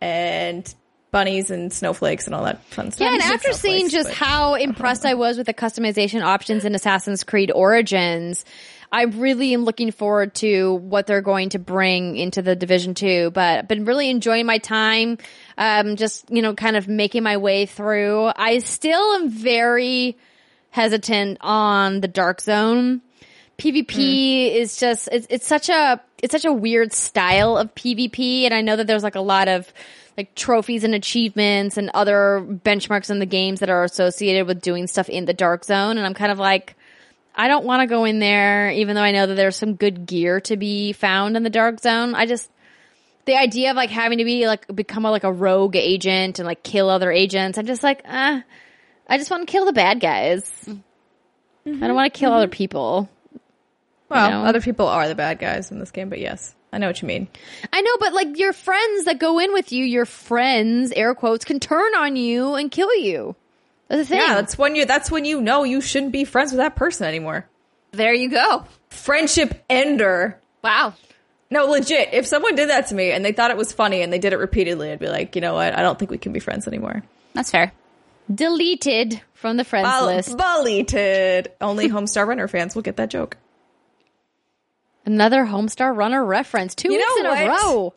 And bunnies and snowflakes and all that fun stuff. Yeah, and after seeing just how impressed I was with the customization options in Assassin's Creed Origins, I really am looking forward to what they're going to bring into the Division 2. But I've been really enjoying my time, um, just, you know, kind of making my way through. I still am very hesitant on the Dark Zone. PvP is just it's it's such a it's such a weird style of PvP and I know that there's like a lot of like trophies and achievements and other benchmarks in the games that are associated with doing stuff in the dark zone and I'm kind of like I don't want to go in there even though I know that there's some good gear to be found in the dark zone. I just the idea of like having to be like become a, like a rogue agent and like kill other agents. I'm just like, ah, I just want to kill the bad guys. I don't want to kill other people. well, know? other people are the bad guys in this game, but yes, I know what you mean. I know, but like your friends that go in with you, your friends, air quotes, can turn on you and kill you. That's the thing. Yeah, that's when you that's when you know you shouldn't be friends with that person anymore. There you go. Friendship ender. Wow. No, legit. If someone did that to me and they thought it was funny and they did it repeatedly, I'd be like, you know what? I don't think we can be friends anymore. That's fair. deleted from the friends Bul- list. Bulleted. Only Homestar Runner fans will get that joke. Another Homestar Runner reference. Two You weeks in a row.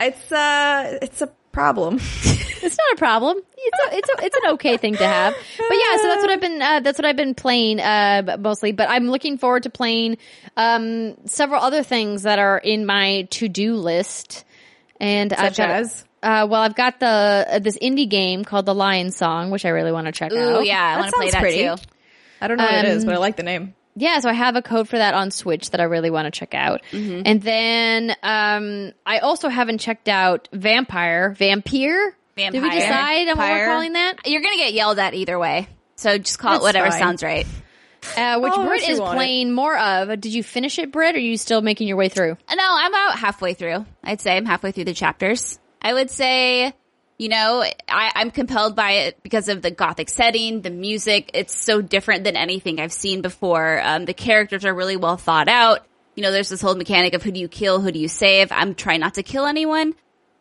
It's uh, it's a problem. It's not a problem. It's a, it's a, it's an okay thing to have. But yeah, so that's what I've been uh, that's what I've been playing uh mostly, but I'm looking forward to playing um several other things that are in my to-do list. And I've got as? uh well, I've got the uh, this indie game called The Lion Song, which I really want to check Ooh, out. Oh yeah, I want to play that pretty. too. I don't know what it is, Um, but I like the name. Yeah, so I have a code for that on Switch that I really want to check out. Mm-hmm. And then um I also haven't checked out Vampire, Vampire. Vampire. Did we Vampire. decide on what we're calling that? You're gonna get yelled at either way. So just call That's it whatever fine. sounds right. Uh, which Oh, Brit is want it. playing more of. Did you finish it, Brit, or are you still making your way through? Uh, No, I'm about halfway through. I'd say I'm halfway through the chapters. I would say, you know, I, I'm compelled by it because of the gothic setting, the music. It's so different than anything I've seen before. Um, the characters are really well thought out. You know, there's this whole mechanic of who do you kill, who do you save. I'm trying not to kill anyone.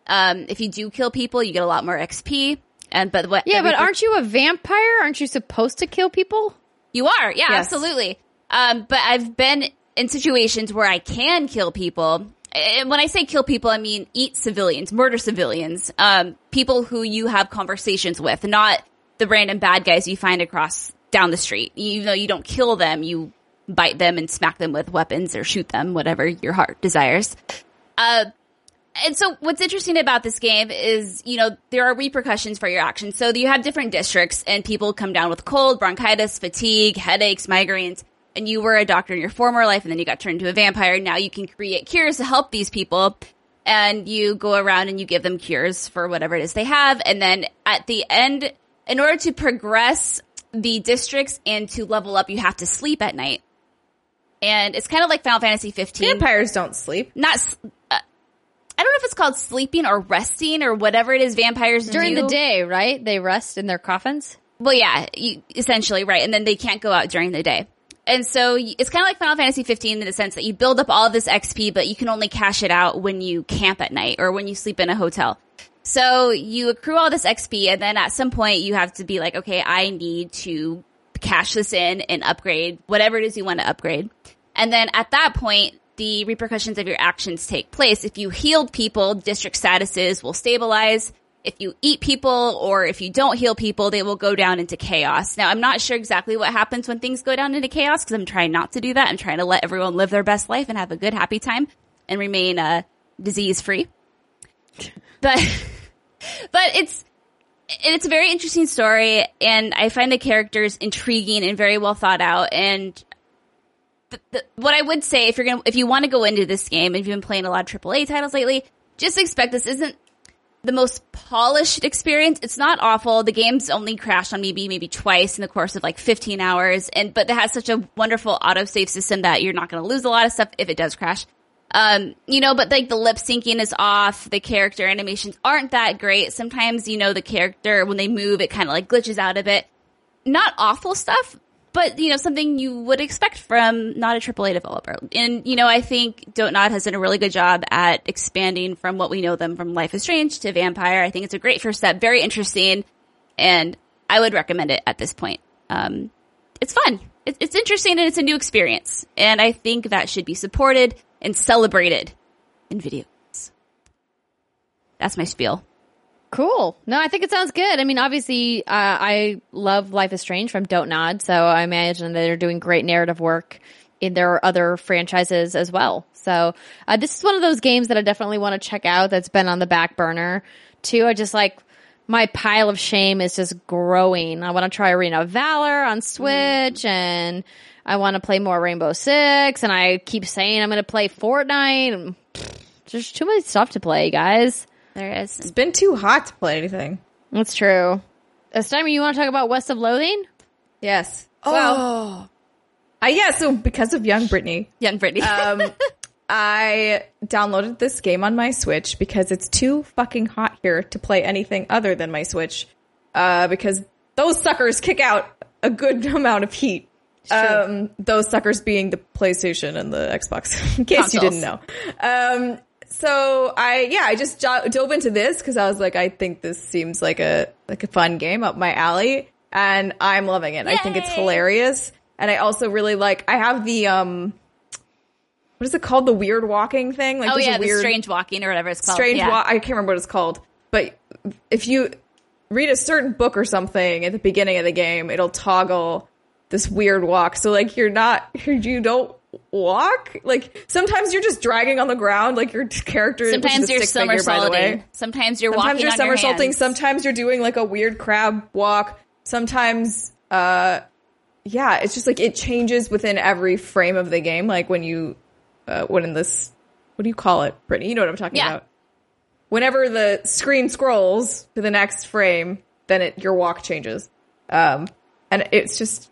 Um, if you do kill people, you get a lot more XP. And but what? Yeah, but aren't you a vampire? Aren't you supposed to kill people? You are, yeah, Yes. absolutely. Um, but I've been in situations where I can kill people. And when I say kill people, I mean eat civilians, murder civilians, um, people who you have conversations with, not the random bad guys you find across down the street. Even though you don't kill them, you bite them and smack them with weapons or shoot them, whatever your heart desires. Uh, and so what's interesting about this game is, you know, there are repercussions for your actions. So you have different districts and people come down with cold, bronchitis, fatigue, headaches, migraines, and you were a doctor in your former life and then you got turned into a vampire. Now you can create cures to help these people and you go around and you give them cures for whatever it is they have. And then at the end, in order to progress the districts and to level up, you have to sleep at night. And it's kind of like Final Fantasy 15 Vampires don't sleep. not uh, I don't know if it's called sleeping or resting or whatever it is vampires During do. the day, right? They rest in their coffins. Well, yeah, you, essentially, right. And then they can't go out during the day. And so it's kind of like Final Fantasy 15 in the sense that you build up all this XP, but you can only cash it out when you camp at night or when you sleep in a hotel. So you accrue all this XP and then at some point you have to be like, okay, I need to cash this in and upgrade whatever it is you want to upgrade. And then at that point, the repercussions of your actions take place. If you healed people, district statuses will stabilize. If you eat people or if you don't heal people, they will go down into chaos. Now, I'm not sure exactly what happens when things go down into chaos because I'm trying not to do that. I'm trying to let everyone live their best life and have a good, happy time. and remain uh, disease free. But but it's it's a very interesting story, and I find the characters intriguing and very well thought out. And the, the, what I would say, if you're gonna, if you want to go into this game, and if you've been playing a lot of AAA titles lately, just expect this isn't the most polished experience. It's not awful. The game's only crashed on maybe maybe twice in the course of like 15 hours, and but it has such a wonderful autosave system that you're not going to lose a lot of stuff if it does crash. Um, you know, but like the lip syncing is off. The character animations aren't that great. Sometimes, you know, the character, when they move, it kind of like glitches out a bit. Not awful stuff, but you know, something you would expect from not a AAA developer. And, you know, I think Dontnod has done a really good job at expanding from what we know them from Life is Strange to Vampire. I think it's a great first step, very interesting, and I would recommend it at this point. Um, it's fun. It's, it's interesting and it's a new experience. And I think that should be supported and celebrated in video. That's my spiel. Cool. No, I think it sounds good. I mean, obviously, uh, I love Life is Strange from Don't Nod, so I imagine they're doing great narrative work in their other franchises as well. So uh, this is one of those games that I definitely want to check out. That's been on the back burner too. I just like my pile of shame is just growing. I want to try Arena of Valor on Switch, and I want to play more Rainbow Six, and I keep saying I'm going to play Fortnite. There's too much stuff to play, guys. There is. It's been too hot to play anything. That's true. Steimer, you want to talk about West of Loathing? Yes. Oh. Well, uh, yeah. So because of Young Brittany. Young Brittany. um, I downloaded this game on my Switch because it's too fucking hot here to play anything other than my Switch. Uh, because those suckers kick out a good amount of heat. Um, those suckers being the PlayStation and the Xbox, in case you didn't know. Um, so I, yeah, I just jo- dove into this because I was like, I think this seems like a, like a fun game up my alley and I'm loving it. I think it's hilarious. And I also really like, I have the, um, what is it called? The weird walking thing? Like oh yeah, the weird, strange walking or whatever it's called. strange yeah. walk. I can't remember what it's called, but if you read a certain book or something at the beginning of the game, it'll toggle this weird walk. So like you're not, you don't walk. Like sometimes you're just dragging on the ground, like your character. Sometimes you're stick by the way. somersaulting. Sometimes you're Sometimes you're on your somersaulting. hands. Sometimes you're doing like a weird crab walk. Sometimes, uh, yeah, it's just like it changes within every frame of the game. Like when you, uh, when in this, what do you call it, Brittany? You know what I'm talking Yeah. about. Whenever the screen scrolls to the next frame, then it your walk changes. Um, and it's just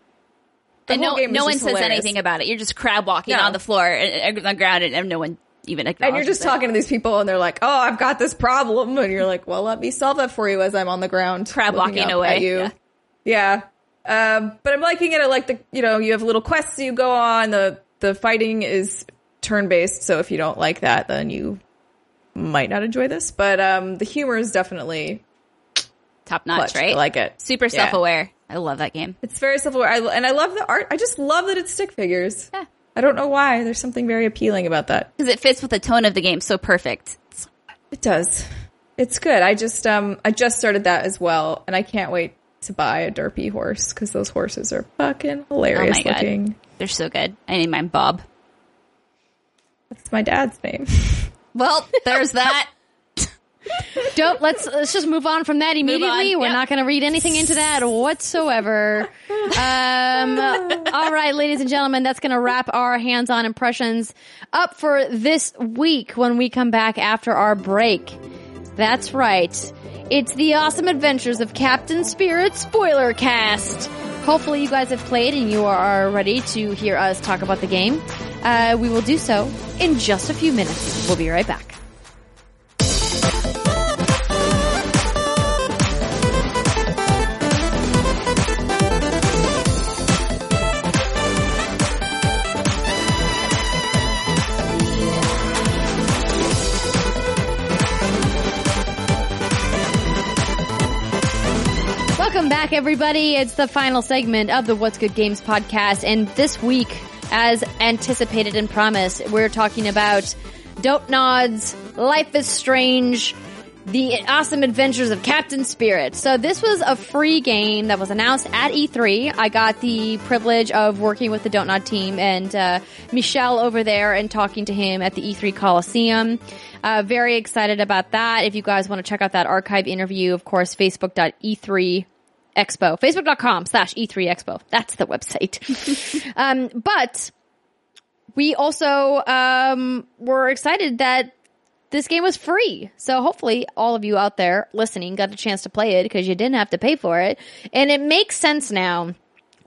the and no, no one says hilarious. anything about it. You're just crab walking No. on the floor and, and on the ground, and, no one even acknowledges And you're just it. talking to these people, and they're like, "Oh, I've got this problem," and you're like, "Well, let me solve that for you." As I'm on the ground, Crab walking away, you. yeah. Yeah, um, but I'm liking it. I like the you know you have little quests you go on. The the fighting is turn based, so if you don't like that, then you might not enjoy this. But um, the humor is definitely top notch, right? I like it. Super self aware. I love that game. It's very self aware, and I love the art. I just love that it's stick figures. Yeah. I don't know why. There's something very appealing about that. Because it fits with the tone of the game so perfect. It does. It's good. I just um I just started that as well, and I can't wait to buy a derpy horse because those horses are fucking oh hilarious god. looking. They're so good. I named mine Bob. That's my dad's name. Well, there's that. Dope. Let's let's just move on from that immediately. We're Yep. not going to read anything into that whatsoever. Um, all right, ladies and gentlemen, that's going to wrap our hands-on impressions up for this week. When we come back after our break, that's right. It's the awesome adventures of Captain Spirit spoiler cast. Hopefully, you guys have played and you are ready to hear us talk about the game. Uh, we will do so in just a few minutes. We'll be right back. Back, everybody. It's the final segment of the What's Good Games podcast. And this week, as anticipated and promised, we're talking about Dontnod's, Life is Strange, The Awesome Adventures of Captain Spirit. So this was a free game that was announced at E3. I got the privilege of working with the Don't Nod team and uh, Michel over there and talking to him at the E3 Coliseum. Uh, very excited about that. If you guys want to check out that archive interview, of course, facebook.e3 expo, facebook.com slash E3 expo. That's the website. um, but we also um, were excited that this game was free. So hopefully all of you out there listening got a chance to play it because you didn't have to pay for it. And it makes sense now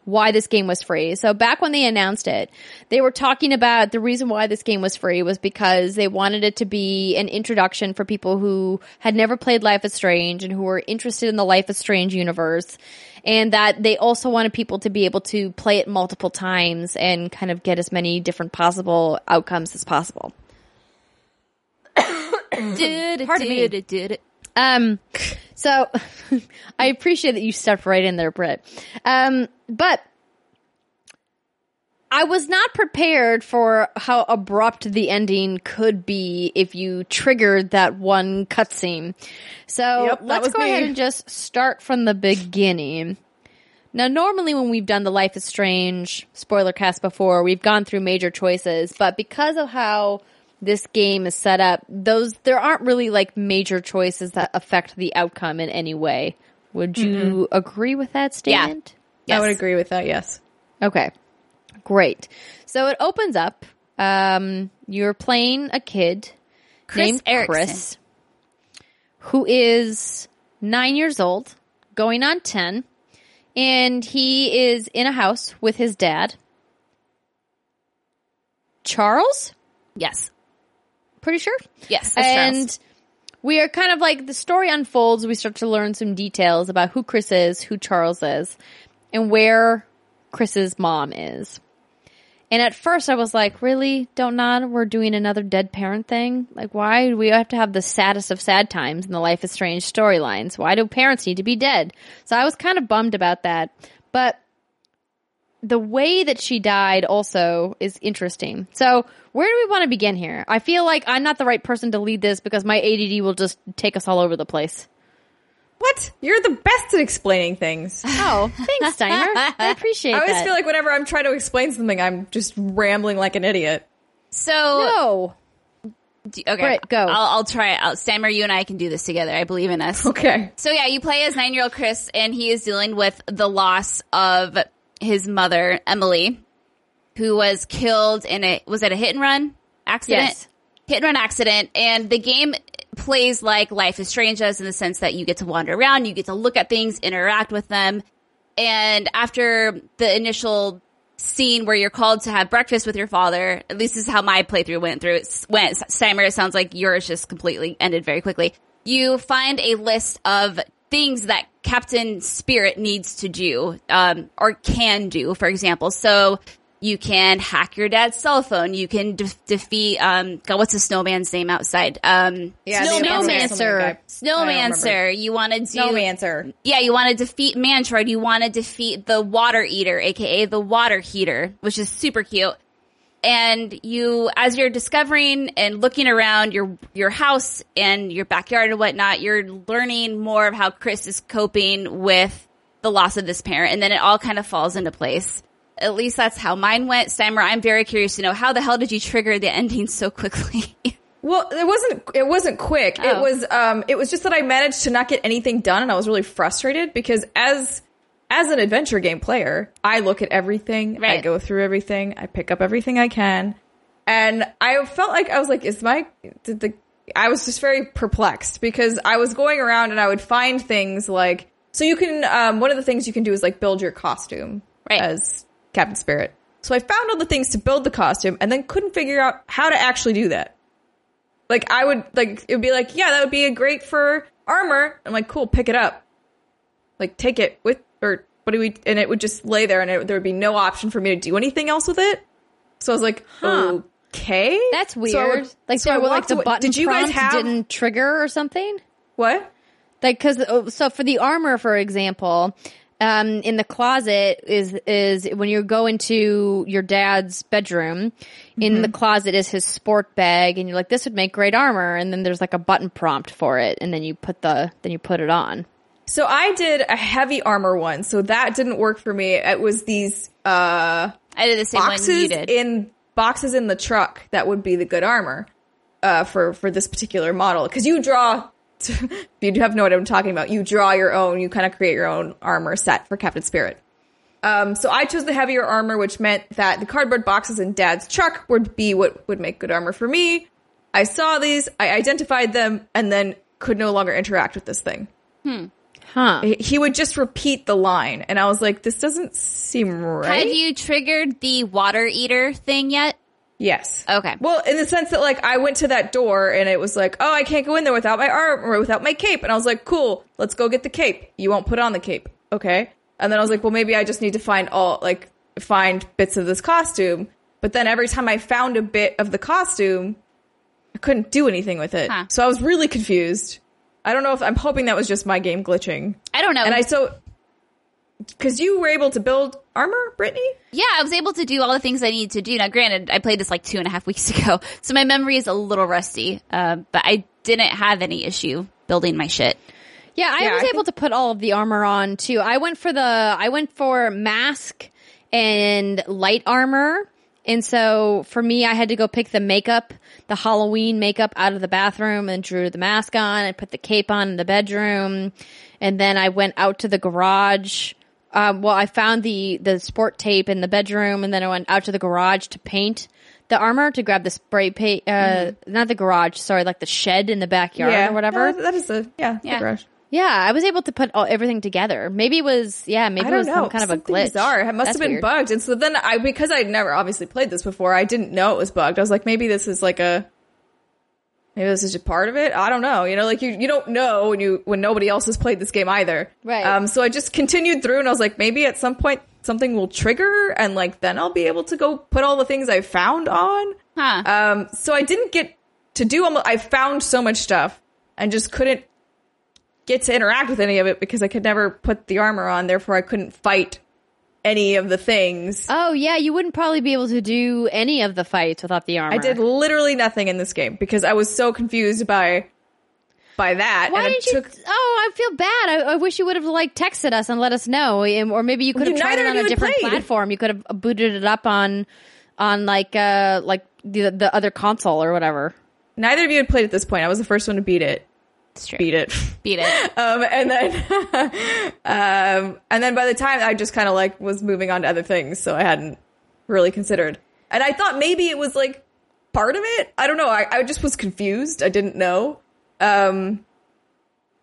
why this game was free. So back when they announced it, they were talking about the reason why this game was free was because they wanted it to be an introduction for people who had never played Life is Strange and who were interested in the Life is Strange universe. And that they also wanted people to be able to play it multiple times and kind of get as many different possible outcomes as possible. Pardon me. Um, so I appreciate that you stepped right in there, Britt. Um, but I was not prepared for how abrupt the ending could be if you triggered that one cutscene. So Yep, let's go me. ahead and just start from the beginning. Now, normally when we've done the Life is Strange spoiler cast before, we've gone through major choices, but because of how this game is set up, those there aren't really like major choices that affect the outcome in any way. Would mm-hmm. you agree with that statement? I would agree with that. Yes. Okay. Great. So it opens up. Um, you're playing a kid Chris named Eriksen. Chris, who is nine years old, going on 10, and he is in a house with his dad. Charles? Yes. Pretty sure? Yes. and Charles. we are kind of like the story unfolds. We start to learn some details about who Chris is, who Charles is, and where Chris's mom is. And at first I was like, really? Don't nod? We're doing another dead parent thing? Like, why do we have to have the saddest of sad times in the Life is Strange storylines? Why do parents need to be dead? So I was kind of bummed about that. But the way that she died also is interesting. So where do we want to begin here? I feel like I'm not the right person to lead this because my ADD will just take us all over the place. What? You're the best at explaining things. Oh, thanks, Steimer. I appreciate it. I always that. feel like whenever I'm trying to explain something, I'm just rambling like an idiot. So no. d- okay, Britt, go. I'll, I'll try it out. Steimer, you and I can do this together. I believe in us. Okay. So yeah, you play as nine year old Chris, and he is dealing with the loss of his mother, Emily, who was killed in a was it a hit and run accident? Yes. Hit and run accident, and the game plays like Life is Strange does in the sense that you get to wander around, you get to look at things, interact with them, and after the initial scene where you're called to have breakfast with your father, at least this is how my playthrough went through. It went, Steimer, it sounds like yours just completely ended very quickly. You find a list of things that Captain Spirit needs to do, um, or can do, for example. So, you can hack your dad's cell phone. You can de- defeat, um, God, what's the snowman's name outside? Um, Yeah, Snowmancer. Snowmancer. You want to do Snowmancer. yeah, you want to defeat Mantroid. You want to defeat the Water Eater, aka the Water Heater, which is super cute. And you, as you're discovering and looking around your your house and your backyard and whatnot, you're learning more of how Chris is coping with the loss of this parent, and then it all kind of falls into place. At least that's how mine went. Steimer, I'm very curious to know how the hell did you trigger the ending so quickly? Well, it wasn't. It wasn't quick. It Oh. was. Um. It was just that I managed to not get anything done, and I was really frustrated because as as an adventure game player, I look at everything. I go through everything. I pick up everything I can, and I felt like I was like, "Is my did the?" I was just very perplexed because I was going around and I would find things like so you can. Um. One of the things you can do is like build your costume Right. as Captain Spirit. So I found all the things to build the costume and then couldn't figure out how to actually do that like I would like it would be like, yeah, that would be a great for armor. I'm like, cool, pick it up. Like take it with or what do we and it would just lay there and it, there would be no option for me to do anything else with it. So I was like, Huh. okay. That's weird. So I would- like so I there were like the away- button Did you guys have didn't trigger or something? what? Like, cause, oh, so for the armor, for example, um, in the closet is is when you go into your dad's bedroom. In the closet is his sport bag, and you're like, "This would make great armor." And then there's like a button prompt for it, and then you put the then you put it on. So I did a heavy armor one, so that didn't work for me. It was these uh I did the same one you boxes in boxes in the truck that would be the good armor uh for for this particular model because you draw you have no idea what I'm talking about, you draw your own, you kind of create your own armor set for Captain Spirit. Um, so I chose the heavier armor, which meant that the cardboard boxes in Dad's truck would be what would make good armor for me. I saw these, I identified them, and then could no longer interact with this thing. Huh. He would just repeat the line, and I was like, "This doesn't seem right." Have you triggered the water eater thing yet? Yes. Okay. Well, in the sense that like I went to that door and it was like, oh, I can't go in there without my arm or without my cape, and I was like, cool, let's go get the cape. You won't put on the cape, okay? And then I was like, well, maybe I just need to find all like find bits of this costume. But then every time I found a bit of the costume, I couldn't do anything with it. Huh. So I was really confused. I don't know if I'm hoping that was just my game glitching. I don't know. And I so because you were able to build armor, Brittany. yeah, I was able to do all the things I needed to do. Now, granted, I played this like two and a half weeks ago, so my memory is a little rusty. Uh, but I didn't have any issue building my shit. Yeah, I Yeah, was I able to put all of the armor on too. I went for the I went for mask and light armor. And so for me, I had to go pick the makeup, the Halloween makeup out of the bathroom and drew the mask on and put the cape on in the bedroom. And then I went out to the garage. Um, well, I found the, the sport tape in the bedroom and then I went out to the garage to paint the armor to grab the spray paint, uh, not the garage, sorry, like the shed in the backyard or whatever. No, that is a yeah, Yeah. the garage. Yeah, I was able to put all, everything together. Maybe it was, yeah, maybe it was know. some kind of a glitch. Bizarre. It must That's have been weird. bugged. And so then I, because I'd never obviously played this before, I didn't know it was bugged. I was like, maybe this is like a, maybe this is just part of it. I don't know. You know, like you, you don't know when you, when nobody else has played this game either. Right. Um, so I just continued through and I was like, maybe at some point something will trigger and like then I'll be able to go put all the things I found on. Huh. Um, so I didn't get to do almost, I found so much stuff and just couldn't get to interact with any of it because I could never put the armor on. Therefore, I couldn't fight any of the things. Oh yeah, you wouldn't probably be able to do any of the fights without the armor. I did literally nothing in this game because I was so confused by by that. Why and did it you? oh, I feel bad. I, I wish you would have like texted us and let us know, Um, or maybe you could have tried it on a different played. platform. You could have booted it up on on like uh like the the other console or whatever. neither of you had played at this point. I was the first one to beat it. Beat it. Beat it. Um, and then, um, and then by the time I just kind of like was moving on to other things, so I hadn't really considered. And I thought maybe it was like part of it. I don't know. I, I just was confused. I didn't know. Um,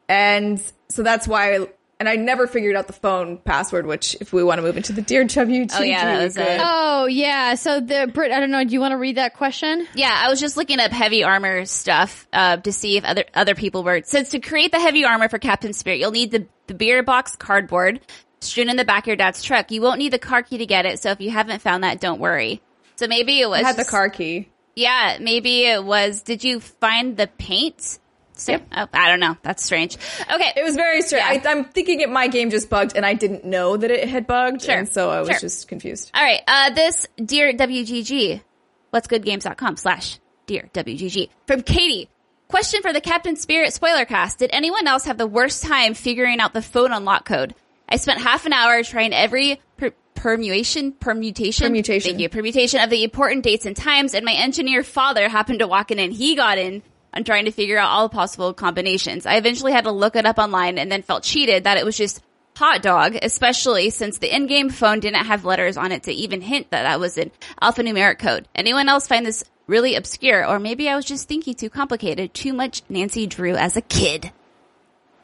and so that's why. And I never figured out the phone password. Which, if we want to move into the Dear WGG, Oh, yeah, that we was could. Oh yeah. So the Brit, I don't know. Do you want to read that question? Yeah, I was just looking up heavy armor stuff uh, to see if other other people were. It says to create the heavy armor for Captain Spirit, you'll need the the beer box cardboard strewn in the back of your dad's truck. You won't need the car key to get it, so if you haven't found that, don't worry. So maybe it was I had the car key. Yeah, maybe it was. Did you find the paint? So, Yep. oh, I don't know. That's strange. Okay, It was very strange. Yeah. I, I'm thinking it my game just bugged, and I didn't know that it had bugged, Sure. and so I was Sure. just confused. All right. Uh, this dear WGG, what's goodgames.com slash dear WGG from Katie. Question for the Captain Spirit spoiler cast. Did anyone else have the worst time figuring out the phone unlock code? I spent half an hour trying every per- permutation, permutation, Permutation. Thank you. Permutation of the important dates and times. And my engineer father happened to walk in and he got in on trying to figure out all possible combinations. I eventually had to look it up online and then felt cheated that it was just hot dog, especially since the in-game phone didn't have letters on it to even hint that that was an alphanumeric code. Anyone else find this really obscure? Or maybe I was just thinking too complicated, too much Nancy Drew as a kid.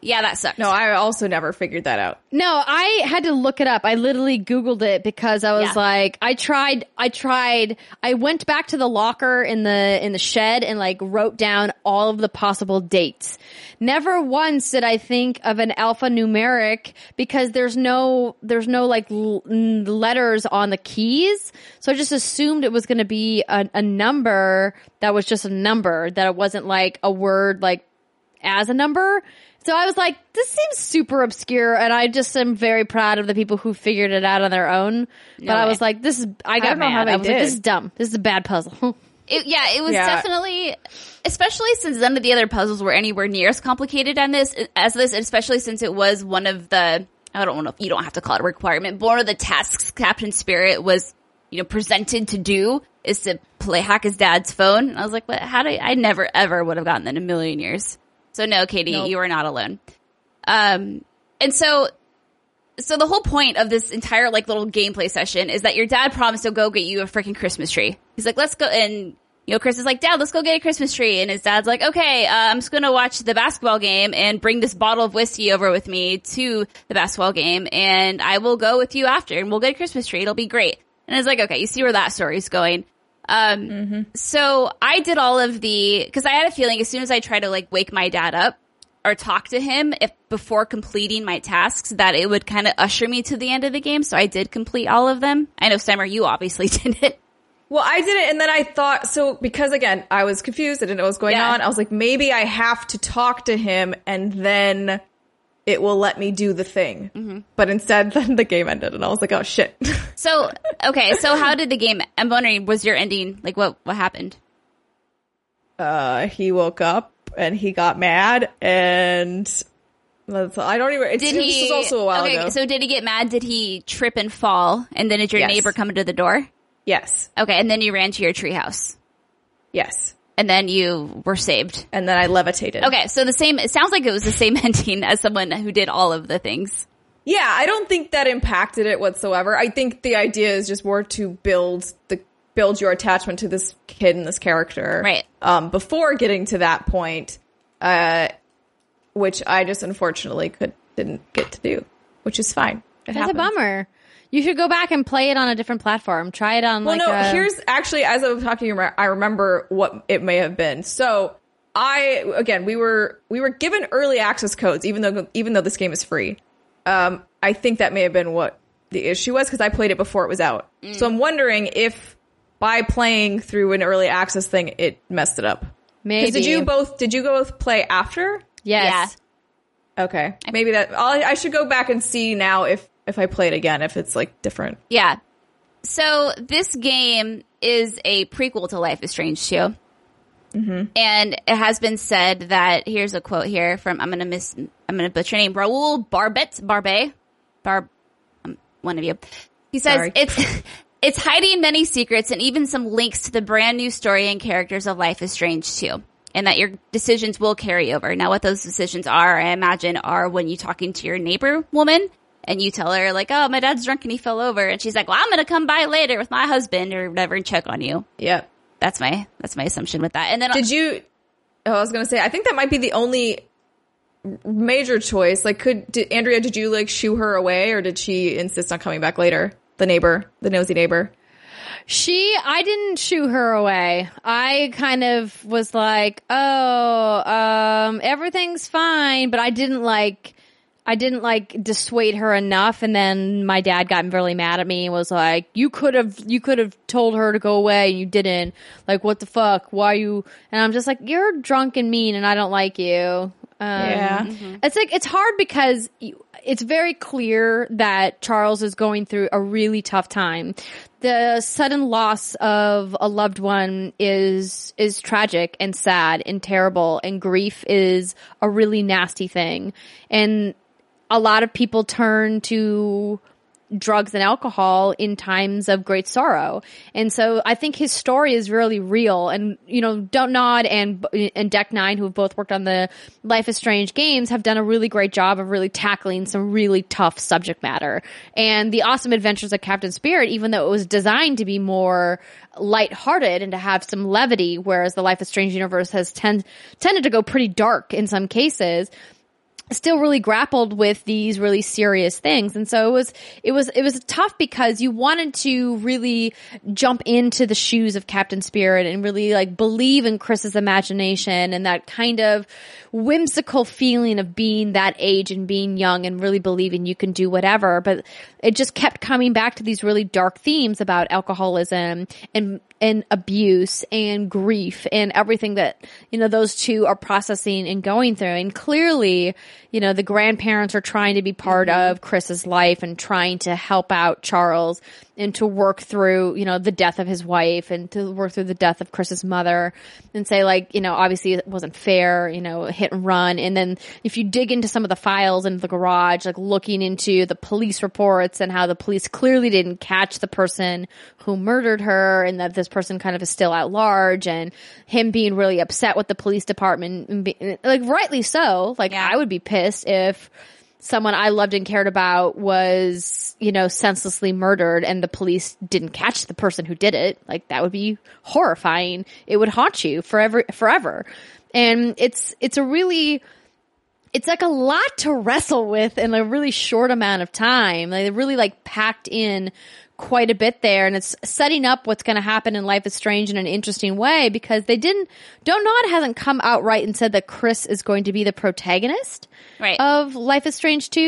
Yeah, that sucks. No, I also never figured that out. No, I had to look it up. I literally Googled it because I was Yeah. like, I tried, I tried, I went back to the locker in the, in the shed and like wrote down all of the possible dates. Never once did I think of an alphanumeric because there's no, there's no like l- letters on the keys. So I just assumed it was going to be a, a number that was just a number, that it wasn't like a word like as a number. So I was like, this seems super obscure, and I just am very proud of the people who figured it out on their own. but I was like, this is I got don't know mad. how they I was like, this is dumb. This is a bad puzzle. It, yeah, it was Yeah. definitely, especially since none of the other puzzles were anywhere near as complicated on this as this, especially since it was one of the I don't know if you don't have to call it a requirement, but one of the tasks Captain Spirit was you know presented to do is to play hack his dad's phone. And I was like, what? How do I, I never ever would have gotten that in a million years. So no, Katie, Nope. you are not alone. Um, and so so the whole point of this entire like little gameplay session is that your dad promised to go get you a freaking Christmas tree. He's like, let's go. And you know, Chris is like, dad, let's go get a Christmas tree. And his dad's like, okay, uh, I'm just going to watch the basketball game and bring this bottle of whiskey over with me to the basketball game. And I will go with you after and we'll get a Christmas tree. It'll be great. And it's like, okay, you see where that story's going. Um, so I did all of the, cause I had a feeling as soon as I tried to like wake my dad up, or talk to him if before completing my tasks that it would kind of usher me to the end of the game. So I did complete all of them. I know Summer, you obviously did it. Well, I did it, and then I thought so because again, I was confused. I didn't know what was going Yeah. on. I was like, maybe I have to talk to him, and then it will let me do the thing. Mm-hmm. But instead, then the game ended, and I was like, oh shit. So okay, so how did the game? I'm wondering, was your ending like what? What happened? uh, he woke up and he got mad, and that's, I don't even. It's, Did this he? was also a while okay, ago. so did he get mad? Did he trip and fall? And then did your Yes. neighbor come to the door? yes, Okay, and then you ran to your treehouse, yes, and then you were saved. and then I levitated. Okay, so the same. It sounds like it was the same ending as someone who did all of the things. Yeah, I don't think that impacted it whatsoever. I think the idea is just more to build the build your attachment to this kid and this character, Right. Um, before getting to that point, uh, which I just unfortunately could didn't get to do, which is fine. It That's a bummer. You should go back and play it on a different platform. Try it on Well, like no, a, here's actually as I was talking, to you, I remember what it may have been. So I again, we were we were given early access codes, even though even though this game is free. Um, I think that may have been what the issue was because I played it before it was out. So I'm wondering if by playing through an early access thing, it messed it up. maybe. Did you both? Did you both play after? Yes. Okay, maybe that. I'll, I should go back and see now if if I play it again if it's like different. Yeah. So this game is a prequel to Life is Strange 2. And it has been said that here's a quote here from I'm gonna miss I'm gonna butcher your name Raul Barbet Barbe Barb um, one of you. He says Sorry. it's it's hiding many secrets and even some links to the brand new story and characters of Life is Strange 2. And that your decisions will carry over. Now, what those decisions are, I imagine, are when you talking to your neighbor woman and you tell her like, "Oh, my dad's drunk and he fell over," and she's like, "Well, I'm gonna come by later with my husband or whatever and check on you." Yep. That's my that's my assumption with that. And then Did you? Oh, I was gonna say. I think that might be the only major choice. Like, could did, Andrea? Did you like shoo her away, or did she insist on coming back later? The neighbor, the nosy neighbor. She, I didn't shoo her away. I kind of was like, oh, um, everything's fine, but I didn't like, I didn't like dissuade her enough. And then my dad got really mad at me and was like, you could have, you could have told her to go away and you didn't. Like, what the fuck? Why you? And I'm just like, you're drunk and mean and I don't like you. Um, Yeah. It's like it's hard because you, it's very clear that Charles is going through a really tough time. The sudden loss of a loved one is is tragic and sad and terrible and grief is a really nasty thing. And a lot of people turn to drugs and alcohol in times of great sorrow. And so I think his story is really real. And, you know, Dontnod and, and Deck Nine, who have both worked on the Life is Strange games, have done a really great job of really tackling some really tough subject matter. And the awesome adventures of Captain Spirit, even though it was designed to be more lighthearted and to have some levity, whereas the Life is Strange universe has tend, tended to go pretty dark in some cases, still really grappled with these really serious things. And so it was it was it was tough because you wanted to really jump into the shoes of captain spirit and really like believe in chris's imagination and that kind of whimsical feeling of being that age and being young and really believing you can do whatever. But it just kept coming back to these really dark themes about alcoholism and and abuse and grief and everything that, you know, those two are processing and going through. And clearly, you know, the grandparents are trying to be part mm-hmm. of Chris's life and trying to help out Charles and to work through, you know, the death of his wife and to work through the death of Chris's mother and say like, you know, obviously it wasn't fair, you know, hit and run. And then if you dig into some of the files in the garage, like looking into the police reports and how the police clearly didn't catch the person who murdered her and that this person kind of is still at large and him being really upset with the police department and be, like rightly so. Like Yeah. I would be pissed if someone I loved and cared about was, you know, senselessly murdered and the police didn't catch the person who did it. Like that would be horrifying. It would haunt you forever, forever. And it's, it's a really, it's like a lot to wrestle with in a really short amount of time. They really like packed in quite a bit there and it's setting up what's going to happen in Life is Strange in an interesting way because they didn't, Dontnod hasn't come out right and said that Chris is going to be the protagonist Right. of Life is Strange 2.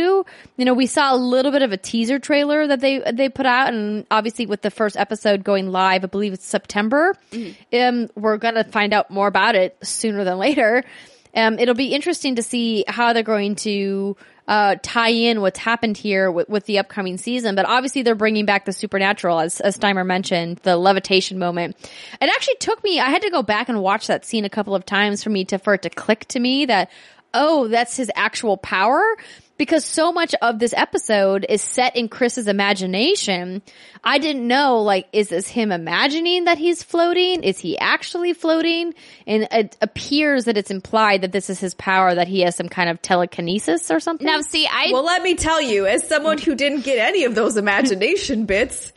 You know, we saw a little bit of a teaser trailer that they they put out and obviously with the first episode going live, I believe it's September. Um we're going to find out more about it sooner than later. Um it'll be interesting to see how they're going to uh, tie in what's happened here with, with the upcoming season, but obviously they're bringing back the supernatural, as, as Steimer mentioned, the levitation moment. It actually took me, I had to go back and watch that scene a couple of times for me to, for it to click to me that, oh, that's his actual power. Because so much of this episode is set in Chris's imagination. I didn't know, like, is this him imagining that he's floating? Is he actually floating? And it appears that it's implied that this is his power, that he has some kind of telekinesis or something. now, see, I Well, let me tell you, as someone who didn't get any of those imagination bits,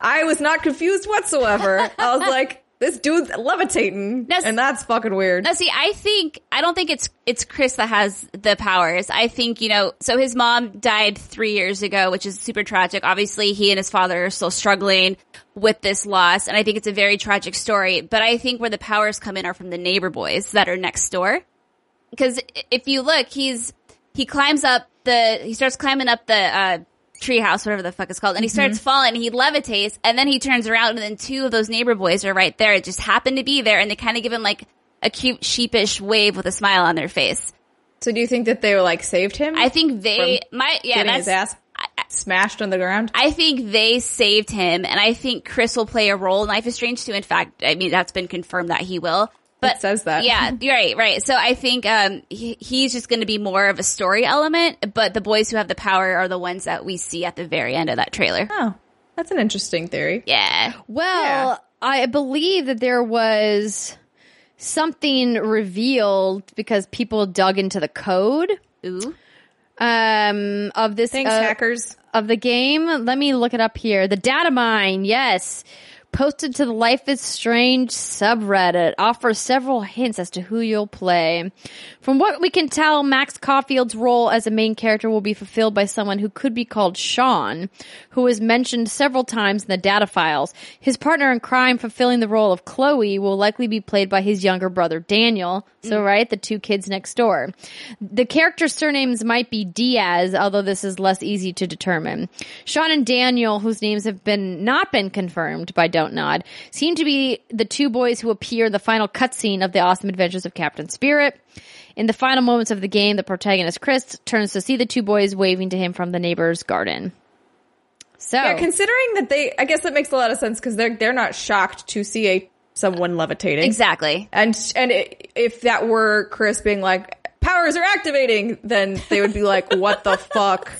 I was not confused whatsoever. I was like, this dude's levitating, That's- and that's fucking weird. Now, see, I think I don't think it's it's Chris that has the powers. I think you know. So his mom died three years ago, which is super tragic. Obviously, he and his father are still struggling with this loss, and I think it's a very tragic story. But I think where the powers come in are from the neighbor boys that are next door. Because if you look, he's he climbs up the he starts climbing up the uh, treehouse, whatever the fuck it's called, and he mm-hmm. starts falling. and He levitates, and then he turns around, and then two of those neighbor boys are right there. It just happened to be there, and they kind of give him like a cute sheepish wave with a smile on their face. so do you think that they were like saved him? I think they my yeah that's his ass I, I- smashed on the ground. I think they saved him, and I think Chris will play a role in Life is Strange too. In fact, I mean that's been confirmed that he will. But It says that. yeah, right, right. So I think um, he, he's just going to be more of a story element, but the boys who have the power are the ones that we see at the very end of that trailer. Oh, that's an interesting theory. Yeah, Well, Yeah. I believe that there was something revealed because people dug into the code ooh, um of this Thanks, uh, hackers. of the game. Let me look it up here. The data mine, yes. Posted to the Life is Strange subreddit offers several hints as to who you'll play. From what we can tell, Max Caulfield's role as a main character will be fulfilled by someone who could be called Sean, who is mentioned several times in the data files. His partner in crime fulfilling the role of Chloe will likely be played by his younger brother Daniel. So, mm. right, the two kids next door. The characters' surnames might be Diaz, although this is less easy to determine. Sean and Daniel, whose names have been not been confirmed by Dontnod, seem to be the two boys who appear in the final cutscene of the Awesome Adventures of Captain Spirit. In the final moments of the game, the protagonist Chris turns to see the two boys waving to him from the neighbor's garden. So, Yeah, considering that they, I guess that makes a lot of sense because they're they're not shocked to see a someone levitating. exactly. And and it, if that were Chris being like powers are activating, then they would be like, "What the fuck?"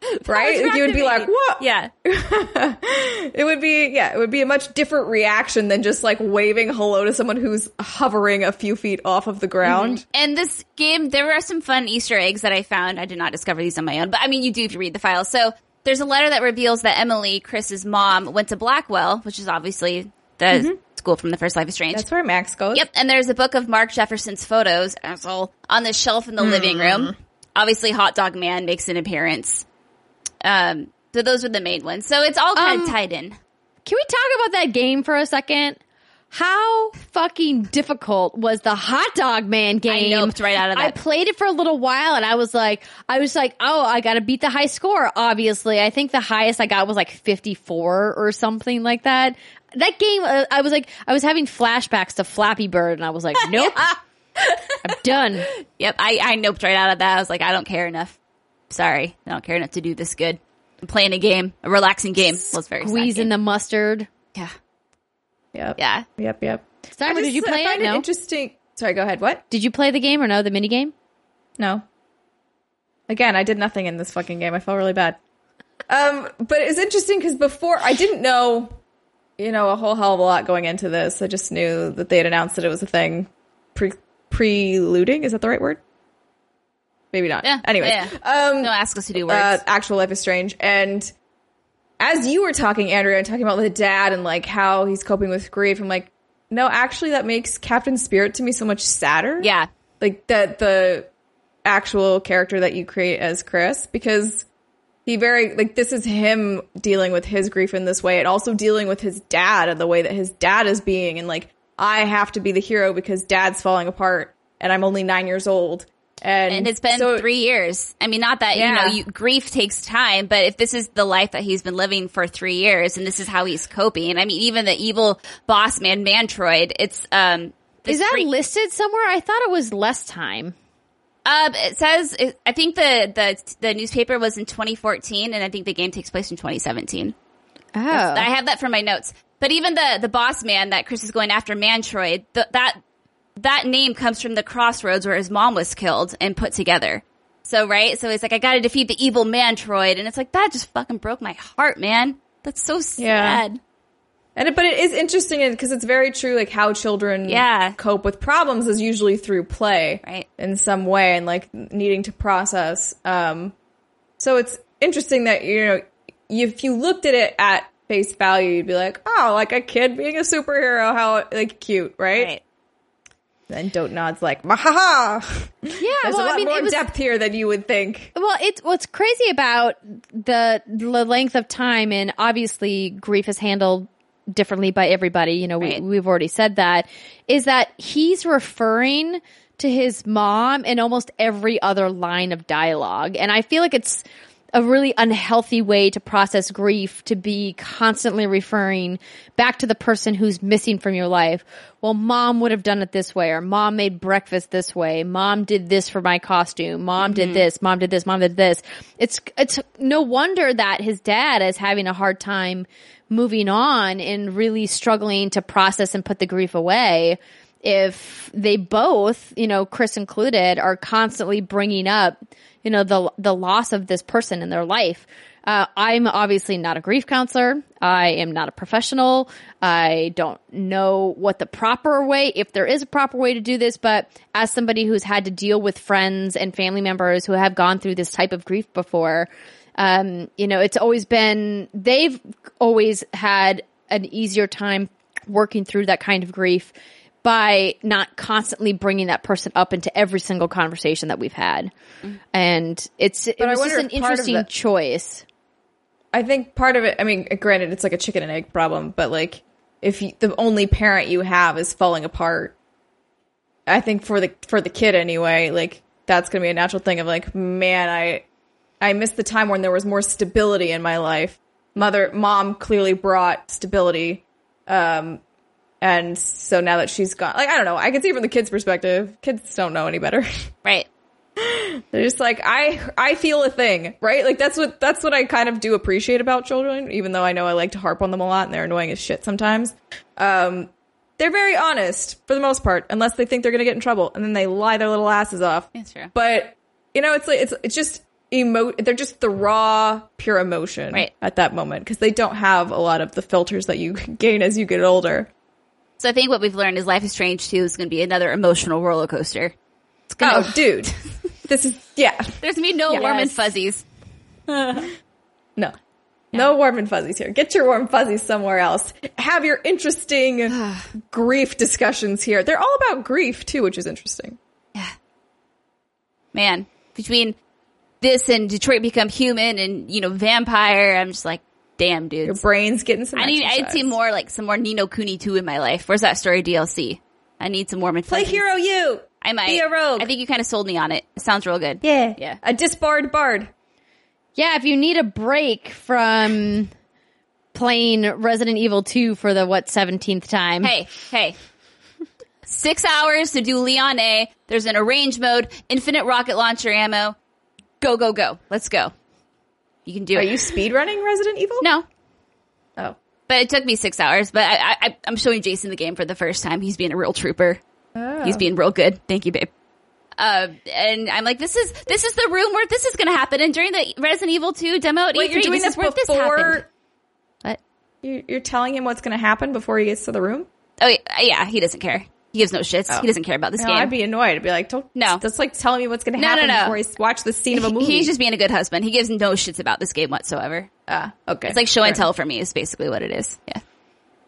Right? You would be like. "What?" Yeah, It would be yeah, it would be a much different reaction than just like waving hello to someone who's hovering a few feet off of the mm-hmm. ground. And this game, there are some fun Easter eggs that I found. I did not discover these on my own, but I mean, you do if you read the files. So there's a letter that reveals that Emily, Chris's mom, went to Blackwell, which is obviously the mm-hmm. school from the first Life is Strange. That's where Max goes. Yep, and there's a book of Mark Jefferson's photos, asshole, on the shelf in the living mm. room. Obviously, Hot Dog Man makes an appearance. Um, so those are the main ones. So it's all kind Um, of tied in. can we talk about that game for a second? how fucking difficult was the hot dog man game? I noped right out of that. I played it for a little while and I was like, I was like, oh, I got to beat the high score. Obviously, I think the highest I got was like 54 or something like that. That game, uh, I was like, I was having flashbacks to Flappy Bird and I was like, nope, I'm done. Yep, I, I noped right out of that. I was like, I don't care enough. Sorry, I don't care enough to do this good. I'm playing a game, a relaxing game. Well, it's very sad Squeezing the mustard. yeah, Yep. yeah. Yep. Yep. Summer, I did you play I find it? No. interesting. Sorry. Go ahead. What? Did you play the game or no? The mini game? No. Again, I did nothing in this fucking game. I felt really bad. Um, but it's interesting because before I didn't know, you know, a whole hell of a lot going into this. I just knew that they had announced that it was a thing. Pre preluding is that the right word? Maybe not. Yeah. Anyway, yeah. um, Don't ask us to do words. uh, actual life is strange and as you were talking andrea and talking about the dad and like how he's coping with grief i'm like no actually that makes captain spirit to me so much sadder yeah, like that the actual character that you create as chris because he very like this is him dealing with his grief in this way and also dealing with his dad and the way that his dad is being and like i have to be the hero because dad's falling apart and i'm only nine years old and, and it's been so- three years. I mean, not that Yeah. you know, you, grief takes time, but if this is the life that he's been living for three years, and this is how he's coping, I mean, even the evil boss man, Mantroid, it's um, Is that free- listed somewhere? I thought it was less time. Uh, it says it, I think the the the newspaper was in 2014, and I think the game takes place in 2017. Oh. I have that for my notes. But even the the boss man that Chris is going after, Mantroid, th- that that name comes from the crossroads where his mom was killed and put together. So right, so he's like I got to defeat the evil man, Mantroid, and it's like that just fucking broke my heart, man. That's so Yeah. sad. And it, but it is interesting because it's very true, like how children Yeah. cope with problems is usually through play, Right. In some way, and like needing to process. Um, so it's interesting that you know if you looked at it at face value, you'd be like, oh, like a kid being a superhero, how like cute, right? Right. Then Dontnod's like, mahaha. yeah, There's well, a lot I mean, more it was, depth here than you would think. Well, it's what's crazy about the the length of time, and obviously grief is handled differently by everybody. You know, Right. we, we've already said that. Is that he's referring to his mom in almost every other line of dialogue, and I feel like it's a really unhealthy way to process grief to be constantly referring back to the person who's missing from your life. Well, mom would have done it this way, or mom made breakfast this way. Mom did this for my costume. Mom did mm-hmm. this. Mom did this. Mom did this. It's, it's no wonder that his dad is having a hard time moving on and really struggling to process and put the grief away if they both, you know, Chris included, are constantly bringing up, you know, the the loss of this person in their life. Uh, I'm obviously not a grief counselor. I am not a professional. I don't know what the proper way, if there is a proper way to do this, but as somebody who's had to deal with friends and family members who have gone through this type of grief before, um, you know, it's always been, they've always had an easier time working through that kind of grief by not constantly bringing that person up into every single conversation that we've had. And it's, it was just an if part of interesting the- choice. I think part of it, I mean, granted, it's like a chicken and egg problem, but like, if you, the only parent you have is falling apart, I think for the, for the kid anyway, like, that's gonna be a natural thing of like, man, I, I missed the time when there was more stability in my life. Mother, mom clearly brought stability. Um, and so now that she's gone, like, I don't know, I can see from the kid's perspective, kids don't know any better. Right. They're just like I I feel a thing, right? Like that's what that's what I kind of do appreciate about children, even though I know I like to harp on them a lot and they're annoying as shit sometimes. Um they're very honest for the most part, unless they think they're gonna get in trouble, and then they lie their little asses off. That's true. But you know, it's like it's it's just emo they're just the raw pure emotion Right. at that moment because they don't have a lot of the filters that you gain as you get older. So I think what we've learned is Life is Strange 2 is going to be another emotional roller coaster. It's gonna, Oh, dude. this is yeah. There's going to be no warm and Yes. fuzzies. No. No warm and fuzzies here. Get your warm fuzzies somewhere else. Have your interesting grief discussions here. They're all about grief too, which is interesting. Yeah. Man, between this and Detroit Become Human and, you know, Vampyr, I'm just like, damn, dude. Your brain's getting some. I need. I'd exercise. see more like some more Ni no Kuni two in my life. Where's that story DLC? I need some more. Play Hero-U. I might. Be a rogue. I think you kind of sold me on it. It sounds real good. Yeah, Yeah. A disbarred bard. Yeah, if you need a break from playing Resident Evil 2 for the what 17th time. Hey, hey. Six hours to do Leon A. There's an arrange mode, infinite rocket launcher ammo. Go, go, go. Let's go. You can do Are it. you speedrunning Resident Evil? no, Oh. but it took me six hours. But I, I, I'm showing Jason the game for the first time. He's being a real trooper. He's being real good. Thank you, babe. Uh, and I'm like, this is this is the room where this is going to happen. And during the Resident Evil 2 demo at Wait, E3, you're doing this this is where this before happened. What? you- you're telling him what's going to happen before he gets to the room? Oh yeah, he doesn't care. He gives no shits. He doesn't care about this No, game. I'd be annoyed. I'd be like, don't. No. that's like telling me what's going to No, no, happen no. before he's watched the scene of a movie. He's just being a good husband. He gives no shits about this game whatsoever. ah, okay. It's like show and tell for me is basically what it is. Yeah.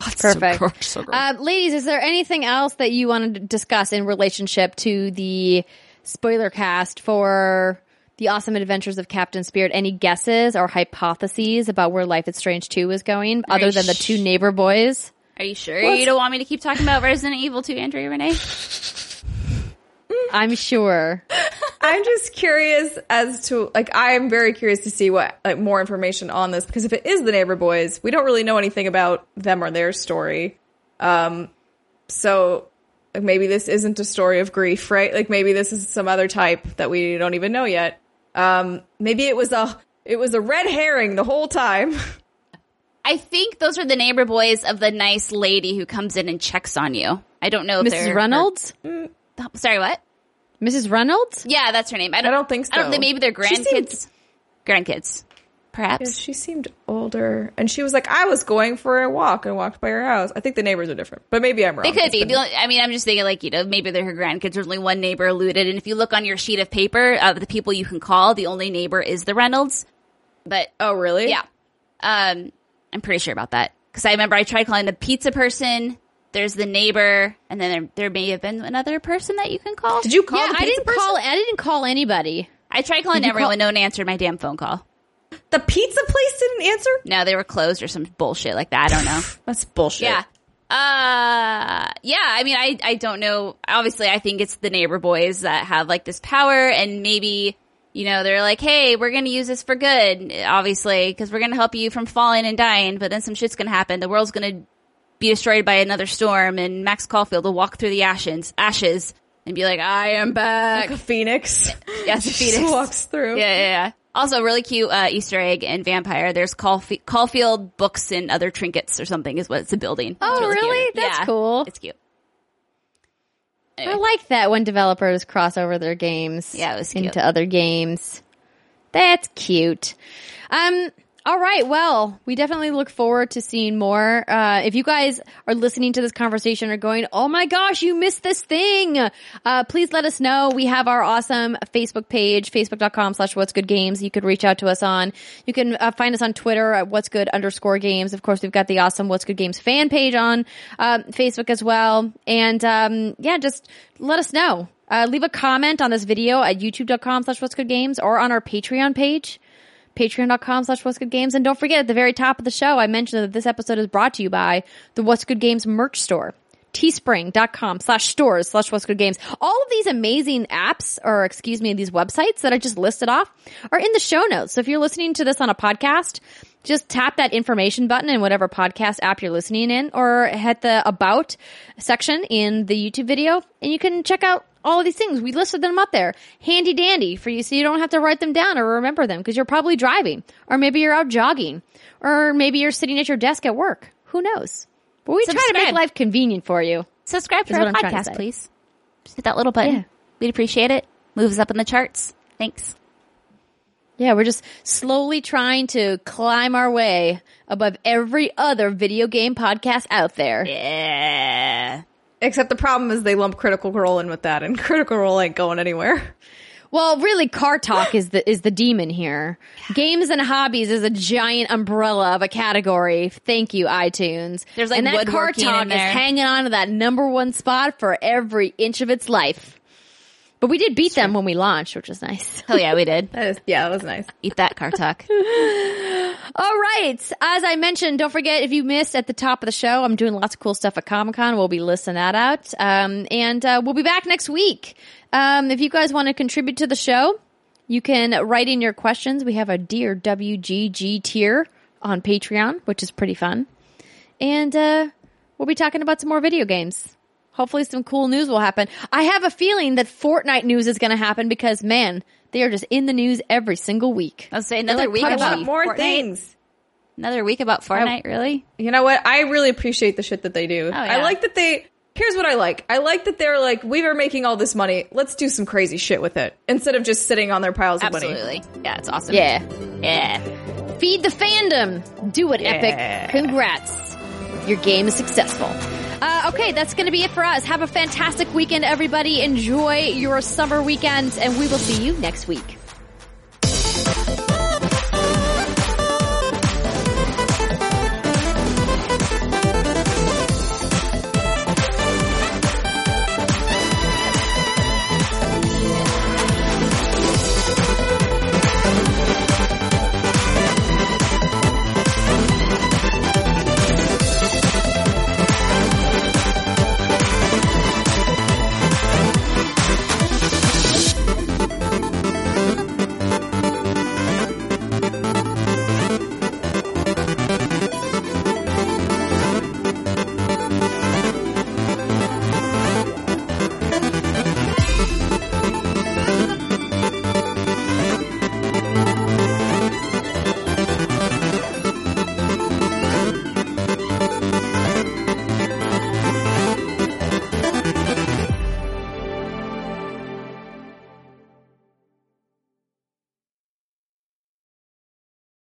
Perfect. So gross. Uh, ladies, is there anything else that you wanted to discuss in relationship to the spoiler cast for the awesome adventures of Captain Spirit? Any guesses or hypotheses about where Life is Strange 2 is going, other than the two neighbor boys? Are you sure you don't want me to keep talking about Resident Evil 2, Andrea Rene? I'm sure. I'm just curious as to like I am very curious to see what like more information on this because if it is the neighbor boys, we don't really know anything about them or their story. Um, so like, maybe this isn't a story of grief, right? Like maybe this is some other type that we don't even know yet. Um, maybe it was a it was a red herring the whole time. I think those are the neighbor boys of the nice lady who comes in and checks on you. I don't know if Mrs. they're Reynolds? her- sorry, what? Mrs. Reynolds? Yeah, that's her name. I don't, I don't think so. I don't think maybe they're She seemed- grandkids. Grandkids, perhaps. Yeah, she seemed older, and she was like, "I was going for a walk and walked by her house." I think the neighbors are different, but maybe I'm wrong. They could It's be. been- I mean, I'm just thinking like, you know, maybe they're her grandkids. There's only one neighbor alluded. And if you look on your sheet of paper of the people you can call, the only neighbor is the Reynolds. But oh, really? yeah, um, I'm pretty sure about that. Cause I remember I tried calling the pizza person. There's the neighbor. And then there, there may have been another person that you can call. Did you call? yeah, the I didn't person? call. I didn't call anybody. I tried calling Did everyone. call- no one answered my damn phone call. The pizza place didn't answer. No, they were closed or some bullshit like that. I don't know. That's bullshit. Yeah. Uh, yeah. I mean, I, I don't know. Obviously, I think it's the neighbor boys that have like this power and maybe, you know, they're like, Hey, we're going to use this for good, obviously, because we're going to help you from falling and dying, but then some shit's going to happen. The world's going to be destroyed by another storm and Max Caulfield will walk through the ashes, ashes and be like, I am back. like a phoenix. Yes, a phoenix. walks through. Yeah, yeah, yeah. Also, really cute uh, Easter egg in Vampyr. There's Caulf- Caulfield books and other trinkets or something is what it's a building. Oh, It's really? cute. That's Yeah, cool. It's cute. I like that when developers cross over their games Yeah, it was cute. into other games. That's cute. Um, all right. Well, we definitely look forward to seeing more. Uh, if you guys are listening to this conversation or going, Oh my gosh, you missed this thing. Uh, please let us know. We have our awesome Facebook page, facebook.com slash what's good games. You could reach out to us on, you can uh, find us on Twitter at what's good underscore games. Of course, we've got the awesome what's good games fan page on, uh, Facebook as well. And, um, yeah, just let us know. Uh, leave a comment on this video at youtube.com slash what's good games or on our Patreon page patreon.com slash what's good games. And don't forget at the very top of the show i mentioned that this episode is brought to you by the what's good games merch store teespring.com slash stores slash what's good games. All of these amazing apps or excuse me these websites that i just listed off are in the show notes. So if you're listening to this on a podcast just tap that information button in whatever podcast app you're listening in or hit the about section in the youtube video and you can check out all of these things. We listed them up there. Handy dandy for you so you don't have to write them down or remember them because you're probably driving or maybe you're out jogging or maybe you're sitting at your desk at work. Who knows? But we try to make life convenient for you. Subscribe to our podcast, please. Just hit that little button. Yeah. We'd appreciate it. Moves up in the charts. Thanks. Yeah, we're just slowly trying to climb our way above every other video game podcast out there. Yeah. Except the problem is they lump Critical Role in with that, and Critical Role ain't going anywhere. Well, really, car talk is the is the demon here. Games and hobbies is a giant umbrella of a category. Thank you, iTunes. There's, like, and that car talk is hanging on to that number one spot for every inch of its life. But we did beat them when we launched, which was nice. Hell yeah, we did. That is, yeah, that was nice. Eat that car talk. All right. As I mentioned, don't forget if you missed at the top of the show, I'm doing lots of cool stuff at Comic Con. We'll be listing that out. Um, and uh, we'll be back next week. Um, if you guys want to contribute to the show, you can write in your questions. We have a Dear WGG tier on Patreon, which is pretty fun. And uh, we'll be talking about some more video games. Hopefully, some cool news will happen. I have a feeling that Fortnite news is going to happen because, man, they are just in the news every single week. I'll say another like week about more Fortnite. things. Another week about Fortnite, really? You know what? I really appreciate the shit that they do. Oh, yeah. I like that they. Here's what I like. I like that they're like, we are making all this money. Let's do some crazy shit with it instead of just sitting on their piles of money. Absolutely. Yeah, it's awesome. Yeah. Yeah. Feed the fandom. Do it, Yeah. Epic. Congrats. Your game is successful. Uh, okay, that's going to be it for us. Have a fantastic weekend, everybody. Enjoy your summer weekends, and we will see you next week.